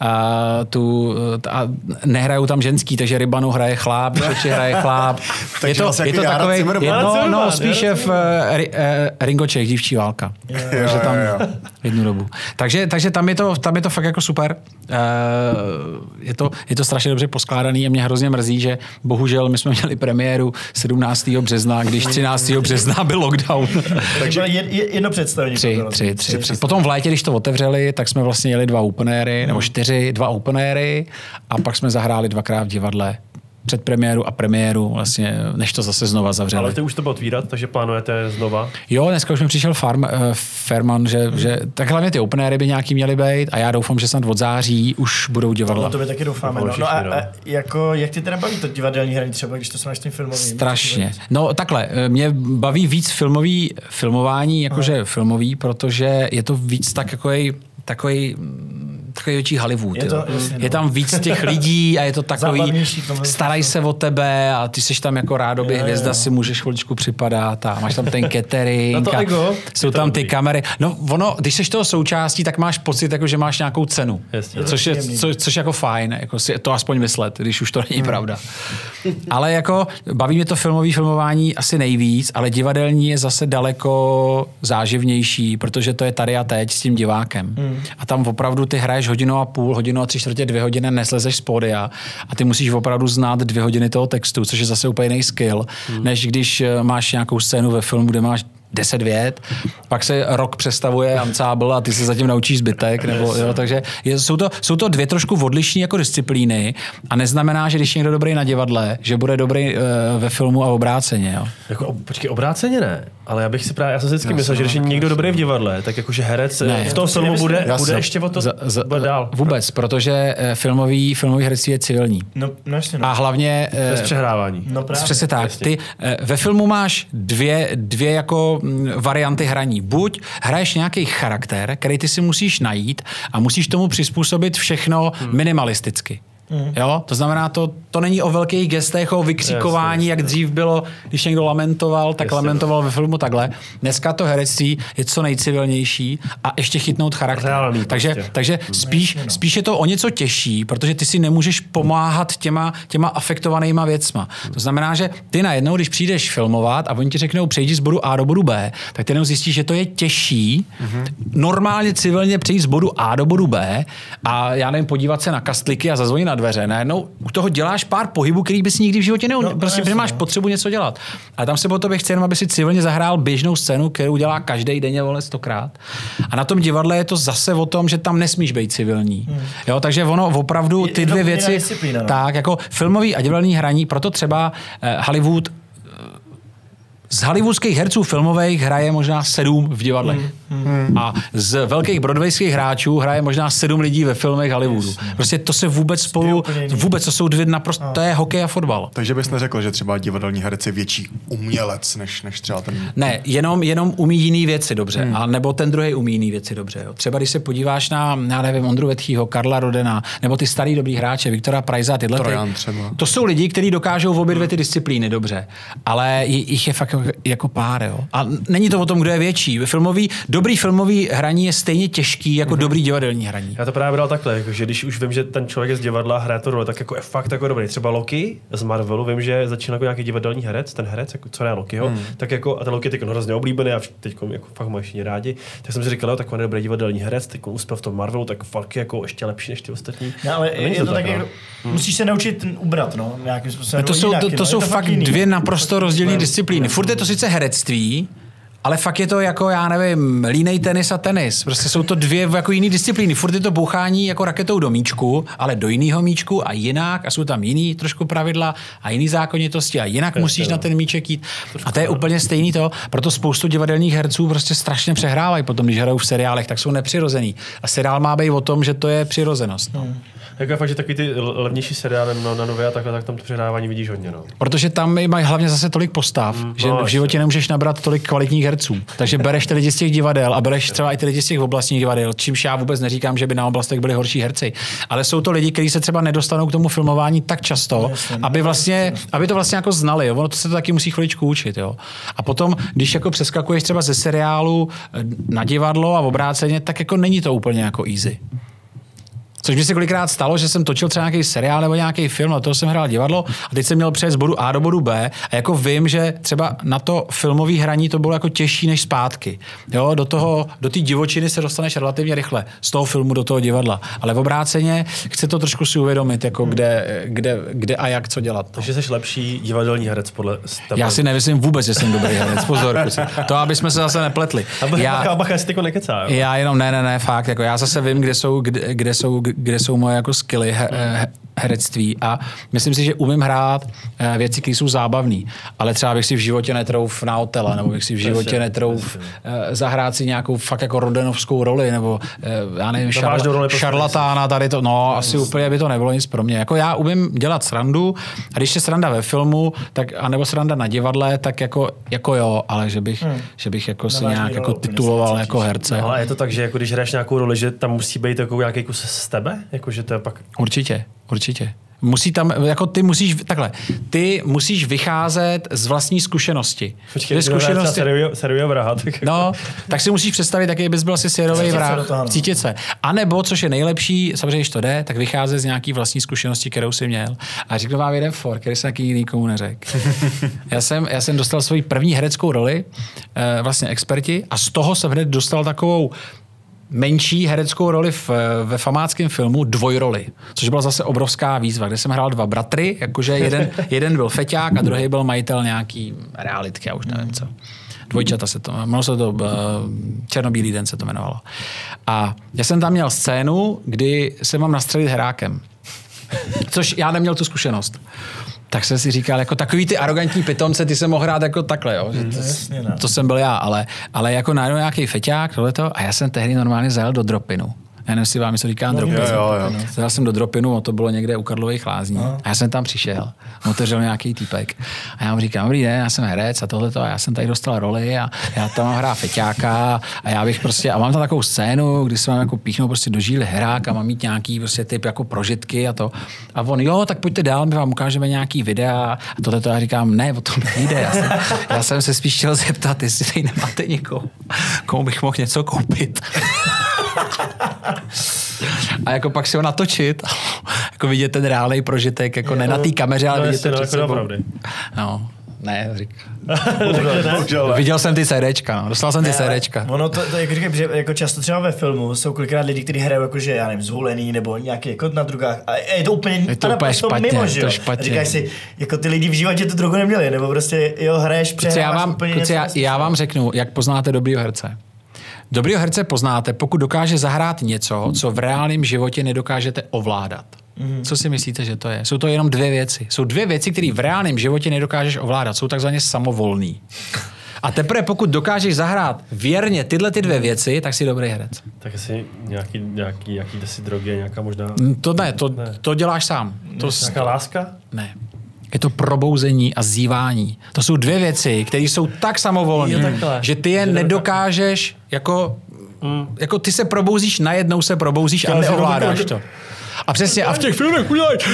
A, tu, a nehrajou tam ženský, takže Rybanu hraje chlap, Čeči hraje chlap. je Takže to, vlastně je to jako Jára takový, Cimrman. je, Jára no, no, jo, spíše v uh, Ringo Čech, dívčí válka. takže tam jo, jo. jednu dobu. Takže, takže tam, je to, tam je to fakt jako super. Uh, je, to, je to strašně dobře poskládaný a mě hrozně mrzí, že bohužel my jsme měli premiéru 17. března, když 13. března byl lockdown. Takže je, je, jedno představení. Tři, tři, tři, tři. Potom v létě, když to otevřeli, tak jsme vlastně jeli dva open airy, nebo čtyři, dva open airy a pak jsme zahráli dvakrát v divadle před premiéru a premiéru, vlastně, než to zase znova zavřeli. Ale ty už to bylo otvírat, takže plánujete znova. Jo, dneska už mi přišel farm, uh, Ferman, že, že tak hlavně ty open airy by nějaký měly být a já doufám, že snad od září už budou divadla. No, to by taky doufáme. No, no a, no. a, jako, jak ty teda baví to divadelní hraní třeba, když to smáš tím filmovým? Strašně. No takhle, eh, mě baví víc filmový, filmování, jakože filmový, protože je to víc tak jako takový takový větší Hollywood. Je Je, to- jasně, no. je tam víc těch lidí a je to takový, Zábavnější v tomhle staraj se o tebe a ty seš tam jako rádoby Jo, hvězda, jo. si můžeš chviličku připadat a máš tam ten catering. A ego Jsou je tam ty kamery. No ono, když seš toho součástí, tak máš pocit, jako, že máš nějakou cenu. Jasně. Což je, co, což je jako fajn, jako si to aspoň myslet, když už to není Hmm. pravda. Ale jako baví mě to filmový filmování asi nejvíc, ale divadelní je zase daleko záživnější, protože to je tady a teď s tím divákem. Hmm. A tam opravdu ty hraješ hodinu a půl, hodinu a tři čtvrtě, dvě hodiny, neslezeš z pódia a ty musíš opravdu znát dvě hodiny toho textu, což je zase úplně jiný skill, Hmm. než když eh, máš nějakou scénu ve filmu, kde máš deset vět, pak se rok přestavuje ansábl a ty se zatím naučíš zbytek, nebo, jo, takže je, jsou, to, jsou to dvě trošku odlišní jako disciplíny a neznamená, že když někdo dobrý na divadle, že bude dobrý uh, ve filmu a obráceně. Jo. Jako, počkej, obráceně ne, ale já bych si právě, já jsem si vždycky myslel, že když je někdo dobrý v divadle, tak jakože herec Ne. ne, v tom filmu bude, bude ještě o to Za, za, bude dál. Vůbec, protože eh, filmový, filmový herectví je civilní. No, no jasně, no. A hlavně eh, Bez přehrávání. no právě. Přesně tak. jasně. Ty eh, ve filmu máš dvě, dvě jako varianty hraní. Buď hraješ nějaký charakter, který ty si musíš najít a musíš tomu přizpůsobit všechno Hmm. minimalisticky. Jo? To znamená, to, to není o velkých gestech, o vykřikování, Jasně, jak dřív bylo, když někdo lamentoval, tak Jasně, lamentoval ve filmu takhle. Dneska to herectví je co nejcivilnější a ještě chytnout charakter. Reálný takže prostě. takže spíš, spíš je to o něco těžší, protože ty si nemůžeš pomáhat těma, těma afektovanýma věcma. To znamená, že ty najednou, když přijdeš filmovat a oni ti řeknou přejdi z bodu A do bodu B, tak ty jenom zjistíš, že to je těžší normálně civilně přejít z bodu A do bodu B a já nevím, podívat se na kastliky a zazvonit na dveře. Najednou u toho děláš pár pohybů, který bys nikdy v životě neuměl. No, prostě jasně, máš no. potřebu něco dělat. A tam se po tobě chce jenom, aby si civilně zahrál běžnou scénu, kterou dělá každý denně vole stokrát. A na tom divadle je to zase o tom, že tam nesmíš být civilní. Jo, takže ono opravdu ty dvě věci, no. tak jako filmový a divadelní hraní, proto třeba eh, Hollywood z hollywoodských herců filmových hraje možná sedm v divadle. Hmm, A z velkých broadwayských hráčů hraje možná sedm lidí ve filmech Hollywoodu. Prostě to se vůbec spolu, vůbec to jsou dvě naprosto, to je hokej a fotbal. Takže bys neřekl, že třeba divadelní herec je větší umělec, než, než třeba ten... Ne, jenom, jenom umí jiný věci dobře. Hmm. A nebo ten druhý umí jiný věci dobře. Jo. Třeba když se podíváš na, já nevím, Ondru Vetchýho, Karla Rodena, nebo ty starý dobrý hráče, Viktora Prajza, tyhle. Trojan ty, třeba. To jsou lidi, kteří dokážou v obě dvě ty disciplíny dobře. Ale jich je fakt jako pár, jo. A není to o tom, kdo je větší. Filmový, dobrý filmový hraní je stejně těžký jako mm-hmm. dobrý divadelní hraní. Já to právě bral takhle, jako, že když už vím, že ten člověk je z divadla a hraje to roli, tak jako je fakt jako dobrý. Třeba Loki z Marvelu, vím, že začínal jako nějaký divadelní herec, ten herec, jako co je Lokiho, mm. tak jako, a ten Loki je teď hrozně oblíbený a teď jako fakt mají všichni rádi. Tak jsem si říkal, jo, tak on je dobrý divadelní herec, teď uspěl v tom Marvelu, tak fakt je jako ještě lepší než ty ostatní. No, ale je to, tak, no. jako, musíš se naučit ubrat, no, nějakým způsobem. To no, jsou, jinak, to, no, to jsou fakt dvě naprosto rozdílné disciplíny. Furt je to sice herectví, ale fakt je to jako, já nevím, línej tenis a tenis. Prostě jsou to dvě jako jiné disciplíny. Furt je to bouchání jako raketou do míčku, ale do jiného míčku a jinak a jsou tam jiný trošku pravidla a jiný zákonitosti a jinak musíš na ten míček jít. A to je úplně stejný to. Proto spoustu divadelních herců prostě strašně přehrávají potom, když hrajou v seriálech, tak jsou nepřirozený. A seriál má být o tom, že to je přirozenost. No. Jako je fakt, že takový ty levnější seriály na, na nové a takhle, tak tam to přehrávání vidíš hodně. No. Protože tam mají hlavně zase tolik postav, mm, že no, v životě nemůžeš nabrat tolik kvalitních herců. Takže bereš ty lidi z těch divadel a bereš třeba i ty lidi z těch oblastních divadel, čímž já vůbec neříkám, že by na oblastech byli horší herci. Ale jsou to lidi, kteří se třeba nedostanou k tomu filmování tak často, aby, vlastně, aby to vlastně jako znali. Jo? Ono to se to taky musí chviličku učit. Jo? A potom, když jako přeskakuješ třeba ze seriálu eh, na divadlo a obráceně, tak jako není to úplně jako easy. Což mi se kolikrát stalo, že jsem točil třeba nějaký seriál nebo nějaký film, a toho jsem hrál divadlo a teď jsem měl přejet z bodu A do bodu B a jako vím, že třeba na to filmové hraní to bylo jako těžší než zpátky. Jo, do toho, do té divočiny se dostaneš relativně rychle z toho filmu do toho divadla. Ale v obráceně chci to trošku si uvědomit, jako kde, kde, kde a jak co dělat. Takže jsi lepší divadelní herec podle tebe. Já si nemyslím vůbec, že jsem dobrý herec. Pozor. To, aby jsme se zase nepletli. Já, bacha, bacha, nekecá, jo? já jenom, ne, ne, ne, fakt, jako já zase vím, kde jsou, kde, kde jsou, kde jsou moje jako skilly he, he, herectví. A myslím si, že umím hrát eh, věci, které jsou zábavné, ale třeba bych si v životě netrouf na hotela, nebo bych si v životě netrouf eh, zahrát si nějakou fakt jako rodenovskou roli, nebo eh, já nevím, roli prostě. šarlatána tady to, no asi úplně by to nebylo nic pro mě. Jako já umím dělat srandu a když je sranda ve filmu, tak, anebo sranda na divadle, tak jako, jako jo, ale že bych, že bych jako vážný nějak jako tituloval jako herce. No, ale je to tak, že jako když hraješ nějakou roli, že tam musí být jako nějaký kus z tebe? Jako, že to je pak... Určitě, určitě. Musí tam, jako ty musíš, takhle, ty musíš vycházet z vlastní zkušenosti. Počkej, Ty zkušenosti... Serio, vraha, tak jako... No, tak si musíš představit, jaký bys byl asi sérový se vrah. no. Cítit se. A nebo, což je nejlepší, samozřejmě, když to jde, tak vycházet z nějaký vlastní zkušenosti, kterou jsi měl. A řeknu vám jeden for, který jsem taky nikomu neřekl. já, jsem, já jsem dostal svoji první hereckou roli, eh, vlastně experti, a z toho jsem hned dostal takovou menší hereckou roli v, ve famáckém filmu Dvojroli, což byla zase obrovská výzva, kde jsem hrál dva bratry, jakože jeden, jeden byl feťák a druhý byl majitel nějaký realitky, já už nevím co. Dvojčata se to, jmenovalo se to, uh, Černobílý den se to jmenovalo. A já jsem tam měl scénu, kdy se mám nastřelit herákem. Což já neměl tu zkušenost. Tak jsem si říkal, jako takový ty arrogantní pitomce, ty jsem mohl hrát jako takhle, jo. Že to, jasně, no. to jsem byl já, ale, ale jako najednou nějaký feťák, tohleto, a já jsem tehdy normálně zajel do Dropinu. Já nevím, jestli vám něco říká no, Dropin. Jo, jo, jo. Zajel jsem do Dropinu, to bylo někde u Karlových lázní. A já jsem tam přišel, otevřel nějaký týpek. A já mu říkám, dobrý den, já jsem herec a tohleto, a já jsem tady dostal roli a já tam mám hrát feťáka a já bych prostě, a mám tam takovou scénu, kdy se mám jako píchnout prostě do žíly herák a mám mít nějaký prostě typ jako prožitky a to. A on, jo, tak pojďte dál, my vám ukážeme nějaký videa a tohleto. Já říkám, ne, o tom nejde. Já jsem, já jsem se spíš chtěl zeptat, jestli tady nemáte někoho, komu bych mohl něco koupit. A jako pak si ho natočit, jako vidět ten reálný prožitek, jako ne na té kameře, ale no, vidět to no, před jako sebou. No, ne, řík. Bohužel ne. Viděl jsem ty CDčka, no. dostal jsem ty Ne, CDčka. Ono to, to jako, říkám, že jako často třeba ve filmu jsou kolikrát lidi, kteří hrajou jako, že já nevím, zhulený nebo nějaký jako na drogách. A je to úplně, Je to a úplně špatně, mimo, že to jo? špatně. Říkáš si, jako ty lidi v životě tu drogu neměli, nebo prostě jo, hraješ, já přehráváš vám, úplně kluci, něco já, nesmyslného. já vám řeknu, jak poznáte dobrýho herce. Dobrýho herce poznáte, pokud dokáže zahrát něco, co v reálném životě nedokážete ovládat. Mhm. Co si myslíte, že to je? Jsou to jenom dvě věci. Jsou dvě věci, které v reálném životě nedokážeš ovládat. Jsou takzvaně samovolný. A teprve pokud dokážeš zahrát věrně tyhle ty dvě věci, tak jsi dobrý herec. Tak asi nějaký, nějaký, nějaký desi drogy, nějaká možná... Mm, To ne, to, to děláš sám. To, Nějaká láska? ne. Je to probouzení a zívání. To jsou dvě věci, které jsou tak samovolné, že ty je Že nedokážeš, jako, jako ty se probouzíš, najednou se probouzíš a neovládáš to. A přesně, a v těch filmech uděláš.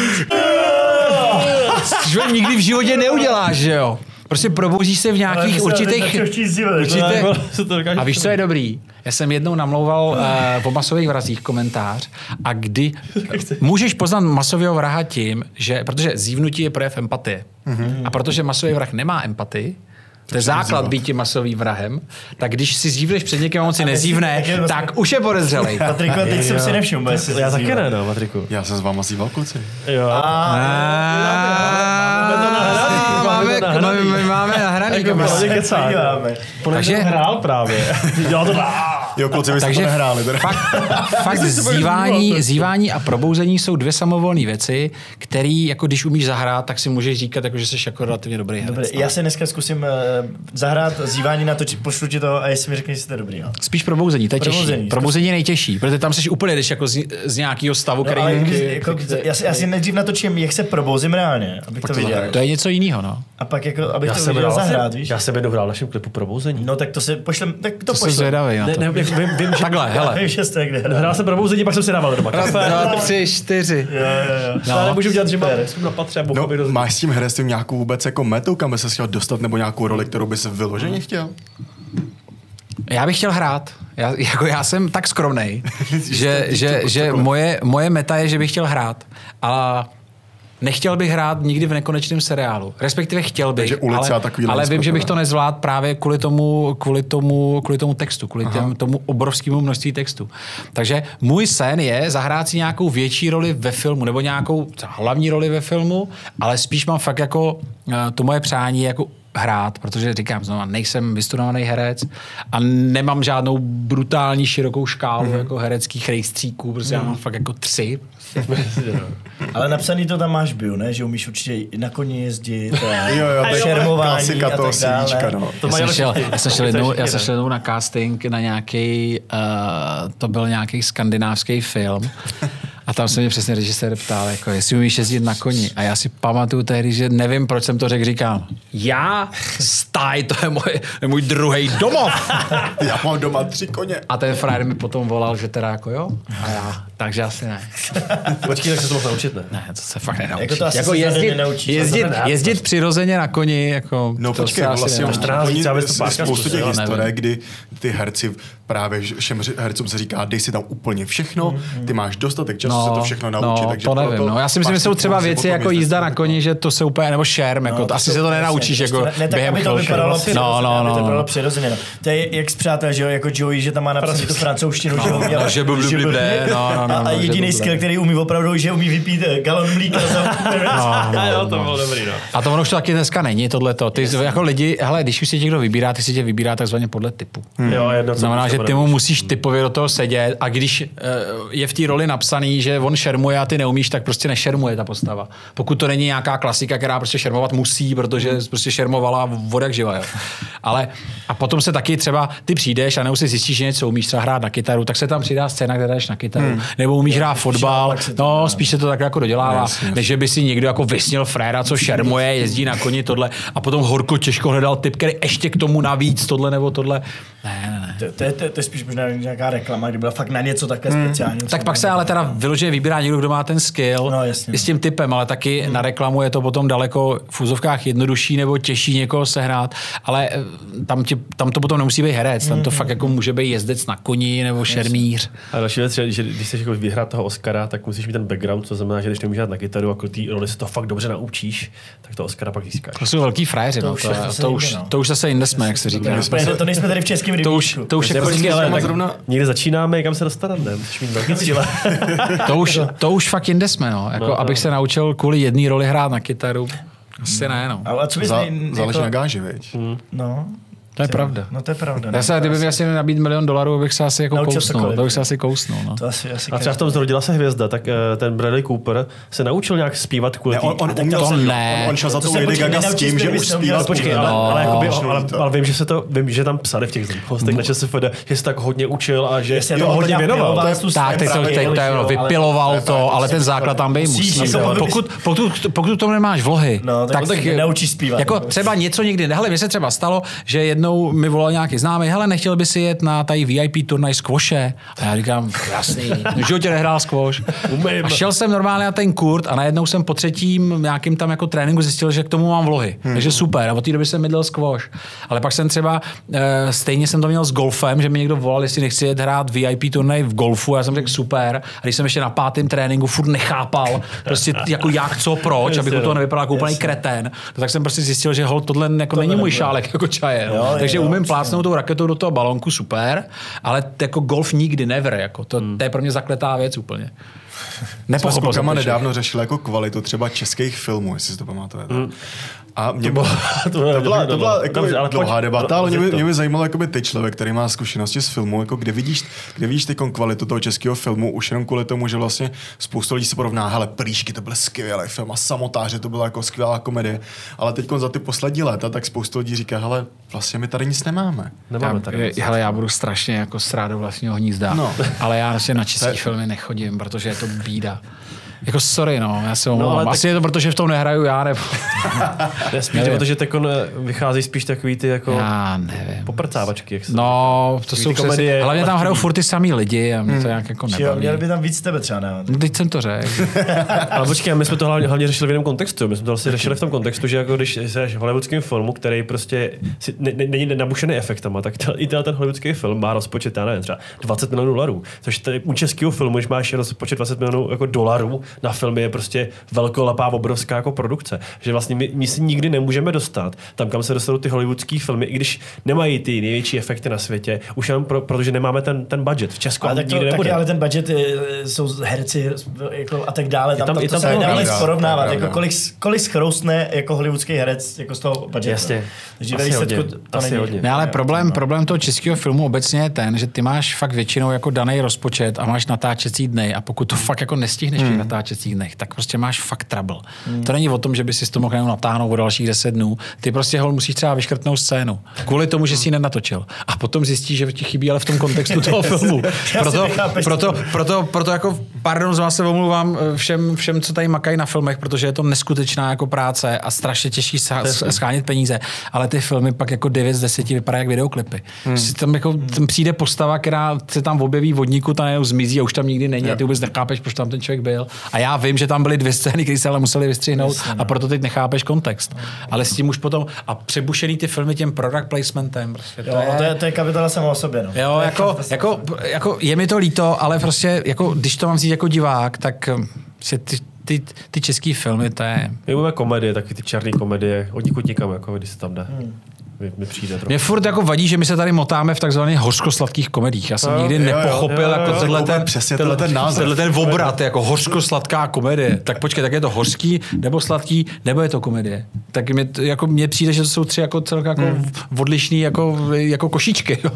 Že nikdy v životě neuděláš, že jo? Prostě probouzíš se v nějakých určitých... určitě- se to dokáže A víš, co je dobrý? Já jsem jednou namlouval uh, po masových vrazích komentář a kdy můžeš poznat masového vraha tím, že, protože zívnutí je projev empatie. A protože masový vrah nemá empatii, to je základ být masovým vrahem, tak když si zívneš před někým a on si nezívne, tak vlastně- tak už je podezřelej. Patriku, a teď jsem si nevšiml, Já taky zazývat. ne, no, Patriku. Já jsem s váma zýval, kluci. Jo. Máme, to nahraný. Máme, máme nahraný. Jako kamarádě. prostě kecá. Takže- hrál právě. Dělal to Jo, kluci, vy jste to Takže nehráli. Teda. fakt, fakt dívat, zívání a probouzení jsou dvě samovolné věci, které, jako když umíš zahrát, tak si můžeš říkat, jako, že jsi jako relativně dobrý herec. Dobře, já se dneska zkusím uh, zahrát zívání na to, či pošlu ti to a jestli mi řekneš, že jste dobrý. No. Spíš probouzení, to je těžší. Probouzení. Probouzení je nejtěžší, protože tam jsi úplně jdeš jako z, z nějakého stavu, No, který... ale jako, já, si, já si nejdřív natočím, jak se probouzím reálně, abych to viděl. to je něco jiného, no. A pak jako, abych Já to viděl zahrát, víš? já jsem jednou hrál v našem klipu Probouzení. No tak to se pošlem, tak to, To jsem pošlem. zvědavý na Ne, to. ne, vím, vím, vím, že Takhle, hele. Vím, že jste kde hrál. jsem Probouzení, pak jsem si dával doma kafe. Dva, tři, čtyři. Jo, jo, jo. No. Ale nemůžu dělat, že mám jsem na patře a No, máš s tím herectvím nějakou vůbec jako metu, kam by se chtěl dostat, nebo nějakou roli, kterou by se vyloženě chtěl? Já bych chtěl hrát. Já, jako já jsem tak skromnej, že, že, že moje, moje meta je, že bych chtěl hrát. Ale nechtěl bych hrát nikdy v nekonečném seriálu. Respektive chtěl bych, Takže ulice ale, a takovýhle ale vím, že bych to nezvládl právě kvůli tomu, kvůli tomu, kvůli tomu textu, kvůli těm, tomu obrovskému množství textu. Takže můj sen je zahrát si nějakou větší roli ve filmu, nebo nějakou hlavní roli ve filmu, ale spíš mám fakt jako uh, to moje přání jako hrát, protože říkám znovu, nejsem vystudovaný herec a nemám žádnou brutální širokou škálu mm-hmm. jako hereckých rejstříků, protože já mám fakt jako tři. Ale napsaný to tam máš bio, ne? Že umíš určitě i na koni jezdit, a Jo, jo, to je šermování klasika a toho tak dále. CVčka, no. To já, mají jsem šel, já, jsem šel jednou, já jsem šel jednou na casting na nějaký, uh, to byl nějaký skandinávský film a tam se mě přesně režisér ptal, jako, jestli umíš jezdit na koni. A já si pamatuju tehdy, že nevím, proč jsem to řekl, říkám, já? Stáj, to je, moje, to je můj druhý domov. Já mám doma tři koně. A ten frajer mi potom volal, že teda jako jo. A já, takže asi ne. Počkej, tak se to mohl naučit, ne? Ne, to se fakt nenaučíš. Jako to asi jako jezdit, ale jezdit, to jezdit přirozeně na koni, jako No to počkej, asi vlastně nenaučíš. 14 oni- spoustu těch historek, kdy ty herci právě všem hercům se říká, dej si tam úplně všechno, ty máš dostatek času se to všechno naučit. no, takže to nevím. proto No. Já si myslím, že jsou třeba věci jako jízda na koni, že to se úplně, nebo šerm, jako, to asi se to nenaučíš prostě jako ne, ne, tak, během aby to vypadalo No, přirozeně, no, no. vypadalo přirozeně. No. To je jak z přátel, že jo, jako Joey, že tam má napsaný tu francouzštinu, že umí, no, že byl- no, no, no, a, no, jediný skill, který umí opravdu, že umí vypít eh, galon mlíka A to bylo dobrý, no. A to ono už to taky dneska není, tohleto. Ty jako lidi, hele, když už si někdo vybírá, ty si tě vybírá takzvaně podle typu. Jo, jedno, znamená, to že ty mu musíš typově do toho sedět a když eh, je v té roli napsaný, že on šermuje a ty neumíš, tak prostě nešermuje ta postava. Pokud to není nějaká klasika, která prostě šermovat musí, protože prostě šermovala vodak živa. Jo. Ale a potom se taky třeba ty přijdeš a nebo si zjistíš, že něco umíš třeba hrát na kytaru, tak se tam přidá scéna, kde jdeš na kytaru. Hmm. Nebo umíš hrát fotbal, no spíš se to tak jako dodělává, Jasně. než že by si někdo jako vysnil fréra, co šermuje, jezdí na koni tohle a potom horko těžko hledal typ, který ještě k tomu navíc tohle nebo tohle. Ne, ne, ne. To, to, je- to, to je spíš možná nějaká reklama, kdy byla fakt na něco takhle speciálního. Hmm. Tak pak se ale teda vyloženě vybírá někdo, kdo má ten skill No, jasně. i s tím typem, ale taky na reklamu je to potom daleko v úzovkách jednodušší nebo těžší někoho sehnat, ale eh, tam, ti, tam to potom nemusí být herec, tam to fakt jako může být jezdec na koni nebo šermíř. A další věc, že, že když chceš jako vyhrát toho Oscara, tak musíš mít ten background, co znamená, že když hrát na kytaru a ty roli se to fakt dobře naučíš, tak to Oscara pak získáš. To jsou velký frajeři, to, no, už to, je to, zase to, jinde, už, no. to už zase jinde jsme, jak se říká. To, to nejsme tady v českém To už, to už jako, Počkej, ale tak zrovna- někde začínáme, kam se dostaneme, musíš mít velký cíle. to, už, to už fakt jinde jsme, no. Jako, No, abych se naučil kvůli jedné roli hrát na kytaru, asi ne, no. Ale co bys Za, nej- záleží jako- na gáži, viď? No, To je pravda. no to je pravda. Já se, kdyby mi asi nabít milion dolarů, bych se asi jako Naučil kousnul. To bych se asi kousnul, no. To asi, asi A třeba v tom Zrodila se hvězda, tak eh, ten Bradley Cooper se naučil nějak zpívat kvůli Ne, on, on, tak uměl to se- ne. On, on šel za To tou se Lady Gaga s tím, že už se zpíval Počkej, No. ale, ale, jakoby, No. ale, ale, vím, že se to, vím, že tam psali v těch hostech na ČSFD, že se tak hodně učil a že to hodně věnoval. Tak, teď to, ale- vypiloval to ale ten základ tam Musíš, musí. no, to Pokud, pokud, pokud to nemáš vlohy, No, tak se nenaučíš zpívat. Jako třeba něco někdy, hele, mně se třeba stalo, že jednou mi volal nějaký známý, hele, nechtěl by si jet na tady VIP turnaj squashe? A já říkám, jasný, v životě nehrál squash. Umím. A šel jsem normálně na ten kurt a najednou jsem po třetím nějakým tam jako tréninku zjistil, že k tomu mám vlohy. Hmm. Takže super. A od té doby jsem mydlel squash. Ale pak jsem třeba, e, stejně jsem to měl s golfem, že mi někdo volal, jestli nechci jet hrát VIP turnaj v golfu. A já jsem řekl super. A když jsem ještě na pátém tréninku furt nechápal, prostě jako jak, co, proč, abych u toho nevypadal jako úplný kretén, no, tak jsem prostě zjistil, že hol tohle jako není můj šálek jako čaje. No. Jo, Takže jo, umím přesně. plácnout tou raketou do toho balonku, super, ale jako golf nikdy, never. Jako to, to je pro mě zakletá věc úplně. Nepochopil jsem nedávno řešili jako kvalitu třeba českých filmů, jestli si to pamatujete. A mě bylo- to bylo- to byla, to byla Dobře, jako ale dlouhá pojď- debata, ale mě by, mě by zajímalo jakoby ty člověk, který má zkušenosti z filmu, jako kde vidíš, kde vidíš ty kvalitu toho českého filmu, už jenom kvůli tomu, že vlastně spoustu lidí se porovná, hele, Prýšky to byl skvělý film a Samotáře to byla jako skvělá komedie, ale teď za ty poslední léta, tak spoustu lidí říká, hele, vlastně my tady nic nemáme. Nemáme Já, tady. nic. hele, já budu strašně jako srát do vlastního hnízda, No. no. ale já vlastně na české filmy nechodím, protože je to bída. Jako sorry, no, já se omlouvám. ale No, tak- Asi je to proto, že v tom nehraju já, nebo... Ne, spíš, Nevím. protože teď vychází spíš takový ty jako já nevím. poprcávačky, jak se No, to jsou komedie hlavně tam hrajou furt ty samý lidi a mě to nějak jako Jo, nebaví. měli by tam víc tebe třeba dávat. No, teď jsem to řekl. Ale počkej, my jsme to hlavně, hlavně řešili v jiném kontextu. My jsme to vlastně řešili v tom kontextu, že jako když jsi v hollywoodském filmu, který prostě si, ne, ne, není nabušený efektama, tak ta, i tenhle ten hollywoodský film má rozpočet, já nevím, třeba 20 milionů dolarů. Což tady u českého filmu, když máš rozpočet 20 milionů jako dolarů na film, je prostě velkolepá, obrovská jako produkce. Že vlastně my, my si nikdy nemůžeme dostat tam, kam se dostanou ty hollywoodské filmy, i když nemají ty největší efekty na světě, už jenom pro, protože nemáme ten, ten budget. V Česku Ale tak to, nikdy taky, nebude. ale ten budget je, jsou herci jako, a tak dále. Tam, tam- tam, je to tam se nedá nic porovnávat. Jako kolik, kolik schroustne jako hollywoodský herec jako z toho budgetu. Jasně. Takže Asi hodně. to Asi není. hodně. Ne, ale problém, problém toho českého filmu obecně je ten, že ty máš fakt většinou jako daný rozpočet a máš natáčecí dny a pokud to fakt jako nestihneš v těch natáčecích dnech, tak prostě máš fakt trouble. To není o tom, že by si to mohl jenom natáhnout o dalších 10 dnů. Ty prostě hol musíš třeba vyškrtnout scénu. Kvůli tomu, že si ji nenatočil. A potom zjistíš, že ti chybí ale v tom kontextu toho filmu. Proto, proto, proto, proto, jako, pardon, z vás se omluvám eh, všem, všem, co tady makají na filmech, protože je to neskutečná jako práce a strašně těžší schánět peníze. Ale ty filmy pak jako 9 z 10 vypadají jak videoklipy. Hmm. Tam, jako, tam přijde postava, která se tam objeví vodníku, ta zmizí a už tam nikdy není a ty vůbec nechápeš, proč tam ten člověk byl. A já vím, že tam byly dvě scény, které se ale museli vystřihnout a proto teď nechápeš kontext. Ale s tím už potom a přebušený ty filmy tím product placementem. Prostě Jo, to je, to je kapitola sama o sobě. No. Jo, To je jako, fantastické. jako, jako, je mi to líto, ale prostě, jako, když to mám vzít jako divák, tak um, si ty, ty, ty český filmy, to je... My máme komedie, taky ty černé komedie, od nikud nikam, jako když se tam jde. Hmm. Mi, mi přijde trochu. Mě furt jako vadí, že my se tady motáme v takzvaných hořkosladkých komedích. Já jsem Jo, nikdy jo, nepochopil jo, jo, jako jo, tenhle ten, přesně tenhle ten název. tenhle ten obrat, jako hořkosladká komedie. Tak počkej, tak je to hořký, nebo sladký, nebo je to komedie. Tak mě, to- jako, mně přijde, že to jsou tři jako celkem jako Hmm. odlišný jako, jako košičky. Jo.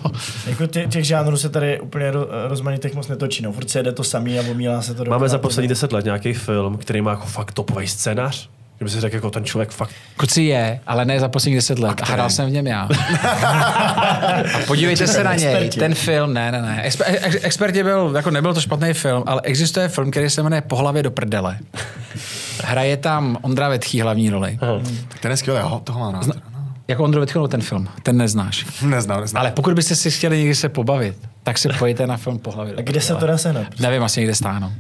Jako tě, těch žánrů se tady úplně ro, rozmanitých moc netočí. No. Furt se jede to samý a omílá se to do Máme za poslední deset let nějaký film, který má jako fakt topový scénář. Že by si řekl, jako ten člověk fakt... Kuci je, ale ne za posledních deset let. A hrál jsem v něm já. A podívejte se na něj. Experti. Ten film, ne, ne, ne. Exper, ex, experti byl, jako nebyl to špatný film, ale existuje film, který se jmenuje Po hlavě do prdele. Hraje tam Ondra Vetchý hlavní roli. Tak ten je skvělý, ho, toho mám rád. No. Jako Ondra Vetchý ten film, ten neznáš. Neznám, neznám. Ale pokud byste si chtěli někdy se pobavit, tak se pojďte na film Po hlavě kde se to dá sehnat? Nevím asi někde stáhnout.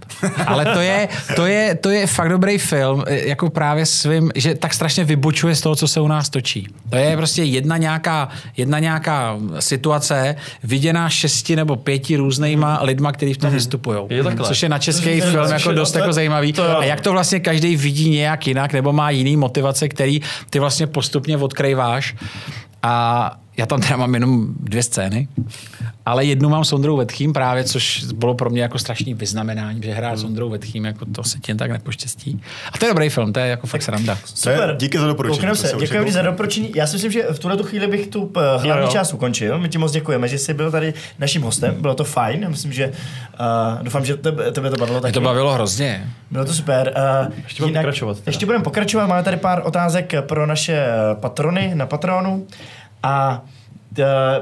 Ale to je, to, je, to je fakt dobrý film, eh, jako právě svým, že tak strašně vybočuje z toho, co se u nás točí. To je prostě jedna nějaká, jedna nějaká situace, viděná šesti nebo pěti různýma lidma, kteří v tom vystupují. Je takhle. Což je na český To je- film to je- jako to dost jako zajímavý. A jak to vlastně každý vidí nějak jinak, nebo má jiný motivace, který ty vlastně postupně odkrýváš. A já tam teda mám jenom dvě scény, ale jednu mám s Ondrou Vetchým právě, což bylo pro mě jako strašný vyznamenání, že hrát s Ondrou Vetchým, jako to se ti jen tak nepoštěstí. A to je dobrý film, to je jako fakt sranda. Super. díky za doporučení, se. se Děkuji za doporučení. Já si myslím, že v tuhle tu chvíli bych tu eh, hlavní Jo, jo. část ukončil. My ti moc děkujeme, že jsi byl tady naším hostem. Bylo to fajn. Já myslím, že uh, doufám, že tebe, tebe to bavilo Mě taky. to bavilo hrozně. Bylo to super. Uh, Ještě budeme pokračovat teda. Ještě budeme pokračovat. Máme tady pár otázek pro naše eh, patrony na Patronu. A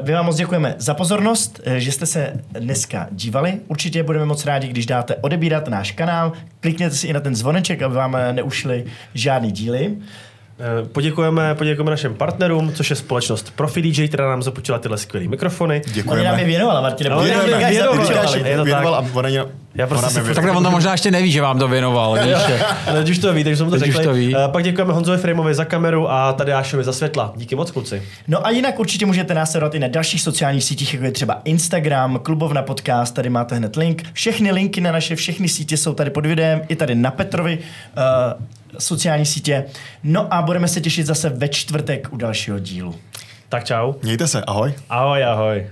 my vám moc děkujeme za pozornost, eh, že jste se dneska dívali. Určitě budeme moc rádi, když dáte odebírat náš kanál. Klikněte si i na ten zvoneček, aby vám eh, neušly žádný díly. Eh, Poděkujeme, poděkujeme našim partnerům, což je společnost Profi DJ, která nám započila tyhle skvělé mikrofony. On nám je Děkujeme. věnovala, Martine. Ale Věnovala, věnovala, věnovala, věnovala. věnovala. Je to Věnoval tak. a ona, Já prostě ona si. Tak on to možná ještě neví, že vám to věnoval. Víš? Ale Teď už to ví, takže jsme to Teď už řekli. to ví. Eh, Pak děkujeme Honzovi Frameovi za kameru a Tadeášovi za světla. Díky moc, kluci. No a jinak určitě můžete nás sledovat i na dalších sociálních sítích, jako je třeba Instagram, Klubovna podcast, tady máte hned link. Všechny linky na naše všechny sítě jsou tady pod videem, i tady na Petrovi uh, sociální sítě. No a budeme se těšit zase ve čtvrtek u dalšího dílu. Tak čau. Mějte se, ahoj. Ahoj, ahoj.